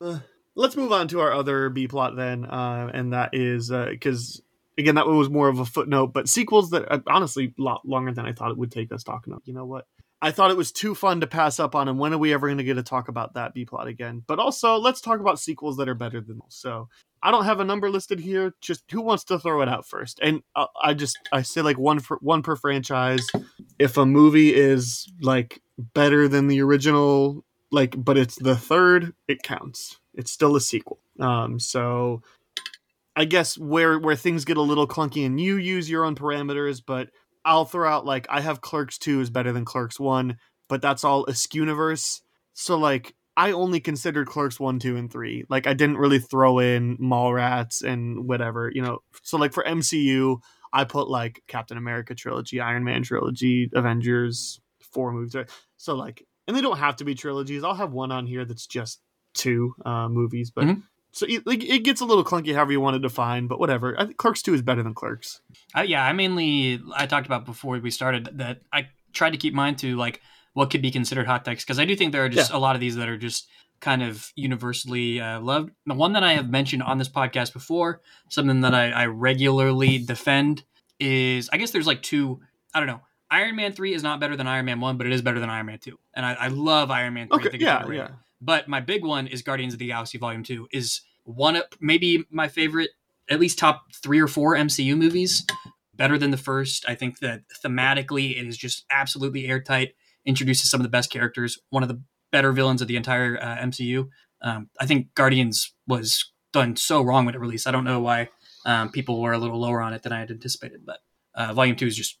Uh, let's move on to our other B plot then, uh, and that is because again that one was more of a footnote, but sequels that uh, honestly a lot longer than I thought it would take us talking about. You know what? I thought it was too fun to pass up on, and when are we ever going to get to talk about that B plot again? But also, let's talk about sequels that are better than those. So I don't have a number listed here. Just who wants to throw it out first? And uh, I just I say like one for one per franchise. If a movie is like better than the original, like but it's the third, it counts. It's still a sequel. Um, so I guess where where things get a little clunky and you use your own parameters, but I'll throw out like I have Clerks 2 is better than Clerks 1, but that's all Universe. So like I only considered Clerks 1, 2, and 3. Like I didn't really throw in Mallrats and whatever, you know. So like for MCU, I put like Captain America trilogy, Iron Man trilogy, Avengers, four movies. So like and they don't have to be trilogies. I'll have one on here that's just two uh movies, but Mhm. So it, like it gets a little clunky however you want to define, but whatever. I think Clerks 2 is better than Clerks. I, yeah, I mainly I talked about before we started that I tried to keep mine to like what could be considered hot takes because I do think there are just a lot of these that are just kind of universally uh, loved. The one that I have mentioned on this podcast before, something that I, I regularly defend is I guess there's like two. I don't know. Iron Man three is not better than Iron Man one, but it is better than Iron Man two, and I, I love Iron Man three. I Okay, yeah, yeah. But my big one is Guardians of the Galaxy Volume Two. Is one of maybe my favorite, at least top three or four MCU movies. Better than the first. I think that thematically it is just absolutely airtight. Introduces some of the best characters. One of the better villains of the entire uh, MCU. Um, I think Guardians was done so wrong when it released. I don't know why um, people were a little lower on it than I had anticipated. But uh, Volume Two is just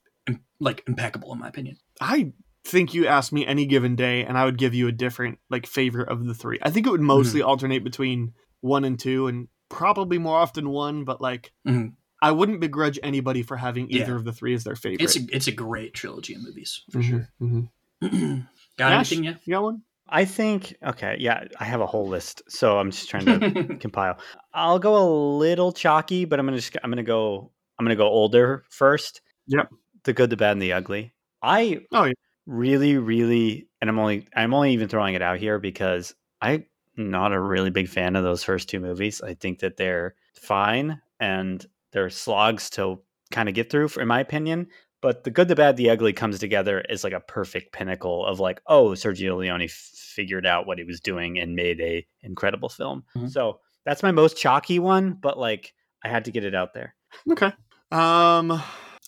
like impeccable in my opinion. I think you asked me any given day, and I would give you a different like favorite of the three. I think it would mostly alternate between one and two, and probably more often one. But like, Mhm. I wouldn't begrudge anybody for having either Yeah. of the three as their favorite. It's a it's a great trilogy of movies for Mhm, sure. mhm. <clears throat> Got Ash, anything yet? You got one? I think okay, yeah, I have a whole list, so I'm just trying to <laughs> compile. I'll go a little chalky, but I'm gonna just I'm gonna go I'm gonna go older first. Yep. The good, the bad, and the ugly. I Oh, yeah. Really, really, and I'm only I'm only even throwing it out here because I'm not a really big fan of those first two movies. I think that they're fine and they're slogs to kind of get through, in my opinion. But the good, the bad, the ugly comes together as like a perfect pinnacle of like, oh, Sergio Leone figured out what he was doing and made a incredible film. Mhm. So that's my most chalky one, but like I had to get it out there. Okay. Um,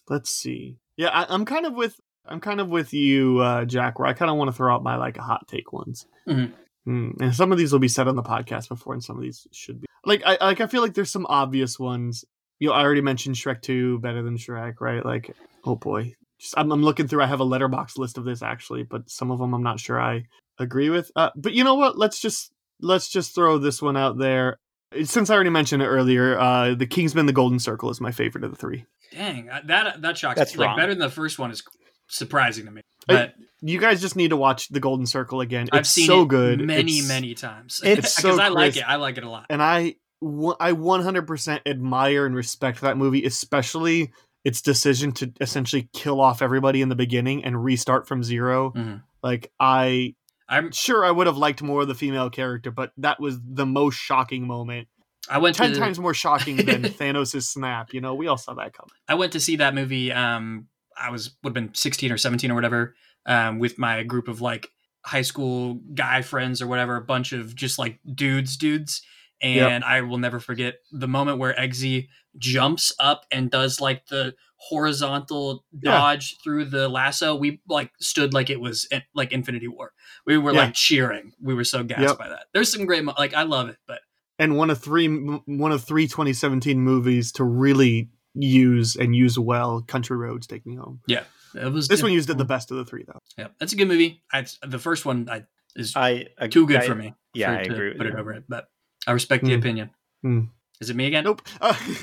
let's see. Yeah, I, I'm kind of with I'm kind of with you, uh, Jack. Where I kind of want to throw out my like hot take ones. Mhm. Mm, and some of these will be said on the podcast before, and some of these should be like I like I feel like there's some obvious ones. You know, I already mentioned Shrek Two better than Shrek, right? Like, oh boy, just I'm, I'm looking through. I have a Letterboxd list of this actually, but some of them I'm not sure I agree with. Uh, but you know what? Let's just let's just throw this one out there. Since I already mentioned it earlier, uh, the Kingsman: The Golden Circle is my favorite of the three. Dang, uh, that that shocks That's me. Like better than the first one is surprising to me. But You guys just need to watch The Golden Circle again. It's I've seen so it good, many It's- many times. it's because <laughs> so I like it. I like it a lot. and I I 100% admire and respect that movie, especially its decision to essentially kill off everybody in the beginning and restart from 0 Mhm. Like I I'm Sure, I would have liked more of the female character, but that was the most shocking moment. I went Ten times more shocking than <laughs> Thanos' snap. You know, we all saw that coming. I went to see that movie. Um, I was would have been sixteen or seventeen or whatever. Um, with my group of like high school guy friends or whatever, a bunch of just like dudes, dudes. And I will never forget the moment where Eggsy jumps up and does like the horizontal Yeah. dodge through the lasso. We like stood like it was in- like Infinity War. We were Yeah. like cheering. We were so gassed Yep. by that. There's some great, mo- like I love it, but And one of three, one of three 2017 movies to really use and use well. Country Roads, Take Me Home. Yeah it was This one used it the best of the three, though. Yeah, that's a good movie. I, the first one I, is I ag- too good I- for me. Yeah, for- I agree with Put it over it, but I respect the Hmm. opinion. Hmm. Is it me again? Nope. Uh, <laughs> <laughs>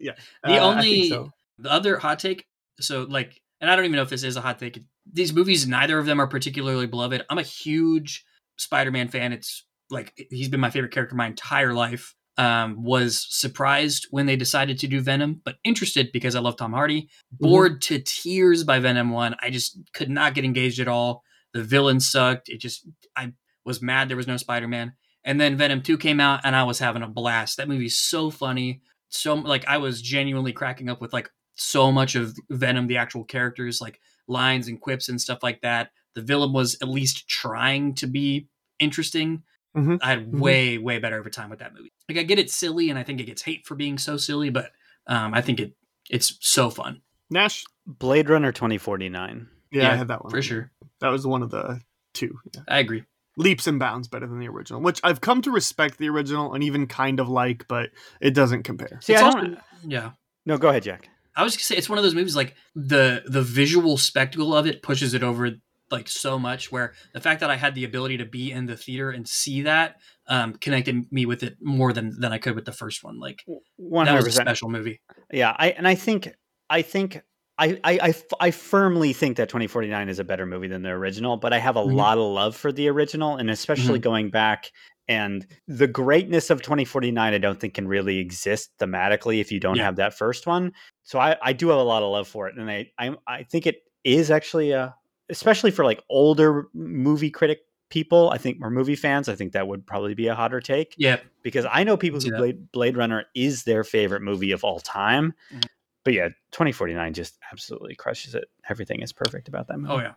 yeah. The Uh, only so. the other hot take. So like, and I don't even know if this is a hot take. These movies, neither of them are particularly beloved. I'm a huge Spider-Man fan. It's like he's been my favorite character my entire life. Um, was surprised when they decided to do Venom, but interested because I love Tom Hardy. Mm-hmm. Bored to tears by Venom one. I just could not get engaged at all. The villain sucked. It just I was mad there was no Spider-Man. And then Venom 2 came out and I was having a blast. That movie's so funny. So like I was genuinely cracking up with like so much of Venom, the actual characters, like lines and quips and stuff like that. The villain was at least trying to be interesting. Mhm. I had Mhm. way, way better of a time with that movie. Like I get it silly and I think it gets hate for being so silly, but um, I think it it's so fun. Nash. Blade Runner 2049. Yeah, Yeah, I had that one For sure. That was one of the two. Yeah. I agree. Leaps and bounds better than the original, which I've come to respect the original and even kind of like, but it doesn't compare. See, It's I also- don't. Yeah. No, go ahead, Jack. I was gonna say it's one of those movies like the the visual spectacle of it pushes it over like so much where the fact that I had the ability to be in the theater and see that um connected me with it more than than I could with the first one. Like One that hundred was a special movie. Yeah, I and I think I think I, I, I, f- I firmly think that 2049 is a better movie than the original, but I have a Mhm. lot of love for the original, and especially going back and the greatness of 2049, I don't think can really exist thematically if you don't Yeah. have that first one. So I, I do have a lot of love for it, and I, I, I think it is actually a, especially for like older movie critic people, I think, or movie fans, I think that would probably be a hotter take Yeah. because I know people who that. Blade, Blade Runner is their favorite movie of all time. Mhm. But yeah, 2049 just absolutely crushes it. Everything is perfect about that movie. Oh yeah.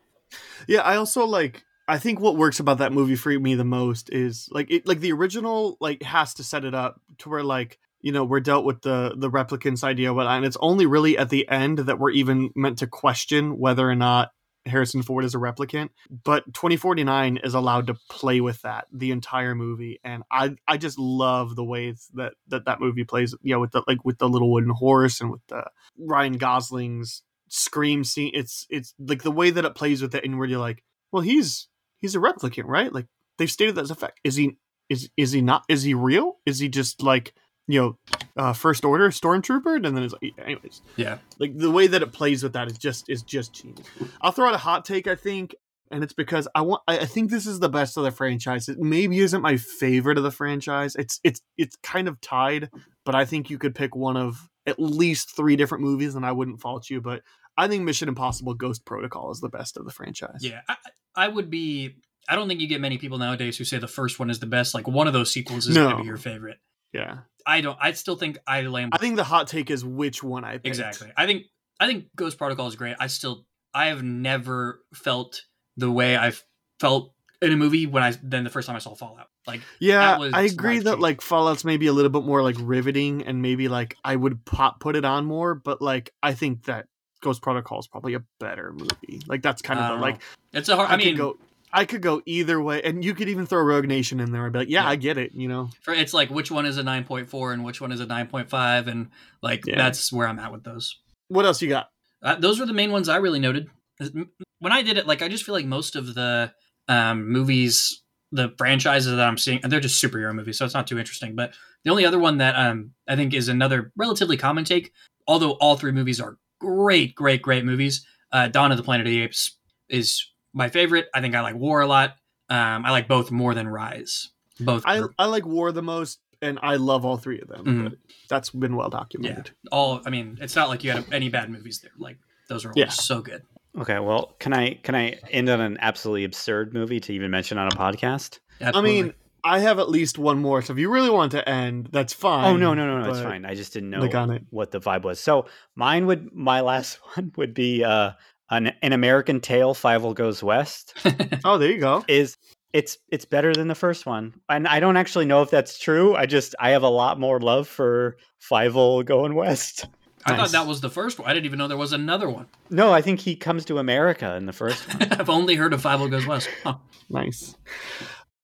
Yeah, I also like. I think what works about that movie for me the most is like it, like the original like has to set it up to where like you know we're dealt with the the replicants idea, what and it's only really at the end that we're even meant to question whether or not Harrison Ford is a replicant. But 2049 is allowed to play with that the entire movie, and I I just love the ways that that that movie plays. You know, with the like with the little wooden horse and with the Ryan Gosling's scream scene. It's it's like the way that it plays with it, and where you're like, well, he's he's a replicant, right? Like they've stated that's a fact. Is he is is he not? Is he real? Is he just like you know, uh, first order stormtrooper? And then it's like, anyways, Yeah. like the way that it plays with that is just is just genius. I'll throw out a hot take, I think, and it's because I want I think this is the best of the franchise. It maybe isn't my favorite of the franchise. It's it's it's kind of tied, but I think you could pick one of at least three different movies, and I wouldn't fault you. But I think Mission Impossible: Ghost Protocol is the best of the franchise. Yeah. I, I would be. I don't think you get many people nowadays who say the first one is the best. Like one of those sequels is No. going to be your favorite. Yeah. I don't. I still think I land. I think the hot take is which one I picked. Exactly. I think I think Ghost Protocol is great. I still I have never felt the way I've felt in a movie when I then the first time I saw Fallout. Like Yeah, That was I agree that like Fallout's maybe a little bit more like riveting, and maybe like I would pop put it on more. But like I think that Ghost Protocol is probably a better movie. Like that's kind of the, uh, like it's a hard. I, I, mean, go. I could go either way, and you could even throw Rogue Nation in there I'd be like, "Yeah, Yeah. I get it," you know. for it's like which one is a nine point four and which one is a nine point five, and like Yeah. that's where I'm at with those. What else you got? Uh, those were the main ones I really noted. When I did it, like I just feel like most of the um, movies, the franchises that I'm seeing, and they're just superhero movies, so it's not too interesting. But the only other one that um, I think is another relatively common take, although all three movies are great, great, great movies. Uh, Dawn of the Planet of the Apes is my favorite. I think I like War a lot. Um, I like both more than Rise. Both I are I like War the most, and I love all three of them. Mhm. But that's been well documented. Yeah. all. I mean, it's not like you had any bad movies there. Like those are all Yeah. so good. Okay, well, can I can I end on an absolutely absurd movie to even mention on a podcast? I mean, I have at least one more. So if you really want to end, that's fine. Oh no, no, no, no, it's fine. I just didn't know like on it. what the vibe was. So mine would my last <laughs> one would be uh an, an American Tail Fievel Goes West <laughs> Oh, there you go. is it's it's better than the first one. And I don't actually know if that's true. I just I have a lot more love for Fievel Going West. I Nice. thought that was the first one. I didn't even know there was another one. No, I think he comes to America in the first one. <laughs> I've only heard of Fievel Goes West. Huh. Nice.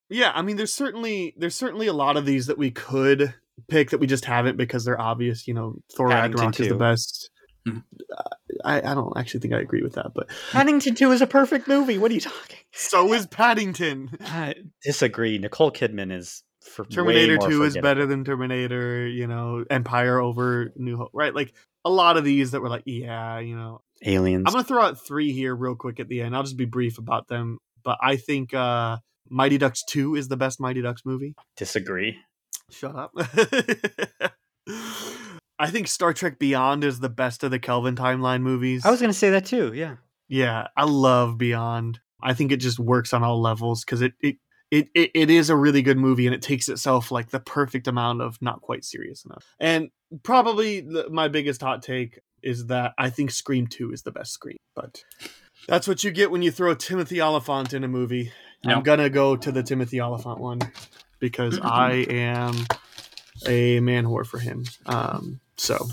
Yeah, I mean, there's certainly there's certainly a lot of these that we could pick that we just haven't because they're obvious. You know, Thor Paddington Ragnarok is the best. Hmm. Uh, I, I don't actually think I agree with that, but Paddington 2 is a perfect movie. What are you talking? so is Paddington. I disagree. Nicole Kidman is for way Terminator more 2 is better than Terminator, you know, Empire over New Hope, right? Like a lot of these that were like, yeah, you know. Aliens. I'm going to throw out three here real quick at the end. I'll just be brief about them, but I think uh Mighty Ducks 2 is the best Mighty Ducks movie. disagree. Shut up. <laughs> I think Star Trek Beyond is the best of the Kelvin timeline movies. I was going to say that too. Yeah. Yeah, I love Beyond. I think it just works on all levels because it, it it, it it is a really good movie and it takes itself like the perfect amount of not quite serious enough. And probably the, my biggest hot take is that I think Scream Two is the best Scream, but that's what you get when you throw Timothy Olyphant in a movie. I'm gonna go to the Timothy Olyphant one because <clears throat> I am a man whore for him. Um, so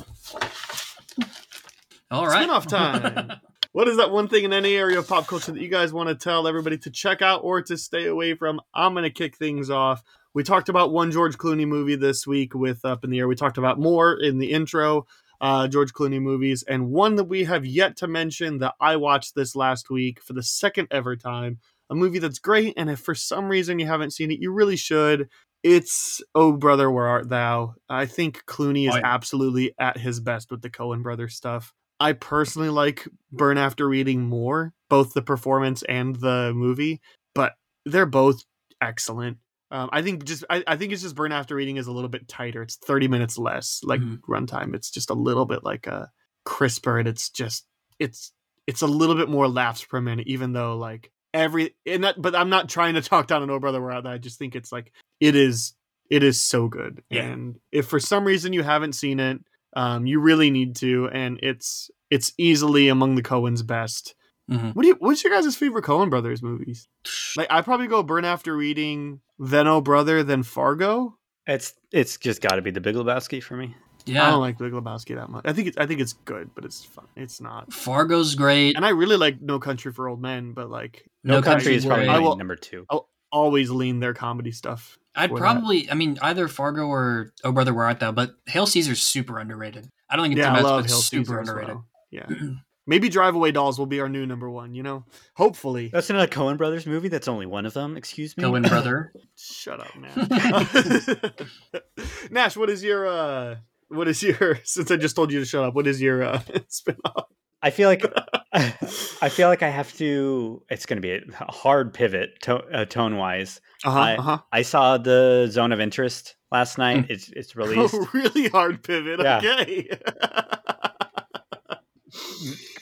All right. Spin-off time. <laughs> What is that one thing in any area of pop culture that you guys want to tell everybody to check out or to stay away from? I'm going to kick things off. We talked about one George Clooney movie this week with Up in the Air. We talked about more in the intro, uh, George Clooney movies, and one that we have yet to mention that I watched this last week for the second ever time. A movie that's great, and if for some reason you haven't seen it, you really should. It's Oh Brother, Where Art Thou? I think Clooney is Oh, yeah. absolutely at his best with the Coen brothers stuff. I personally like Burn After Reading more, both the performance and the movie, but they're both excellent. Um, I think just I, I think it's just Burn After Reading is a little bit tighter. It's thirty minutes less like Mhm. runtime. It's just a little bit like a crisper, and it's just it's it's a little bit more laughs per minute, even though like every and that. But I'm not trying to talk down an old brother. Where that I just think it's like it is it is so good. Yeah. And if for some reason you haven't seen it, um, you really need to, and it's it's easily among the Coens' best. Mhm. What do you? What's your guys' favorite Coen Brothers movies? <sighs> Like I probably go Burn After Reading, then Oh Brother, then Fargo. It's it's just got to be the Big Lebowski for me. I don't like Big Lebowski that much. I think it's I think it's good, but it's fun. It's not. Fargo's great. And I really like No Country for Old Men, but like No, No Country Country is probably Road. I will- number two. always lean their comedy stuff. I'd for that. probably, I mean, either Fargo or Oh Brother Where Art Thou, but Hail Caesar's super underrated. I don't think it's Yeah, the I best, love but Hail super Caesar underrated. well. <clears throat> Yeah. Maybe Drive Away Dolls will be our new number one, you know? Hopefully. That's another Coen Brothers movie. That's only one of them. Excuse me. Coen brother. <laughs> Shut up, Nash. <laughs> Nash, what is your uh what is your <laughs> since I just told you to shut up, what is your uh <laughs> spin off? I feel like <laughs> I feel like I have to. It's going to be a hard pivot to, uh, tone wise. Uh-huh. I- uh-huh. I saw the Zone of Interest last night. It's it's released. Oh, really hard pivot. Yeah. Okay.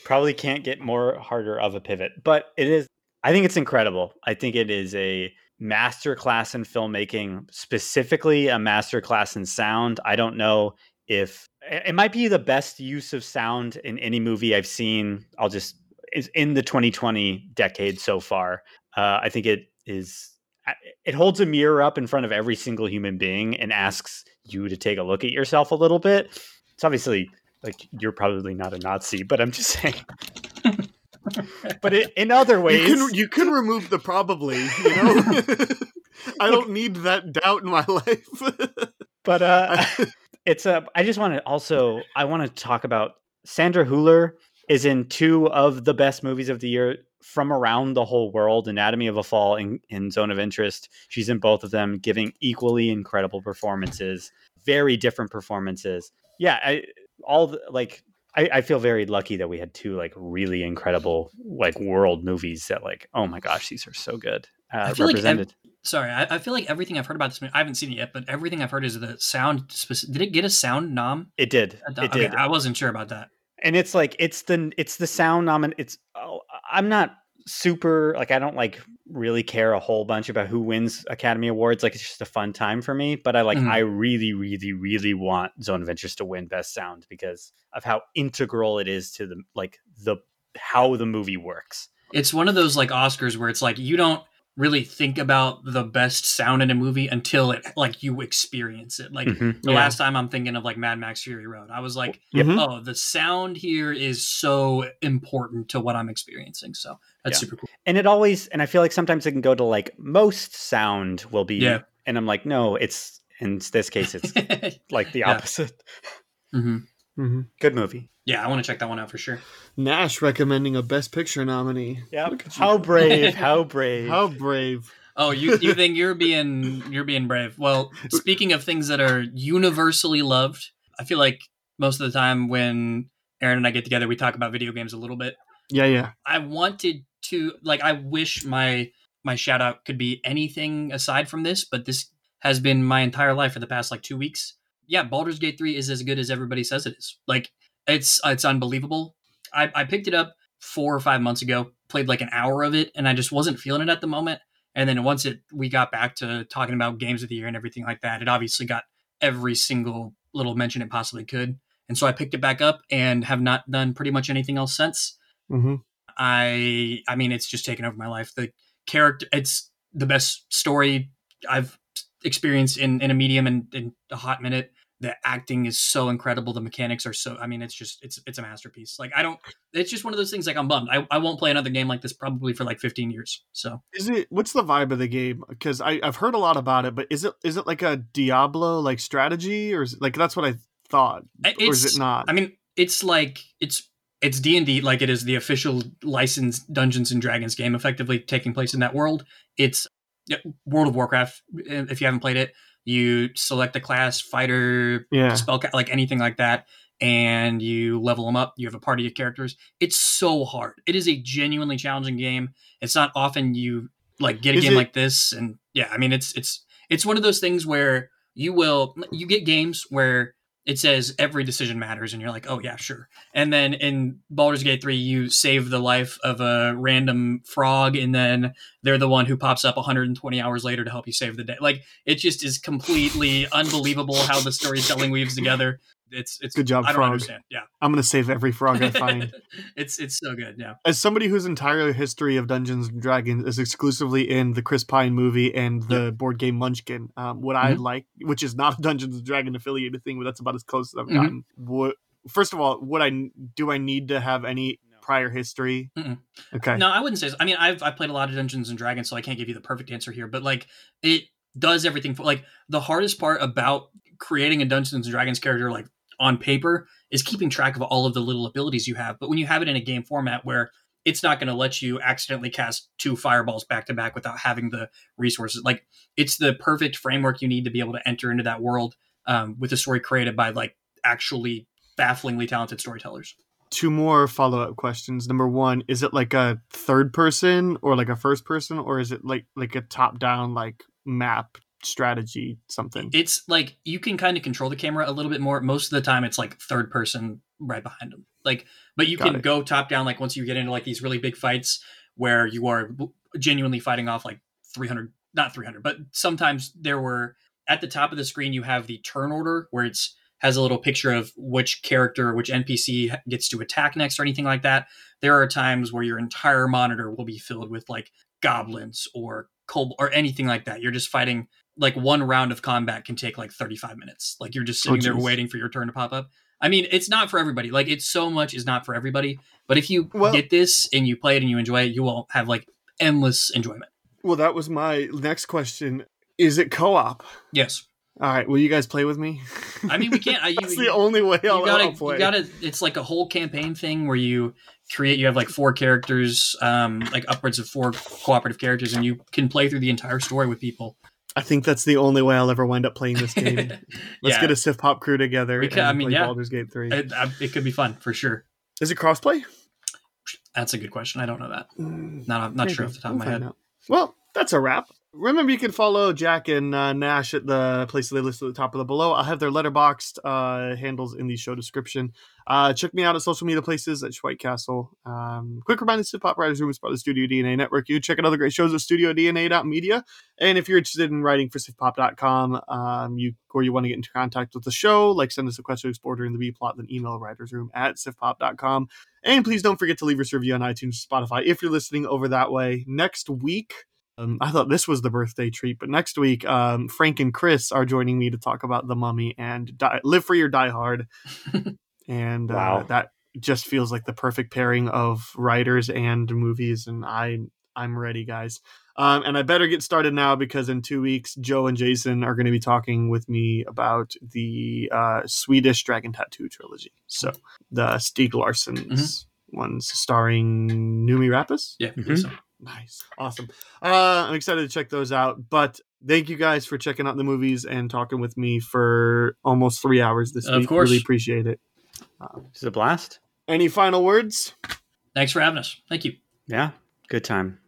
Probably can't get more harder of a pivot, but it is. I think it's incredible. I think it is a masterclass in filmmaking, specifically a masterclass in sound. I don't know if it might be the best use of sound in any movie I've seen. I'll just is in the 2020 decade so far. Uh, I think it is. It holds a mirror up in front of every single human being and asks you to take a look at yourself a little bit. It's obviously like you're probably not a Nazi, but I'm just <laughs> saying. but it, in other ways, <laughs> You can you can remove the probably, you know? <laughs> I don't need that doubt in my life. but uh it's a i just want to also i want to talk about sandra Hüller is in two of the best movies of the year from around the whole world anatomy of a fall and, and zone of interest. She's in both of them giving equally incredible performances very different performances. Yeah I, all the, like I, I feel very lucky that we had two like really incredible like world movies that like oh my gosh these are so good uh, I feel like represented Sorry, I, I feel like everything I've heard about this movie, I haven't seen it yet, but everything I've heard is the sound. Speci- did it get a sound nom? it did I it okay, did I wasn't sure about that. and it's like it's the it's the sound nomin it's oh, I'm not super like I don't like really care a whole bunch about who wins Academy Awards. Like it's just a fun time for me. But I like Mhm. I really, really, really want Zone of Interest to win Best Sound because of how integral it is to the like the how the movie works. It's one of those like Oscars where it's like you don't really think about the best sound in a movie until it like you experience it. Like Mhm. the Yeah. last time I'm thinking of like Mad Max Fury Road, I was like, Mhm. oh, the sound here is so important to what I'm experiencing. So that's Yeah. super cool. And it always and I feel like sometimes it can go to like most sound will be Yeah. and I'm like, no, it's in this case it's <laughs> like the opposite. hmm Mhm. Good movie. Yeah, I want to check that one out for sure. Nash recommending a Best Picture nominee. Yeah. Look at you. How brave, <laughs> how brave. How brave. Oh, you you think you're being you're being brave? Well, speaking of things that are universally loved, I feel like most of the time when Aaron and I get together, we talk about video games a little bit. Yeah, yeah. I wanted to like I wish my my shout out could be anything aside from this, but this has been my entire life for the past like 2 weeks. Yeah, Baldur's Gate 3 is as good as everybody says it is. Like it's it's unbelievable. I I picked it up 4 or 5 months ago, played like an hour of it and I just wasn't feeling it at the moment. And then once it we got back to talking about games of the year and everything like that, it obviously got every single little mention it possibly could. And so I picked it back up and have not done pretty much anything else since. hmm I I mean it's just taken over my life. The character it's the best story I've experienced in in a medium in, in a hot minute. The acting is so incredible. The mechanics are so I mean it's just it's it's a masterpiece. Like I don't it's just one of those things like I'm bummed. I, I won't play another game like this probably for like 15 years. So Is it what's the vibe of the game? Because I I've heard a lot about it, but is it is it like a Diablo like strategy or is it, like that's what I thought, or is it's it not? I mean, it's like it's it's D and D like it is the official licensed Dungeons and Dragons game, effectively taking place in that world. It's World of Warcraft. If you haven't played it, you select a class, fighter, yeah. spell, like anything like that, and you level them up. You have a party of characters. It's so hard. It is a genuinely challenging game. It's not often you like get a Is game it- like this, and yeah, I mean, it's it's it's one of those things where you will you get games where it says every decision matters and you're like oh yeah sure. And then in Baldur's Gate 3 you save the life of a random frog and then they're the one who pops up 120 hours later to help you save the day. Like it just is completely unbelievable how the storytelling weaves together it's it's Good job, I don't Frog. understand yeah I'm gonna save every frog I find. <laughs> it's it's so good yeah As somebody whose entire history of Dungeons and Dragons is exclusively in the Chris Pine movie and the board game Munchkin, um, what I Mhm. like, which is not a Dungeons and Dragon affiliated thing, but that's about as close as I've Mhm. gotten. What, first of all, what I do I need to have any prior history? Mm-mm. Okay, No, I wouldn't say. So. I mean, I've I've played a lot of Dungeons and Dragons, so I can't give you the perfect answer here. But like, it does everything for like the hardest part about creating a Dungeons and Dragons character, like on paper, is keeping track of all of the little abilities you have. But when you have it in a game format where it's not going to let you accidentally cast two fireballs back to back without having the resources, like it's the perfect framework you need to be able to enter into that world um, with a story created by like actually bafflingly talented storytellers. two more follow up questions. Number one, is it like a third person or like a first person, or is it like like a top down like map strategy something? it's like you can kind of control the camera a little bit more. Most of the time, it's like third person right behind them. Like, but you Got can it. go top down. Like once you get into like these really big fights where you are genuinely fighting off like 300, not 300, but sometimes there were at the top of the screen you have the turn order where it's has a little picture of which character, which NPC gets to attack next or anything like that. There are times where your entire monitor will be filled with like goblins or kobold or anything like that. You're just fighting like one round of combat can take like 35 minutes. Like you're just Oh, sitting there waiting for your turn to pop up. I mean, it's not for everybody. Like it's so much is not for everybody. But if you Well- get this and you play it and you enjoy it, you will have like endless enjoyment. Well, that was my next question. Is it co op? Yes. All right, will you guys play with me? I mean, we can't. I, <laughs> you, That's the only way I'll, you gotta, I'll play. you gotta. It's like a whole campaign thing where you create. You have like four characters, um, like upwards of four cooperative characters, and you can play through the entire story with people. I think that's the only way I'll ever wind up playing this game. <laughs> Let's yeah, get a SiftPop crew together We could- and I mean, play yeah. Baldur's Gate 3. it, it could be fun for sure. Is it crossplay? That's a good question. I don't know that. Mm, Not not sure off the top We'll of my head. out. Well, that's a wrap. Remember, you can follow Jack and uh, Nash at the places they list at the top of the below. I'll have their Letterboxd uh, handles in the show description. Uh, check me out at social media places at White Castle. Um, quick reminder: to Pop Writers Room is part of the Studio DNA network. You can check out other great shows at StudioDNA.media. And if you're interested in writing for SiftPop.com, um, you or you want to get into contact with the show, like send us a question explore during the B plot, then email writers room at SiftPop.com. And please don't forget to leave us a review on iTunes Spotify if you're listening over that way. Next week, um, I thought this was the birthday treat, but next week, um, Frank and Chris are joining me to talk about The Mummy and die, Live Free or Die Hard. <laughs> and uh, that just feels like the perfect pairing of writers and movies. And I, I'm ready, guys. Um, and I better get started now because in two weeks, Joe and Jason are going to be talking with me about the uh, Swedish Dragon Tattoo trilogy. So the Stieg Larsson's ones starring Noomi Rapace. Yeah. Mhm. so- Nice. Awesome. Uh, I'm excited to check those out. But thank you guys for checking out the movies and talking with me for almost three hours this Of week. course. Really appreciate it. This is a blast. Any final words? Thanks for having us. Thank you. Yeah, good time.